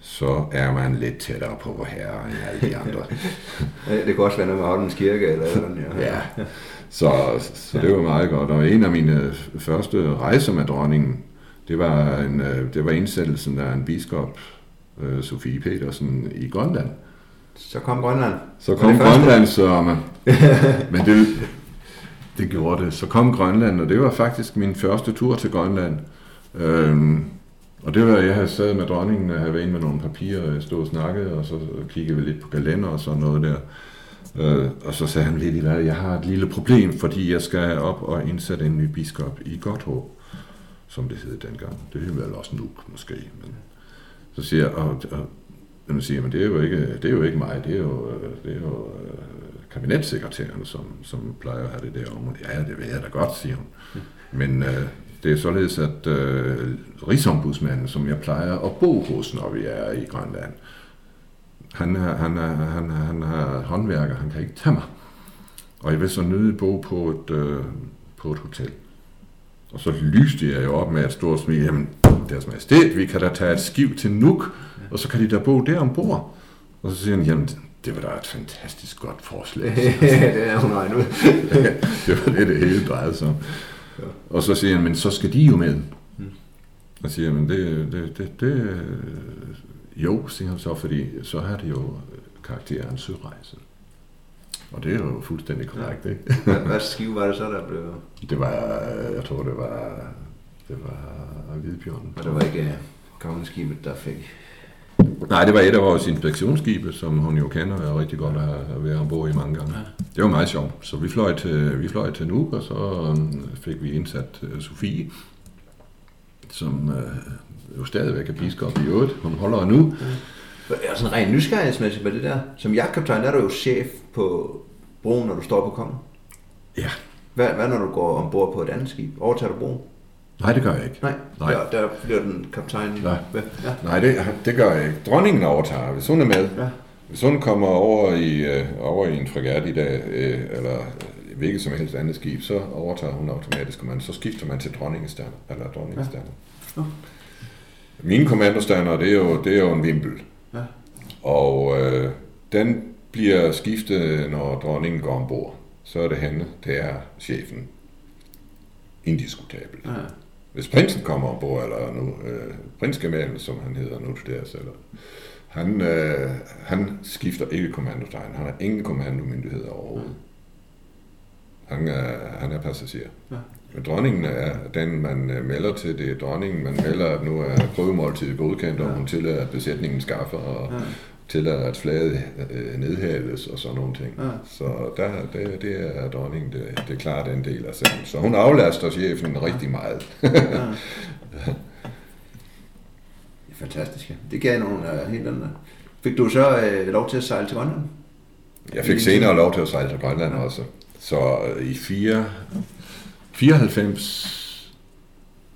så er man lidt tættere på vor herre end alle de andre. det kan også være noget med Holmens Kirke eller sådan, ja. ja. Så, så det var meget godt. Og en af mine første rejser med dronningen, det var, en, øh, det var indsættelsen af en biskop, øh, Sofie Petersen, i Grønland. Så kom Grønland. Så kom Grønland, så man. Men det, det gjorde det. Så kom Grønland, og det var faktisk min første tur til Grønland. Øhm, og det var, jeg havde sad med dronningen, og havde været inde med nogle papirer, og jeg stod og snakkede, og så kiggede vi lidt på kalender og sådan noget der. Øh, og så sagde han lidt i hvad, jeg har et lille problem, fordi jeg skal op og indsætte en ny biskop i Godthåb, som det hed dengang. Det er vel også nu, måske. Men så siger jeg, og, og man siger, men det er jo ikke, det er jo ikke mig, det er jo, det er jo øh, kabinetssekretæren, som, som plejer at have det der område. Ja, det ved jeg da godt, siger hun. Men øh, det er således, at øh, Rigsombudsmanden, som jeg plejer at bo hos, når vi er i Grønland, han er, han er, han er, han er håndværker, han kan ikke tage mig. Og jeg vil så nøde bo på et, øh, på et hotel. Og så lyste jeg jo op med et stort smil, jamen, deres majestæt, vi kan da tage et skiv til Nuuk, og så kan de da bo der ombord. Og så siger han, jamen, det var da et fantastisk godt forslag. det er hun ud. det var det, det hele drejede sig om. Og så siger han, men så skal de jo med. Mm. Og siger men det, det, det, det, jo, siger han så, fordi så har det jo karakteren sørejse. Og det er jo fuldstændig korrekt, ja. ikke? hvad, skive var det så, der blev... Det var, jeg tror, det var, det var Hvidbjørn. Og det var ikke uh, kongeskibet, der fik... Nej, det var et af vores inspektionsskibe, som hun jo kender og er rigtig godt at være ombord i mange gange. Ja. Det var meget sjovt. Så vi fløj til, vi fløj til Nuuk, og så fik vi indsat Sofie, som jo stadigvæk er biskop i øvrigt. Hun holder nu. Ja er sådan rent nysgerrighedsmæssigt med det der. Som jagtkaptajn er du jo chef på broen, når du står på kongen. Ja. Hvad, hvad når du går ombord på et andet skib? Overtager du broen? Nej, det gør jeg ikke. Nej, Nej. Der, der bliver den kaptajn... Nej, ja. Nej det, det gør jeg ikke. Dronningen overtager, hvis hun er med. Ja. Hvis hun kommer over i, øh, over i en fregat i dag, øh, eller hvilket som helst andet skib, så overtager hun automatisk, og man, så skifter man til dronningsstjerner. Eller dronningsstjerner. Ja. Ja. Mine kommandostander, det er jo, det er jo en vimpel. Ja. Og øh, den bliver skiftet, når dronningen går ombord. Så er det hende, det er chefen. Indiskutabelt. Ja. Hvis prinsen kommer ombord, eller nu øh, prins Gamal, som han hedder nu til deres, eller, han, øh, han skifter ikke kommandotegn. Han har ingen kommandomyndighed overhovedet. Han er, han er passager. Ja. Men dronningen er den, man øh, melder til. Det er dronningen, man melder, at nu er prøvemåltidet godkendt, og hun tillader, at besætningen skaffer, og ja. tillader, at flaget øh, nedhales og sådan nogle ting. Ja. Så der, det, det er dronningen, det, det er klart en del af sagen. Så hun aflaster chefen rigtig meget. ja. Det er fantastisk. Det gav nogle uh, helt andre. Fik du så uh, lov til at sejle til Grønland? Jeg fik senere lov til at sejle til Grønland også. Så uh, i fire, 94,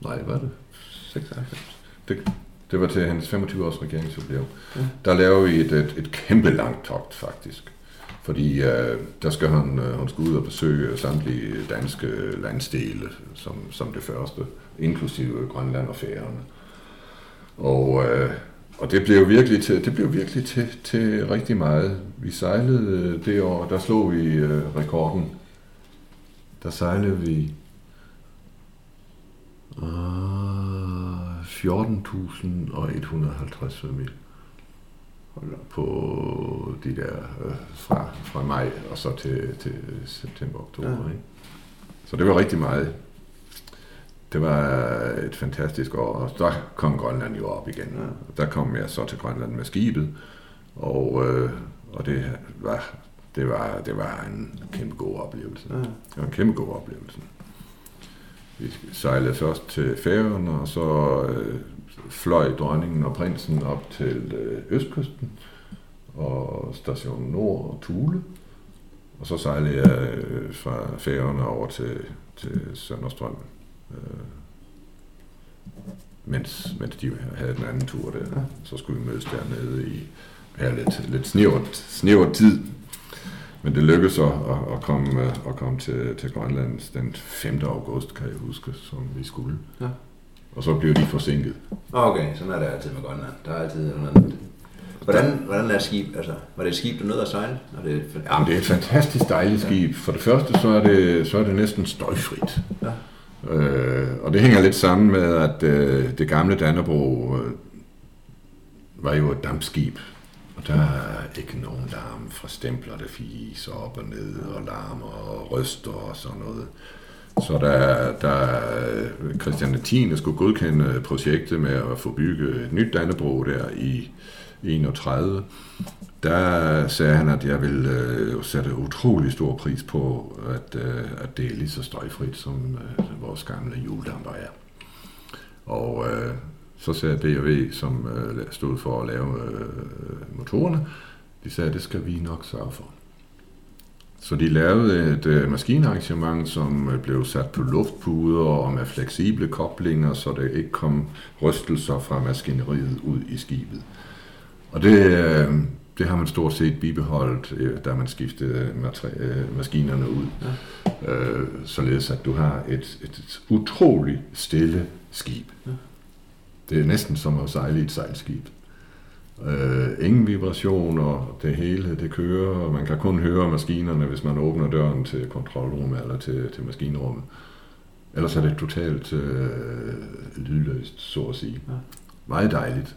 nej, hvad er det? 96? Det, det var til hans 25 års regeringsjubilæum. Ja. Der laver vi et, et, et kæmpe langt togt, faktisk. Fordi øh, der skal han, øh, han skal ud og besøge samtlige danske landsdele som, som det første, inklusive Grønland og Færøerne. Og, øh, og det blev virkelig til, det blev virkelig til, til rigtig meget. Vi sejlede det år, der slog vi øh, rekorden. Der sejlede vi 14.150 mil på de der øh, fra, fra maj og så til, til september oktober. Ja. Ikke? Så det var rigtig meget. Det var et fantastisk år, og der kom Grønland jo op igen. Ja. Der kom jeg så til Grønland med skibet, og, øh, og det var det var, det var en kæmpe god oplevelse. Ja. Det var en kæmpe god oplevelse. Vi sejlede først til Færøerne, og så øh, fløj dronningen og prinsen op til øh, Østkysten og station Nord og Thule. Og så sejlede jeg øh, fra Færøerne over til, til Sønderstrøm. Øh, mens, mens de havde den anden tur der. Så skulle vi mødes dernede i ja, lidt, lidt snævert, snævert tid. Men det lykkedes at, at, at, komme, at komme til, til Grønland den 5. august, kan jeg huske, som vi skulle. Ja. Og så blev de forsinket. Okay, sådan er det altid med Grønland. Der er altid noget. Hvordan, hvordan er skib? Altså, var det et skib, der nød at sejle? Er det, et... Jamen, det er et fantastisk dejligt skib. For det første, så er det, så er det næsten støjfrit. Ja. Øh, og det hænger lidt sammen med, at øh, det gamle Dannebrog øh, var jo et dampskib. Og der er ikke nogen larm fra stempler, der fiser op og ned og larmer og ryster og sådan noget. Så der, der Christian 10. skulle godkende projektet med at få bygget et nyt Dannebro der i 31. Der sagde han, at jeg ville øh, sætte utrolig stor pris på, at, øh, at det er lige så støjfrit, som øh, vores gamle juledamper er. Og øh, så sagde DRV, som øh, stod for at lave øh, motorerne, de sagde, at det skal vi nok sørge for. Så de lavede et øh, maskinarrangement, som øh, blev sat på luftpuder og med fleksible koblinger, så der ikke kom rystelser fra maskineriet ud i skibet. Og det, øh, det har man stort set bibeholdt, øh, da man skiftede øh, maskinerne ud. Ja. Øh, således at du har et, et, et utroligt stille skib. Ja. Det er næsten som at sejle i et sejlskib. Øh, ingen vibrationer, det hele det kører, og man kan kun høre maskinerne, hvis man åbner døren til kontrolrummet eller til, til maskinrummet. Ellers er det totalt øh, lydløst, så at sige. Ja. Meget dejligt.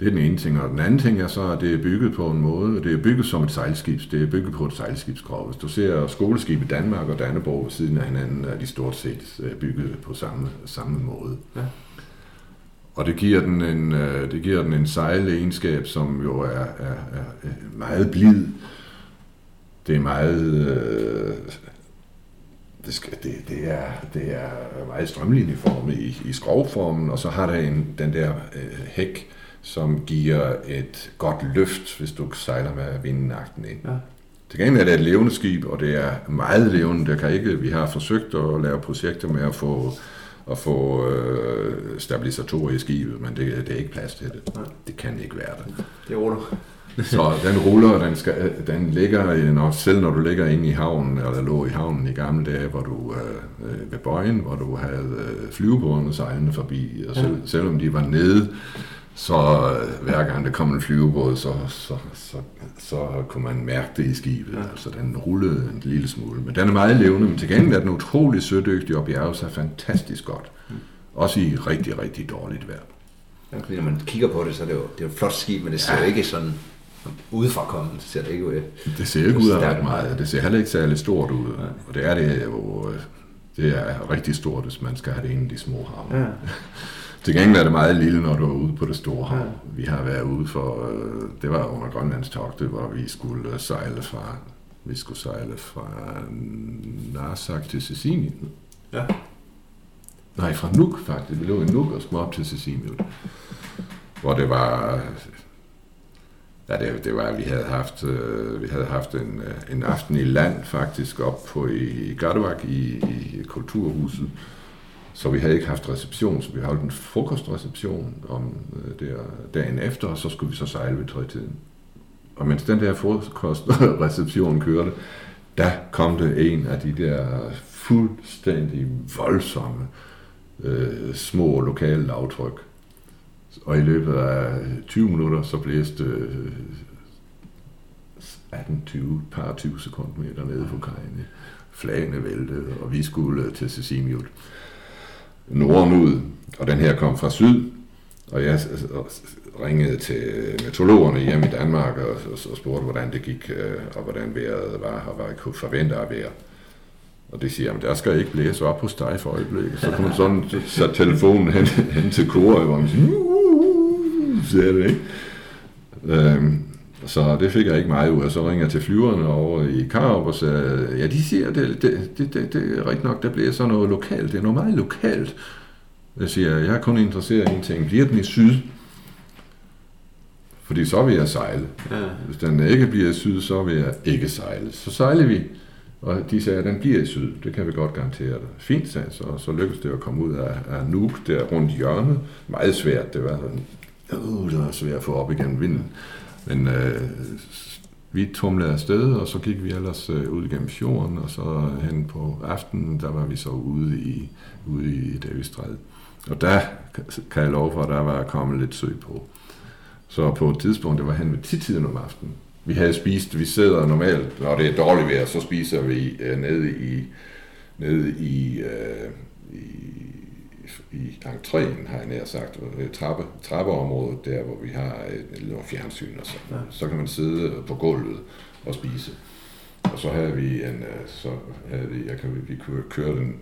Det er den ene ting. Og den anden ting er så, at det er bygget på en måde, det er bygget som et sejlskib. Det er bygget på et sejlskibskrog. Hvis du ser skoleskib i Danmark og Danneborg ved siden af hinanden, er de stort set øh, bygget på samme, samme måde. Ja. Og det giver den en, øh, det giver den en sejlegenskab, som jo er, er, er meget blid. Det er meget... Øh, det, skal, det, det, er, det er meget strømlinjeformet i, i skrovformen, og så har det en, den der øh, hæk, som giver et godt løft, hvis du sejler med vindnagten ind. Ja. Til gengæld er det et levende skib, og det er meget levende. Det kan ikke, vi har forsøgt at lave projekter med at få, at få øh, stabilisatorer i skibet, men det, det er ikke plads til det. Det kan ikke være det. Det ruller. så den ruller, den, skal, den ligger, når, selv når du ligger inde i havnen, eller lå i havnen i gamle dage, hvor du øh, øh ved bøjen, hvor du havde øh, flyvebådene sejlende forbi, og selv, ja. selvom de var nede, så øh, hver gang der kom en flyvebåd, så, så, så, så kunne man mærke det i skibet. Ja. Altså den rullede en lille smule. Men den er meget levende, men til gengæld er den utrolig sødygtig, og bjerge sig fantastisk godt. Mm. Også i rigtig, rigtig dårligt vejr. Ja, når man kigger på det, så er det jo, det er jo et flot skib, men det ser ja. jo ikke sådan udefra kommet, det ser det ikke ud. Det ser ikke ud af ret meget. Det ser heller ikke særlig stort ud. Ja. Og det er det jo, det er rigtig stort, hvis man skal have det inde i de små havne. Ja. Til gengæld er det meget lille, når du er ude på det store hav. Ja. Vi har været ude for, øh, det var under Grønlands togte, hvor vi skulle sejle fra, vi skulle sejle fra Narsak til Sicilien. Ja. Nej, fra Nuuk faktisk. Vi lå i Nuuk og skulle op til Sicilien. Hvor det var, ja, det, det var, vi havde haft, øh, vi havde haft en, øh, en aften i land faktisk op på i Gardevak i, i kulturhuset så vi havde ikke haft reception, så vi holdt en frokostreception om øh, der, dagen efter, og så skulle vi så sejle ved tiden. Og mens den der frokostreception kørte, der kom det en af de der fuldstændig voldsomme øh, små lokale lavtryk. Og i løbet af 20 minutter, så blæste øh, 18-20, par 20 sekundmeter nede på kajen. Flagene væltede, og vi skulle til Sesimiut norden ud, og den her kom fra syd, og jeg ringede til meteorologerne hjemme i Danmark og, og, spurgte, hvordan det gik, øh, og hvordan vejret var, og hvad jeg kunne forvente af vejret. Og det siger, at der skal ikke blæse op hos dig for øjeblikket. Så kom sådan sætte telefonen hen, hen til koret, hvor man siger, siger det ikke. Øhm, så det fik jeg ikke meget ud af. Så ringer jeg til flyverne over i Karup og sagde, ja, de siger, det, det, det, det, det er rigtigt nok, der bliver sådan noget lokalt. Det er noget meget lokalt. Jeg siger, jeg er kun interesseret i en ting. Bliver den i syd? Fordi så vil jeg sejle. Ja. Hvis den ikke bliver i syd, så vil jeg ikke sejle. Så sejler vi. Og de sagde, at den bliver i syd. Det kan vi godt garantere dig. Fint, sagde så, så lykkedes det at komme ud af, af Nuuk, der rundt hjørnet. Meget svært. Det var sådan, det var svært at få op igen vinden. Men øh, vi tumlede afsted, og så gik vi ellers øh, ud gennem fjorden, og så hen på aftenen, der var vi så ude i, ude i Davistræd. Og der kan jeg love for, at der var kommet lidt sø på. Så på et tidspunkt, det var hen ved tiden om aftenen. Vi havde spist, vi sidder normalt, når det er dårligt vejr, så spiser vi øh, nede i, nede i, øh, i i entréen, har jeg nær sagt, trappe, trappeområdet der, hvor vi har et, et lille fjernsyn og så. Ja. Så kan man sidde på gulvet og spise. Og så havde vi en, øh, så havde vi, jeg kan, vi kunne køre den.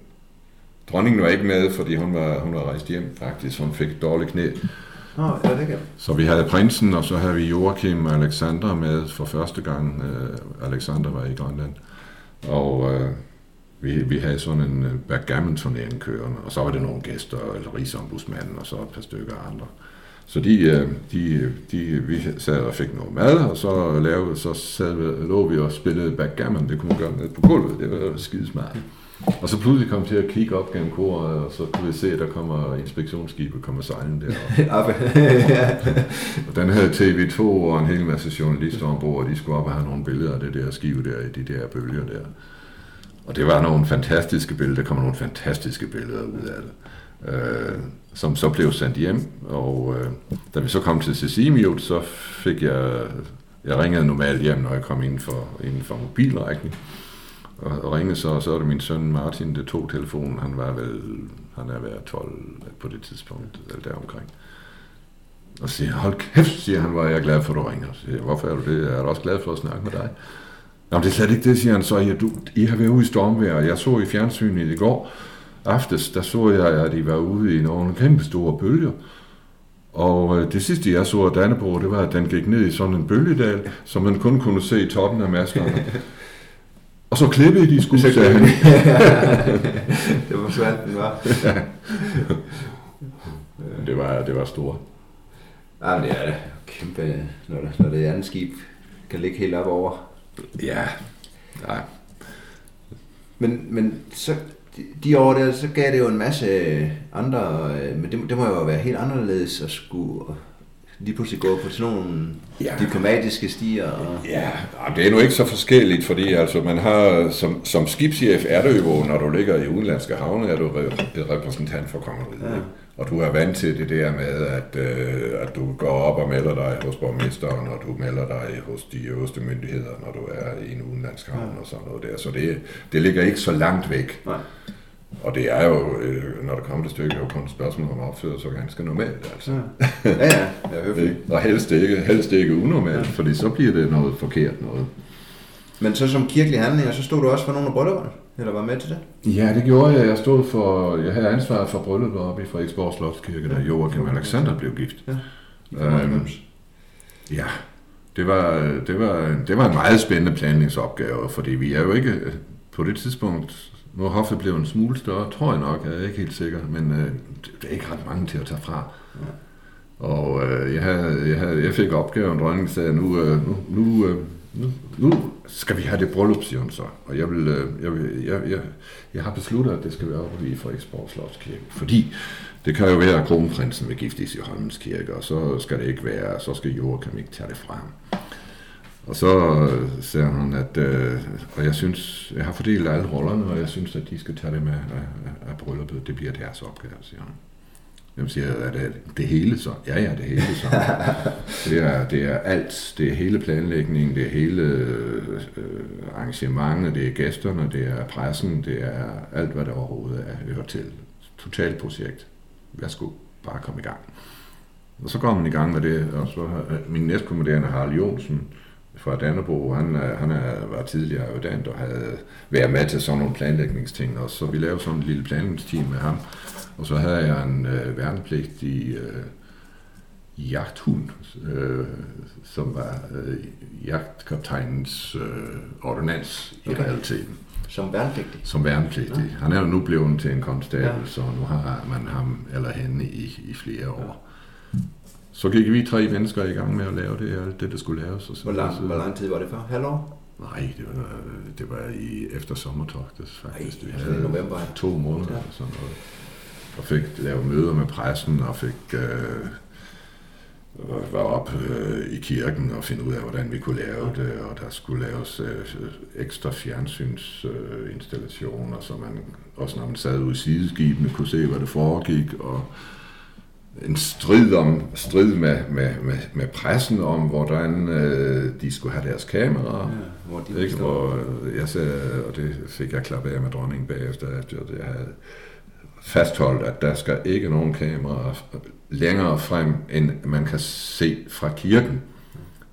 Dronningen var ikke med, fordi hun var, hun var rejst hjem faktisk. Hun fik dårlig knæ. Nå, ja, det kan. Så vi havde prinsen, og så havde vi Joachim og Alexander med for første gang. Uh, Alexander var i Grønland. Og uh, vi, vi havde sådan en backgammon-turnering kørende, og så var det nogle gæster, eller rigsombudsmanden, og så et par stykker andre. Så de, øh, de, de, vi sad og fik noget mad, og så, lavede, så sad, lå vi og spillede backgammon. Det kunne man gøre ned på gulvet. Det var skidesmart. Og så pludselig kom til at kigge op gennem koret, og så kunne vi se, at der kommer inspektionsskibet kommer sejlende deroppe. og den havde TV2 og en hel masse journalister ombord, og de skulle op og have nogle billeder af det der skib der, i de der bølger der. Og det var nogle fantastiske billeder, der kom nogle fantastiske billeder ud af det. øh, som så blev sendt hjem, og øh, da vi så kom til Sisimiut, så fik jeg, jeg ringede normalt hjem, når jeg kom inden for, inden for mobilrækning, og, og ringede så, og så var det min søn Martin, det tog telefonen, han var vel, han er været 12 på det tidspunkt, eller der omkring. Og siger, hold kæft, siger han, var jeg glad for, at du ringer. Så siger jeg, hvorfor er du det? Jeg er også glad for at snakke med dig. Nå, det er slet ikke det, siger han så. Ja, du, I har været ude i stormvejr. Jeg så i fjernsynet i går aftes, der så jeg, at I var ude i nogle kæmpe store bølger. Og øh, det sidste, jeg så af Dannebro, det var, at den gik ned i sådan en bølgedal, som man kun kunne se i toppen af maskerne. Og så klippede de sgu, sagde han. det var svært, det var. det var, det var stort. Ja, det er det. Kæmpe, når det, når det andet skib kan ligge helt op over. Ja, ja. Men, men så, de år der, så gav det jo en masse andre, øh, men det, det må jo være helt anderledes at skulle lige pludselig gå på sådan nogle ja. diplomatiske stier. Og... Ja, det er nu ikke så forskelligt, fordi altså man har, som, som skibschef er du jo, når du ligger i udenlandske havne, er du repræsentant for kongeriget. Ja. Og du er vant til det der med, at, øh, at du går op og melder dig hos borgmesteren, og du melder dig hos de øverste myndigheder, når du er i en udenlandsk havn ja. og sådan noget der. Så det, det ligger ikke så langt væk. Nej. Og det er jo, øh, når der kommer til stykket, jo kun et spørgsmål om at opføre sig ganske normalt. Altså. Ja, ja, ja. ja og helst ikke, helst ikke unormalt, ja. fordi så bliver det noget forkert noget. Men så som kirkelig handling, så stod du også for nogle af brylluperne? Eller var med til det? Ja, det gjorde jeg. Jeg stod for, jeg havde ansvaret for brylluppet oppe i Frederiksborg Slotskirke, da Joachim Alexander blev gift. Ja, øhm, ja. Det var, det, var, det var en meget spændende planlægningsopgave, fordi vi er jo ikke på det tidspunkt, nu er hoffet blevet en smule større, tror jeg nok, jeg er ikke helt sikker, men øh, det er ikke ret mange til at tage fra. Ja. Og øh, jeg, havde, jeg, havde, jeg fik opgaven, dronningen sagde, nu, øh, nu, nu, øh, nu, nu skal vi have det bryllup, siger hun så. Og jeg, vil, øh, jeg, vil, jeg, jeg, jeg har besluttet, at det skal være oppe i Frederiksborg Slotskirke. Fordi det kan jo være, at kronprinsen vil giftes i Holmens Kirke, og så skal det ikke være, så skal Joachim ikke tage det fra ham. Og så øh, siger han, at øh, og jeg synes, jeg har fordelt alle rollerne, og jeg synes, at de skal tage det med af, af brylluppet. Det bliver deres opgave, siger hun. Jamen siger er det det hele så? Ja, ja, det hele så. det, er, det er alt. Det er hele planlægningen, det er hele øh, arrangementet, det er gæsterne, det er pressen, det er alt, hvad der overhovedet er hørt til. Totalt projekt. Værsgo, bare kom i gang. Og så går man i gang med det, og så min næstkommanderende Harald Jonsen, fra Dannerbo, han, han er, var tidligere uddannet og havde været med til sådan nogle planlægningsting, og så vi lavede sådan et lille planlægningsteam med ham, og så havde jeg en øh, værnepligt i øh, jagthund, øh, som var øh, jagtkaptajnens øh, ordinans i okay. realiteten. Som værnepligtig? Som værnepligtig. Ja. Han er jo nu blevet til en konstabel, ja. så nu har man ham eller hende i, i flere år. Ja. Så gik vi tre mennesker i gang med at lave det, alt det, der skulle laves. Og så, hvor, lang, så, hvor lang tid var det for? Halvår? Nej, det var, det var i efter sommertogtet faktisk. Nej, altså i november? To måneder ja. sådan noget og fik lavet møder med pressen, og fik øh, var op øh, i kirken og finde ud af, hvordan vi kunne lave det, og der skulle laves øh, ekstra fjernsynsinstallationer, øh, så man også når man sad ude i sideskibene kunne se, hvad det foregik, og en strid om strid med, med, med, med pressen om, hvordan øh, de skulle have deres kameraer. Ja, hvor de ikke? Hvor, øh, jeg sagde, og det fik jeg klappet af med dronningen bagefter, at jeg havde fastholdt, at der skal ikke nogen kameraer længere frem, end man kan se fra kirken.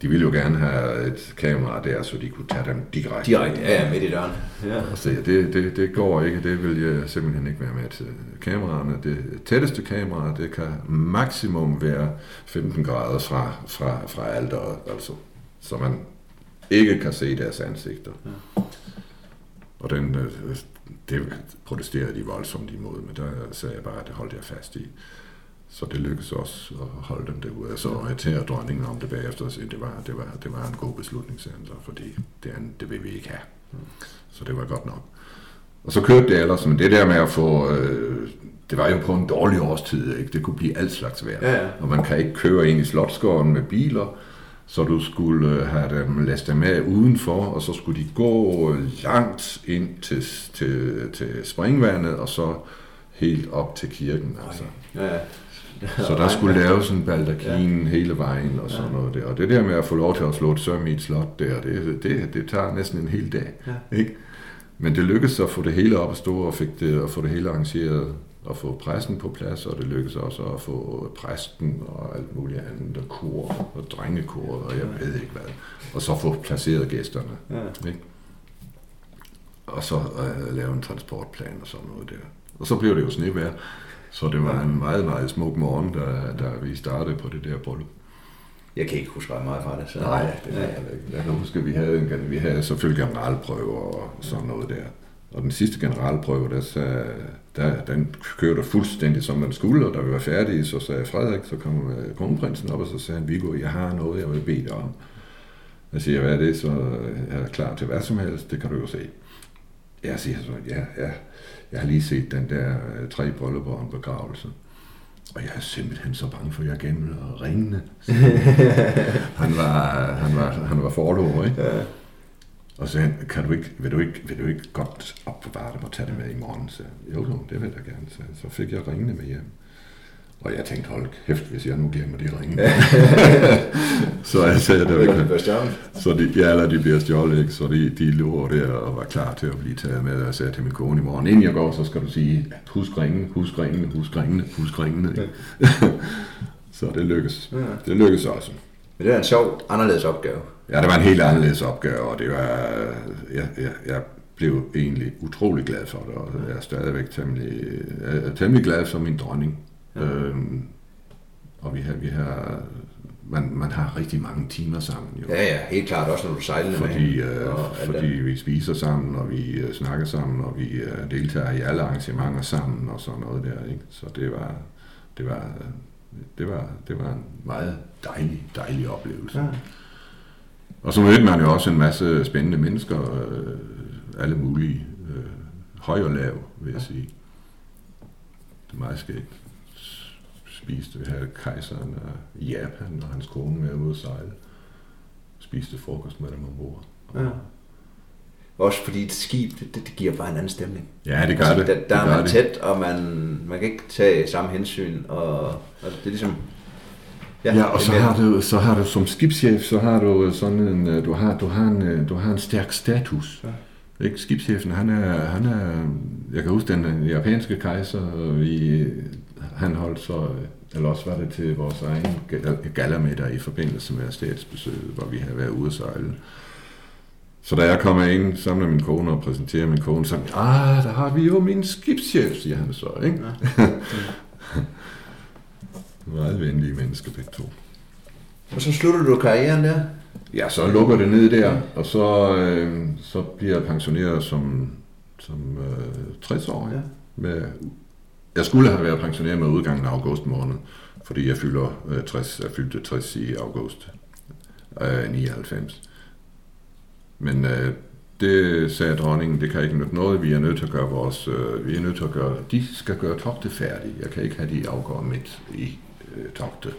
De ville jo gerne have et kamera der, så de kunne tage dem direkte. Direkte, ja, midt i døren. Ja. Og se, det, det, det går ikke, det vil jeg simpelthen ikke være med til. Kameraerne, det tætteste kamera, det kan maksimum være 15 grader fra, fra, fra alderet, altså, så man ikke kan se deres ansigter. Ja. Og den, øh, det protesterede de voldsomt imod, men der sagde jeg bare, at det holdt jeg fast i. Så det lykkedes også at holde dem derude. Så orienterede dronningen om det bagefter og det var, det var, det var en god beslutning, fordi det, det vil vi ikke have. Så det var godt nok. Og så kørte det ellers, men det der med at få... Øh, det var jo på en dårlig årstid, ikke? Det kunne blive alt slags vejr. Ja, ja. Og man kan ikke køre ind i Slottsgården med biler, så du skulle øh, have dem læst dem af udenfor, og så skulle de gå langt ind til, til, til springvandet, og så helt op til kirken. Altså. Ja, ja. Så der skulle laves en baldakin ja. hele vejen og sådan noget der. Og det der med at få lov til at slå et søm i et slot der, det, det, det tager næsten en hel dag. Ja. Ikke? Men det lykkedes at få det hele op at stå og fik det, at få det hele arrangeret og få præsten på plads, og det lykkedes også at få præsten og alt muligt andet, og kor og drengekor, og jeg ved ikke hvad. Og så få placeret gæsterne. Ja. Ikke? Og så uh, lave en transportplan og sådan noget der. Og så blev det jo snevejr, så det var en meget, meget smuk morgen, da, da vi startede på det der bryllup. Jeg kan ikke huske ret meget fra det. Så. Nej, det kan jeg. Jeg kan huske, at vi havde, en, vi havde selvfølgelig generalprøver og sådan noget der. Og den sidste generalprøve, der, der, den kørte fuldstændig som den skulle, og da vi var færdige, så sagde Frederik, så kom kronprinsen op, og så sagde han, Viggo, jeg har noget, jeg vil bede dig om. Jeg siger, hvad er det? Så jeg er klar til hvad som helst, det kan du jo se. Jeg siger så, ja, ja, jeg har lige set den der øh, tre bryllupper og en begravelse. Og jeg er simpelthen så bange for, at jeg gemmer ringene. han var, han var, han var forlover, ikke? Ja. Og så sagde han, kan du ikke, vil, du ikke, vil du ikke godt opbevare dem og tage det med i morgen? Så jo, jo, det vil jeg gerne. Så, så fik jeg ringene med hjem. Og jeg tænkte, hold kæft, hvis jeg nu glemmer de ringe. så jeg sagde, der var, så de, ja, eller de bliver stjålet, ikke? Så de, de lå der og var klar til at blive taget med, og jeg sagde til min kone i morgen, inden jeg går, så skal du sige, husk ringene, husk ringene, husk ringene, husk ringene. så det lykkedes. Ja. Det lykkedes også. Men det var en sjov, anderledes opgave. Ja, det var en helt anderledes opgave, og det var, jeg, jeg, jeg blev egentlig utrolig glad for det, og jeg er stadigvæk temmelig, jeg er temmelig glad for min dronning. Ja. Øhm, og vi har, vi har man, man har rigtig mange timer sammen. Jo. Ja, ja, helt klart også, når du sejler fordi, med øh, fordi vi spiser sammen, og vi øh, snakker sammen, og vi øh, deltager i alle arrangementer sammen, og sådan noget der. Ikke? Så det var, det var, det var, det var en meget dejlig, dejlig oplevelse. Ja. Og så mødte man jo også en masse spændende mennesker, øh, alle mulige, øh, høj og lav, vil jeg sige. Det er meget skægt spiste, vi havde kejseren af Japan og hans kone med ude at sejle. Spiste frokost med dem ombord. Ja. Også fordi et skib, det, det giver bare en anden stemning. Ja, det gør altså, det. Der, der det er man det. tæt, og man, man kan ikke tage samme hensyn, og, og det er ligesom... Ja, ja og så har, du, så har du som skibschef, så har du sådan en, øh, du har, du har en, øh, du har en stærk status. Ja. Ikke? Skibschefen, han er, han er, jeg kan huske den japanske kejser, i han holdt så, eller også var det til vores egen gallermiddag i forbindelse med statsbesøget, hvor vi havde været ude at sejle. Så da jeg kommer ind sammen med min kone og præsenterer min kone, så ah, der har vi jo min skibschef, siger han så, ikke? Ja. Meget venlige mennesker begge to. Og så slutter du karrieren der? Ja, så lukker det ned der, og så, øh, så bliver jeg pensioneret som, som øh, 60 år ja. med jeg skulle have været pensioneret med udgangen af august måned, fordi jeg fylder øh, 60, jeg fyldte 60 i august øh, 99. Men øh, det sagde dronningen, det kan ikke nytte noget, vi er nødt til at gøre vores, øh, vi er nødt til at gøre, de skal gøre togte færdige, Jeg kan ikke have de afgår midt i øh, togte.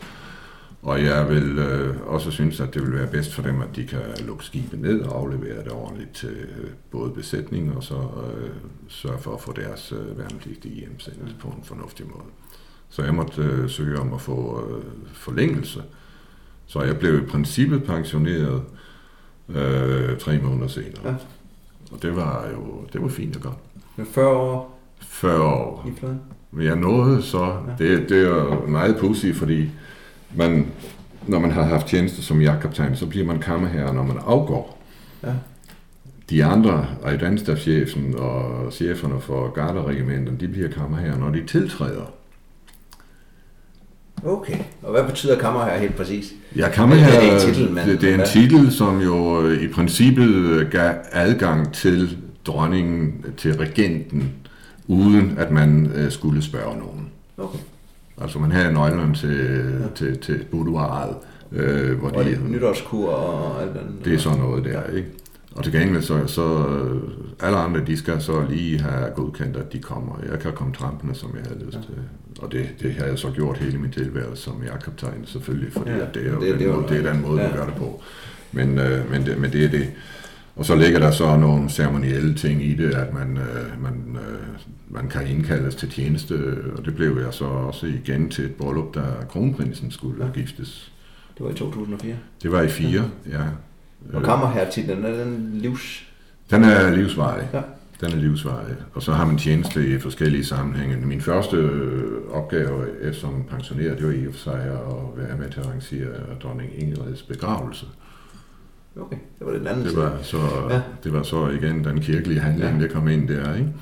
Og jeg vil øh, også synes, at det vil være bedst for dem, at de kan lukke skibet ned og aflevere det ordentligt til øh, både besætning og så øh, sørge for at få deres øh, værnepligtige hjemsendt på en fornuftig måde. Så jeg måtte øh, søge om at få øh, forlængelse. Så jeg blev i princippet pensioneret øh, tre måneder senere. Ja. Og det var jo det var fint og godt. Med 40 år? 40 år. I Men jeg nåede så, ja. det, det er meget pudsigt, fordi man, når man har haft tjeneste som jagtkaptajn, så bliver man kammerherre, når man afgår. Ja. De andre, adjudantstafchefen og cheferne for garderegimenterne, de bliver kammerherre, når de tiltræder. Okay, og hvad betyder kammerherre helt præcis? Ja, kammerherre, det er en titel, men, det, det er en titel, som jo øh, i princippet gav adgang til dronningen, til regenten, uden at man øh, skulle spørge nogen. Okay. Altså man havde nøglerne til, ja. til, til boudoiret. Øh, hvor og de, nytårskur og alt andet. Det er sådan noget der, ikke? Og til gengæld så, så alle andre, de skal så lige have godkendt, at de kommer. Jeg kan komme trampende, som jeg havde lyst til. Ja. Og det, det har jeg så gjort hele min tilværelse som kaptajn selvfølgelig, fordi ja, det, er jo det, den, det, måde, det er den måde, ja. vi gør det på. Men, øh, men, det, men det er det. Og så ligger der så nogle ceremonielle ting i det, at man, øh, man, øh, man kan indkaldes til tjeneste, og det blev jeg så også igen til et bryllup, der kronprinsen skulle ja. giftes. Det var i 2004? Det var i 4, ja. ja. Og kammerherretitlen, er den livs... Den er livsvarig. Ja. Den er livsvarig. Og så har man tjeneste i forskellige sammenhænge. Min første øh, opgave som pensioneret, det var i og for sig at være med til at arrangere dronning Ingrids begravelse. Okay, det var den anden det var, så, ja. det var så igen den kirkelige handling, ja. der kom ind der, ikke?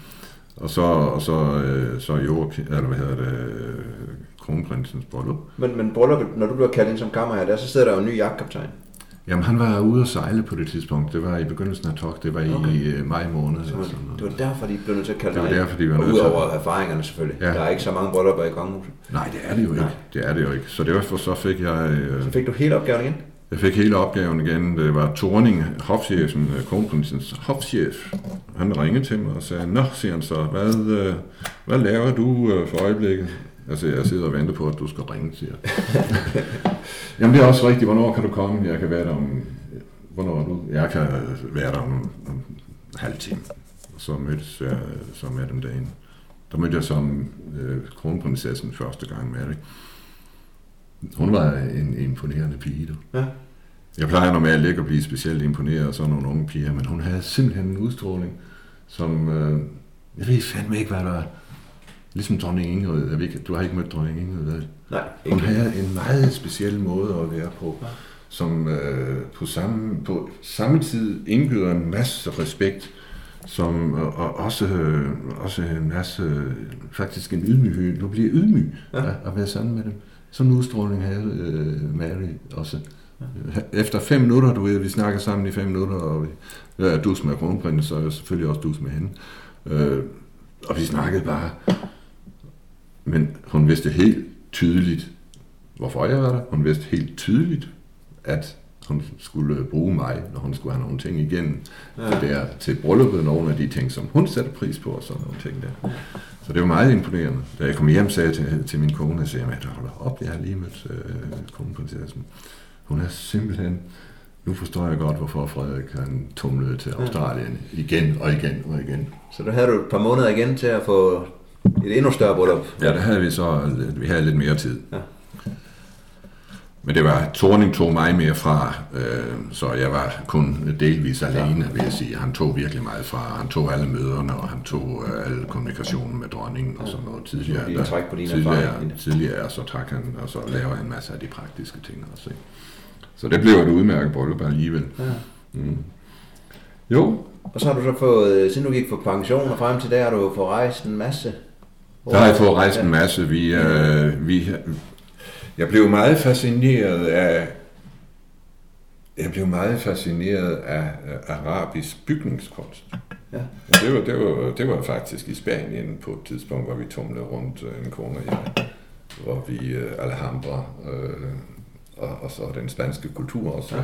Og så, og så, øh, så jo, eller hvad hedder det, kronprinsens bryllup. Men, men brylluppet, når du bliver kaldt ind som kammerherre, der, så sidder der jo en ny jagtkaptajn. Jamen, han var ude at sejle på det tidspunkt. Det var i begyndelsen af tog. Det var i uh, maj måned. Så, sådan det var derfor, de blev nødt til at kalde det var derfor, de var nødt til Udover erfaringerne selvfølgelig. Ja. Der er ikke så mange bryllupper i kongehuset. Nej, det er det jo ikke. Nej. Det er det jo ikke. Så derfor så fik jeg... Uh, så fik du hele opgaven igen? Jeg fik hele opgaven igen. Det var Torning, hofchefen, øh, kronprinsens hofchef. Han ringede til mig og sagde, Nå, siger han så, hvad, uh, hvad laver du uh, for øjeblikket? Altså, jeg sidder og venter på, at du skal ringe, siger Jamen, det er også rigtigt. Hvornår kan du komme? Jeg kan være der om... Hvornår er du? Jeg kan være der om, om halv time. Så mødtes jeg så med dem derinde. Der mødte jeg som øh, kronprinsessen første gang med det. Hun var en imponerende pige, du. Ja. Jeg plejer normalt ikke at blive specielt imponeret af sådan nogle unge piger, men hun havde simpelthen en udstråling, som... Øh, jeg ved fandme ikke, hvad der var Ligesom dronning Ingrid. Jeg ved ikke, du har ikke mødt dronning Ingrid, vel? Nej. Ikke. Hun havde en meget speciel måde at være på, ja. som øh, på, samme, på samme tid indgyder en masse respekt, som, øh, og også, øh, også en masse, faktisk en ydmyghed. Du bliver ydmyg ja. at, at være sammen med dem. Sådan en udstråling havde øh, Mary også. Ja. Efter fem minutter, du ved, vi snakker sammen i fem minutter, og vi, er dus med kronprins, så er jeg selvfølgelig også dus med hende. Øh, og vi snakkede bare men hun vidste helt tydeligt, hvorfor jeg var der. Hun vidste helt tydeligt, at hun skulle bruge mig, når hun skulle have nogle ting igen. Ja. Der til brylluppet, nogle af de ting, som hun satte pris på, og sådan nogle ting der. Så det var meget imponerende. Da jeg kom hjem, sagde jeg til, til min kone, jeg sagde, at holder op, jeg har lige mødt øh, kronprinsessen. Hun er simpelthen, nu forstår jeg godt, hvorfor Frederik han tumlede til Australien ja. igen og igen og igen. Så der havde du et par måneder igen til at få et endnu større bryllup. Ja, der havde vi så vi havde lidt mere tid. Ja. Men det var, Torning tog mig mere fra, øh, så jeg var kun delvis alene, vil jeg sige. Han tog virkelig meget fra. Han tog alle møderne, og han tog øh, alle kommunikationen med dronningen og sådan noget. Tidligere, der, på tidligere, tidligere, så trak han, og så laver han en masse af de praktiske ting også. Ikke? Så det blev et udmærket bryllup alligevel. Ja. Mm. Jo. Og så har du så fået, siden du gik på pension og frem til der, har du fået rejst en masse der har jeg fået rejst en masse. Vi, øh, vi, jeg blev meget fascineret af jeg blev meget fascineret af arabisk bygningskunst. Ja. Det, var, det, var, det var faktisk i Spanien på et tidspunkt, hvor vi tumlede rundt øh, en kone og jeg, hvor vi uh, Alhambra øh, og, og så den spanske kultur også. Ja.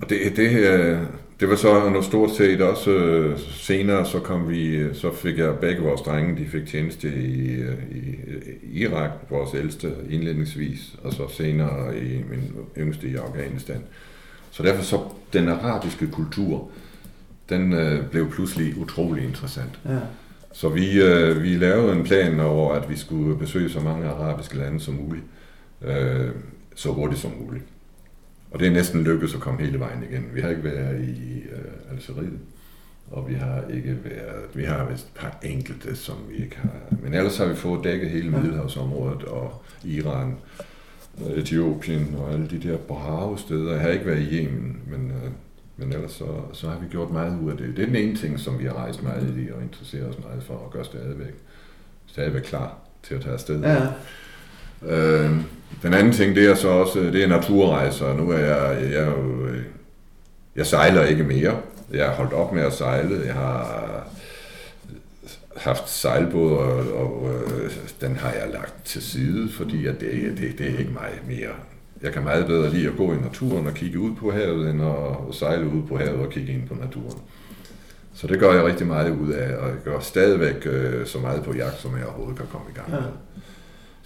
Og det, det, øh, det var så noget stort set også øh, senere, så kom vi, så fik jeg begge vores drenge, de fik tjeneste i, øh, i, i Irak, vores ældste indledningsvis, og så senere i min yngste i Afghanistan. Så derfor så den arabiske kultur, den øh, blev pludselig utrolig interessant. Ja. Så vi, øh, vi lavede en plan over, at vi skulle besøge så mange arabiske lande som muligt, øh, så hurtigt som muligt. Og det er næsten lykkedes at komme hele vejen igen. Vi har ikke været i uh, Algeriet, og vi har ikke været, vi har vist et par enkelte, som vi ikke har, men ellers har vi fået dækket hele Middelhavsområdet og Iran, Etiopien og alle de der brave steder. Jeg har ikke været i Yemen, men, uh, men ellers så, så har vi gjort meget ud af det. Det er den ene ting, som vi har rejst meget i og interesseret os meget for at gøre stadigvæk, stadigvæk klar til at tage afsted. Ja. Øh, den anden ting, det er så også, det er naturrejser. Nu er jeg, jeg, jeg, jeg sejler ikke mere. Jeg har holdt op med at sejle. Jeg har haft sejlbåd, og, og øh, den har jeg lagt til side, fordi at det, det, det er ikke mig mere. Jeg kan meget bedre lide at gå i naturen og kigge ud på havet, end at sejle ud på havet og kigge ind på naturen. Så det gør jeg rigtig meget ud af, og jeg gør stadigvæk øh, så meget på jagt, som jeg overhovedet kan komme i gang med. Ja.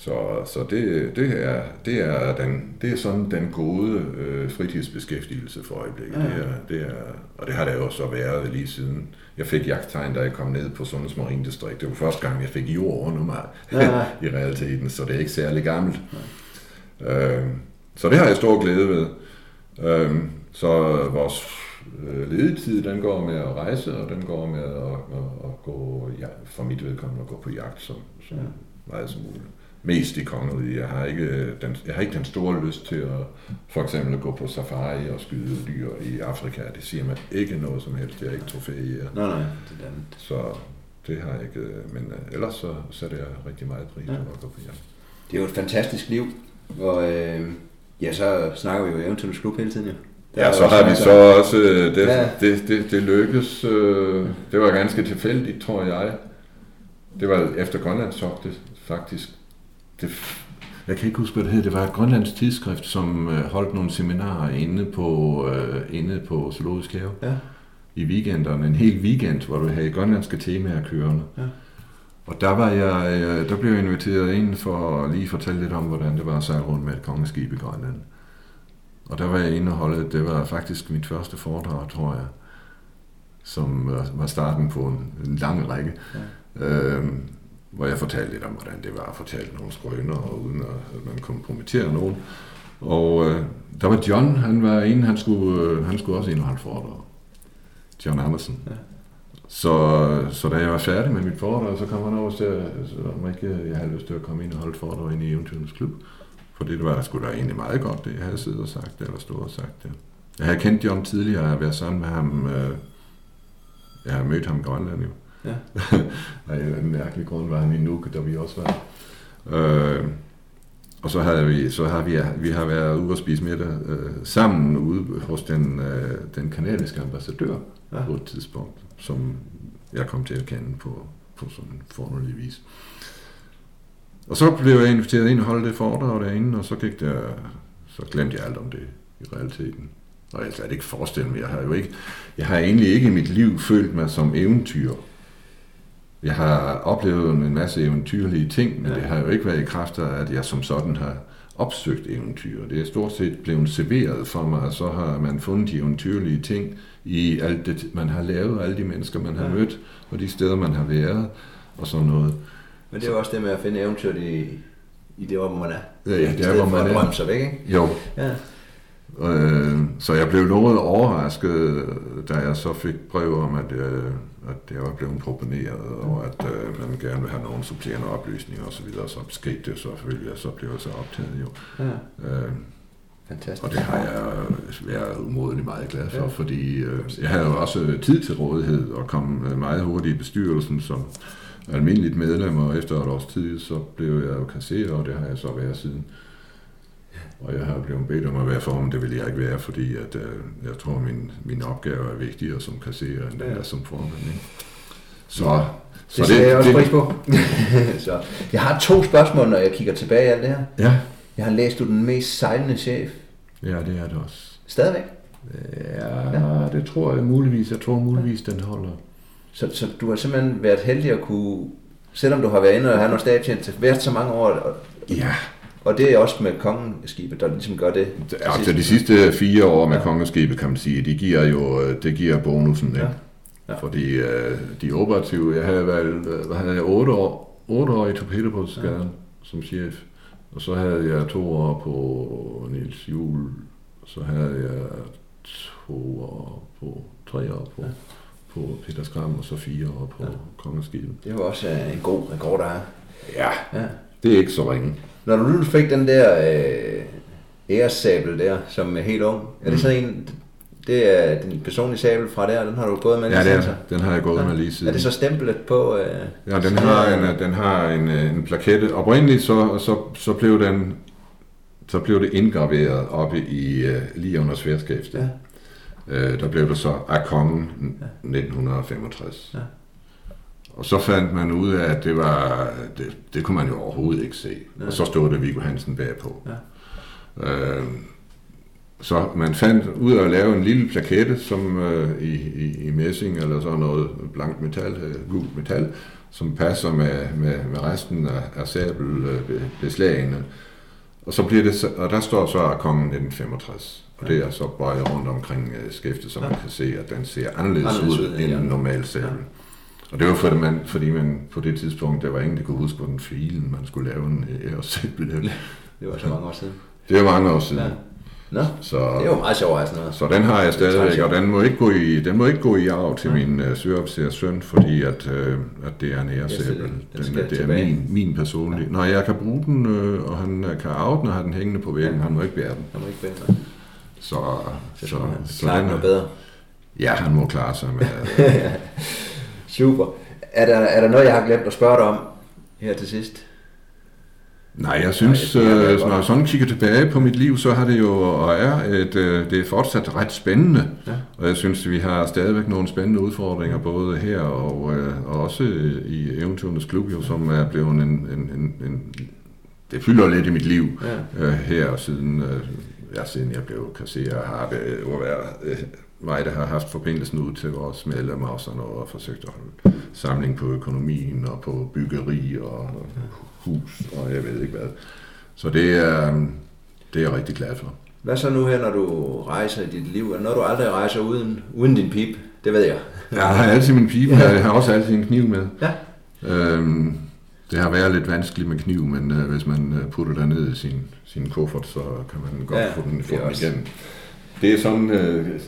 Så, så det, det, er, det, er den, det er sådan den gode øh, fritidsbeskæftigelse for øjeblikket. Ja. Det er, det er, og det har det jo så været lige siden jeg fik jagttegn, da jeg kom ned på Sundheds Distrikt. Det var første gang, jeg fik jord under mig ja. i realiteten, så det er ikke særlig gammelt. Ja. Øh, så det har jeg stor glæde ved. Øh, så vores øh, ledetid, den går med at rejse, og den går med at, at, at gå, ja, for mit vedkommende, at gå på jagt så, så ja. meget som muligt mest i kongeriget. Jeg har ikke øh, den, jeg har ikke den store lyst til at for eksempel at gå på safari og skyde dyr i Afrika. Det siger mig ikke noget som helst. Det er ikke trofæer. Nej, nej, det er det. Så det har jeg ikke. Øh, men uh, ellers så sætter jeg rigtig meget pris på ja. at gå på jagt. Det er jo et fantastisk liv. Og øh, ja, så snakker vi jo eventuelt klub hele tiden, ja. Ja, så har vi så også, det, ja. det, det, det lykkes, det var ganske tilfældigt, tror jeg. Det var efter Grønlandstogtet, faktisk det, jeg kan ikke huske, hvad det hed. Det var et grønlandsk tidsskrift, som øh, holdt nogle seminarer inde på, øh, inde på Zoologisk Have. Ja. I weekenderne. En hel weekend, hvor du havde grønlandske temaer kørende. Ja. Og der, var jeg, øh, der blev jeg inviteret ind for at lige fortælle lidt om, hvordan det var at sejle rundt med et kongeskib i Grønland. Og der var jeg inde og holde, det var faktisk mit første foredrag, tror jeg, som var starten på en, en lang række. Ja. Øhm, hvor jeg fortalte lidt om, hvordan det var at fortælle nogle skrøner, og uden at man kompromitterer nogen. Og øh, der var John, han var en, han skulle, øh, han skulle også ind og holde foredrag. John Anderson. Ja. Så, så da jeg var færdig med mit foredrag, så kom han over til, om ikke jeg havde lyst til at komme ind og holde foredrag ind i Eventyrens Klub. For det var sgu da egentlig meget godt, det jeg havde siddet og sagt, eller stået og sagt det. Jeg havde kendt John tidligere, jeg havde været sammen med ham, øh, jeg har mødt ham i Grønland jo. Ja. Af en mærkelig grund var han i Nuuk, da vi også var. Øh, og så har vi, så har vi, vi har været ude og spise middag øh, sammen ude hos den, øh, den kanadiske ambassadør ja. på et tidspunkt, som jeg kom til at kende på, på sådan fornøjelig vis. Og så blev jeg inviteret ind og holde det foredrag derinde, og så gik der, så glemte jeg alt om det i realiteten. Og jeg kan ikke forestille mig, jeg har jo ikke, jeg har egentlig ikke i mit liv følt mig som eventyr jeg har oplevet en masse eventyrlige ting, men ja. det har jo ikke været i kraft af, at jeg som sådan har opsøgt eventyr. Det er stort set blevet serveret for mig, og så har man fundet de eventyrlige ting i alt det, man har lavet, alle de mennesker, man har ja. mødt, og de steder, man har været, og sådan noget. Men det er jo også det med at finde eventyr i, i det, hvor man er. Ja, ja det er, hvor man er. sig væk, ikke? Jo. Ja. Øh, så jeg blev noget overrasket, da jeg så fik brev om, at, jeg, at jeg var blevet proponeret, og at øh, man gerne vil have nogle supplerende oplysninger osv., så, så skete det selvfølgelig, og så blev jeg så optaget jo. Ja. Øh, Fantastisk. Og det har jeg været umådelig meget glad for, ja. fordi øh, jeg havde jo også tid til rådighed og kom øh, meget hurtigt i bestyrelsen som almindeligt medlem, og efter et års tid, så blev jeg jo kasseret, og det har jeg så været siden. Og jeg har blevet bedt om at være formand, det vil jeg ikke være, fordi at, øh, jeg tror, min, min opgave er vigtigere som kasserer, end den er som formand. Ikke? Så, så det, det jeg også pris på. så, jeg har to spørgsmål, når jeg kigger tilbage i alt det her. Ja. Jeg har læst, du den mest sejlende chef. Ja, det er det også. Stadigvæk? Ja, ja. det tror jeg muligvis. Jeg tror muligvis, den holder. Så, så du har simpelthen været heldig at kunne, selvom du har været inde og have noget stabtjent, været så mange år, og, ja. Og det er også med kongeskibet, der ligesom gør det. Altså de sidste fire år med ja. kongeskibet, kan man sige, de giver jo det giver bonusen. Ikke? Ja. Ja. Fordi uh, de operative, jeg havde været, hvad havde jeg, otte år, otte år i Torpedobådsgaden ja. som chef. Og så havde jeg to år på Niels Jul, så havde jeg to år på, tre år på, ja. på Peter Skram, og så fire år på ja. kongeskibet. Det var også en god rekord, der er. Ja, ja, det er ikke så ringe. Når du nu fik den der øh, æresabel der, som er helt ung, er det mm. så en, det er din personlige sabel fra der, den har du gået med Ja, det er, den har jeg gået ja. med lige siden. Er det så stemplet på? Øh, ja, den har, en, den har en, øh, en plakette. Oprindeligt så, så, så blev den så blev det indgraveret oppe i uh, lige under sværdskæftet. Ja. Uh, der blev det så af kongen ja. 1965. Ja. Og så fandt man ud af, at det var, det, det kunne man jo overhovedet ikke se. Ja. Og så stod det Viggo Hansen bagpå. Ja. Øh, så man fandt ud af at lave en lille plakette, som øh, i, i, i messing eller sådan noget blankt metal, øh, gult metal, som passer med, med, med resten af, af sabelbeslagene. Øh, og, så bliver det, og der står så at kongen 1965. Og det er så bøjet rundt omkring øh, skæftet, så man kan se, at den ser anderledes, anderledes ud end en normal sabel. Ja. Og det var fordi man, fordi man på det tidspunkt, der var ingen, der kunne huske, den filen man skulle lave en æresabel. Det var så mange år siden. Det var mange år siden. Ja. Nå, så, det er jo meget sjovt noget. Så den har jeg stadigvæk, og den må ikke gå i, den må ikke gå i arv til min uh, søofficers søn, fordi at, uh, at det er en æresæbel. Den, den, den det er min, min personlige. Ja. Når jeg kan bruge den, uh, og han kan arve den og have den hængende på væggen, ja. han må ikke bære den. Han må ikke bære den. Så, så, så, så den er bedre. Ja, han må klare sig med. Super. Er der, er der noget, jeg har glemt at spørge dig om her til sidst? Nej, jeg synes, Nej, jeg, øh, når jeg sådan kigger tilbage på mit liv, så har det jo og er et, øh, det er fortsat ret spændende. Ja. Og jeg synes, vi har stadigvæk nogle spændende udfordringer, både her og, øh, og også i Eventyrenes Klub, jo, som er blevet en, en, en, en det fylder lidt i mit liv ja. øh, her, siden, øh, ja, siden jeg blev kasserer, har det jo været øh, mig, der har haft forbindelsen ud til vores medlemmer og sådan noget, og forsøgt at holde samling på økonomien og på byggeri og hus, og jeg ved ikke hvad. Så det er, det er jeg rigtig glad for. Hvad så nu her, når du rejser i dit liv? Når du aldrig rejser uden, uden din pip? Det ved jeg. jeg har altid min pip, ja. jeg har også altid en kniv med. Ja. Øhm, det har været lidt vanskeligt med kniv, men øh, hvis man øh, putter den ned i sin, sin kuffert, så kan man godt ja, få den, få den igen. Det er sådan, øh,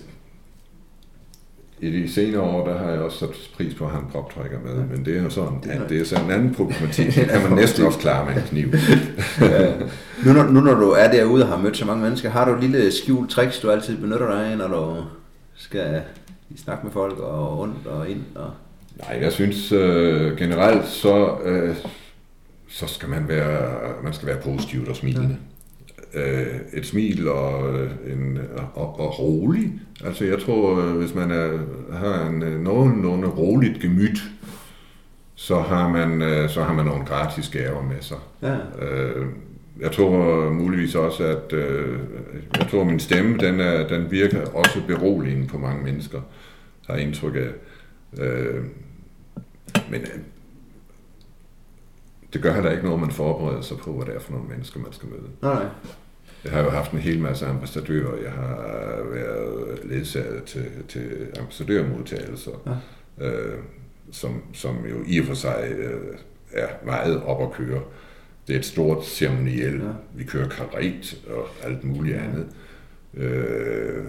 i de senere år, der har jeg også sat pris på at have en proptrækker med, ja. men det er jo sådan, det er, det er sådan en anden problematik. Det kan man næsten også klare med en kniv. ja. nu, når, nu når du er derude og har mødt så mange mennesker, har du et lille skjult tricks, du altid benytter dig af, når du skal snakke med folk og rundt og ind? Og... Nej, jeg synes øh, generelt, så, øh, så skal man være, man skal være positiv og smilende. Ja øh, et smil og, øh, en, og, og rolig. Altså jeg tror, øh, hvis man er, har en øh, nogenlunde roligt gemyt, så har man, så har man nogle gratis gaver med sig. Ja. Øh, jeg tror muligvis også, at øh, jeg tror, at min stemme, den, er, den virker også beroligende på mange mennesker, har indtryk af. Øh, men det gør heller ikke noget, man forbereder sig på, hvad det er for nogle mennesker, man skal møde. Nej. Jeg har jo haft en hel masse ambassadører. Jeg har været ledsaget til, til ambassadørmodtagelser, ja. øh, som, som jo i og for sig øh, er meget op at køre. Det er et stort ceremoniel. Ja. Vi kører karet og alt muligt andet. Øh,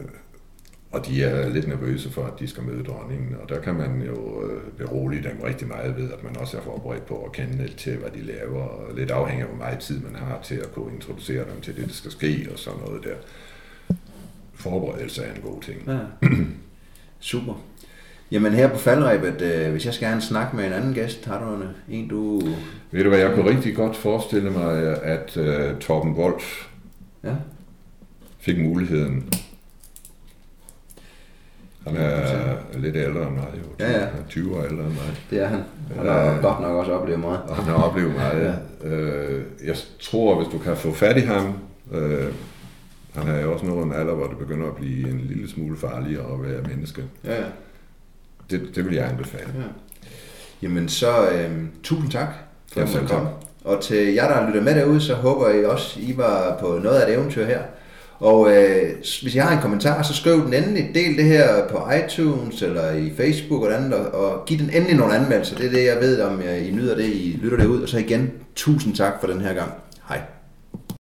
og de er lidt nervøse for, at de skal møde dronningen, og der kan man jo øh, berolige dem rigtig meget ved, at man også er forberedt på at kende lidt til, hvad de laver, og lidt afhængig af, hvor meget tid man har til at kunne introducere dem til det, der skal ske, og sådan noget der. Forberedelse er en god ting. Ja. Super. Jamen her på faldrebet, øh, hvis jeg skal have en snak med en anden gæst, har du en, en du... Ved du hvad, jeg kunne rigtig godt forestille mig, at uh, Torben Wolf ja. fik muligheden han er lidt ældre end mig, jo. Ja, ja. Han er 20 år ældre end mig. Det er han. Han har øh, godt nok også oplevet meget. Han har oplevet meget, ja. øh, Jeg tror, hvis du kan få fat i ham, øh, han er jo også nået en alder, hvor det begynder at blive en lille smule farligere at være menneske. Ja, ja. Det, det vil jeg anbefale. Ja. Jamen så, øh, tusind tak for at du kom. Og til jer, der lytter med derude, så håber jeg også, I var på noget af et eventyr her. Og øh, hvis I har en kommentar, så skriv den endelig. Del det her på iTunes eller i Facebook og andet, og, og giv den endelig nogle anmeldelser. Det er det, jeg ved, om øh, I nyder det, I lytter det ud. Og så igen, tusind tak for den her gang. Hej.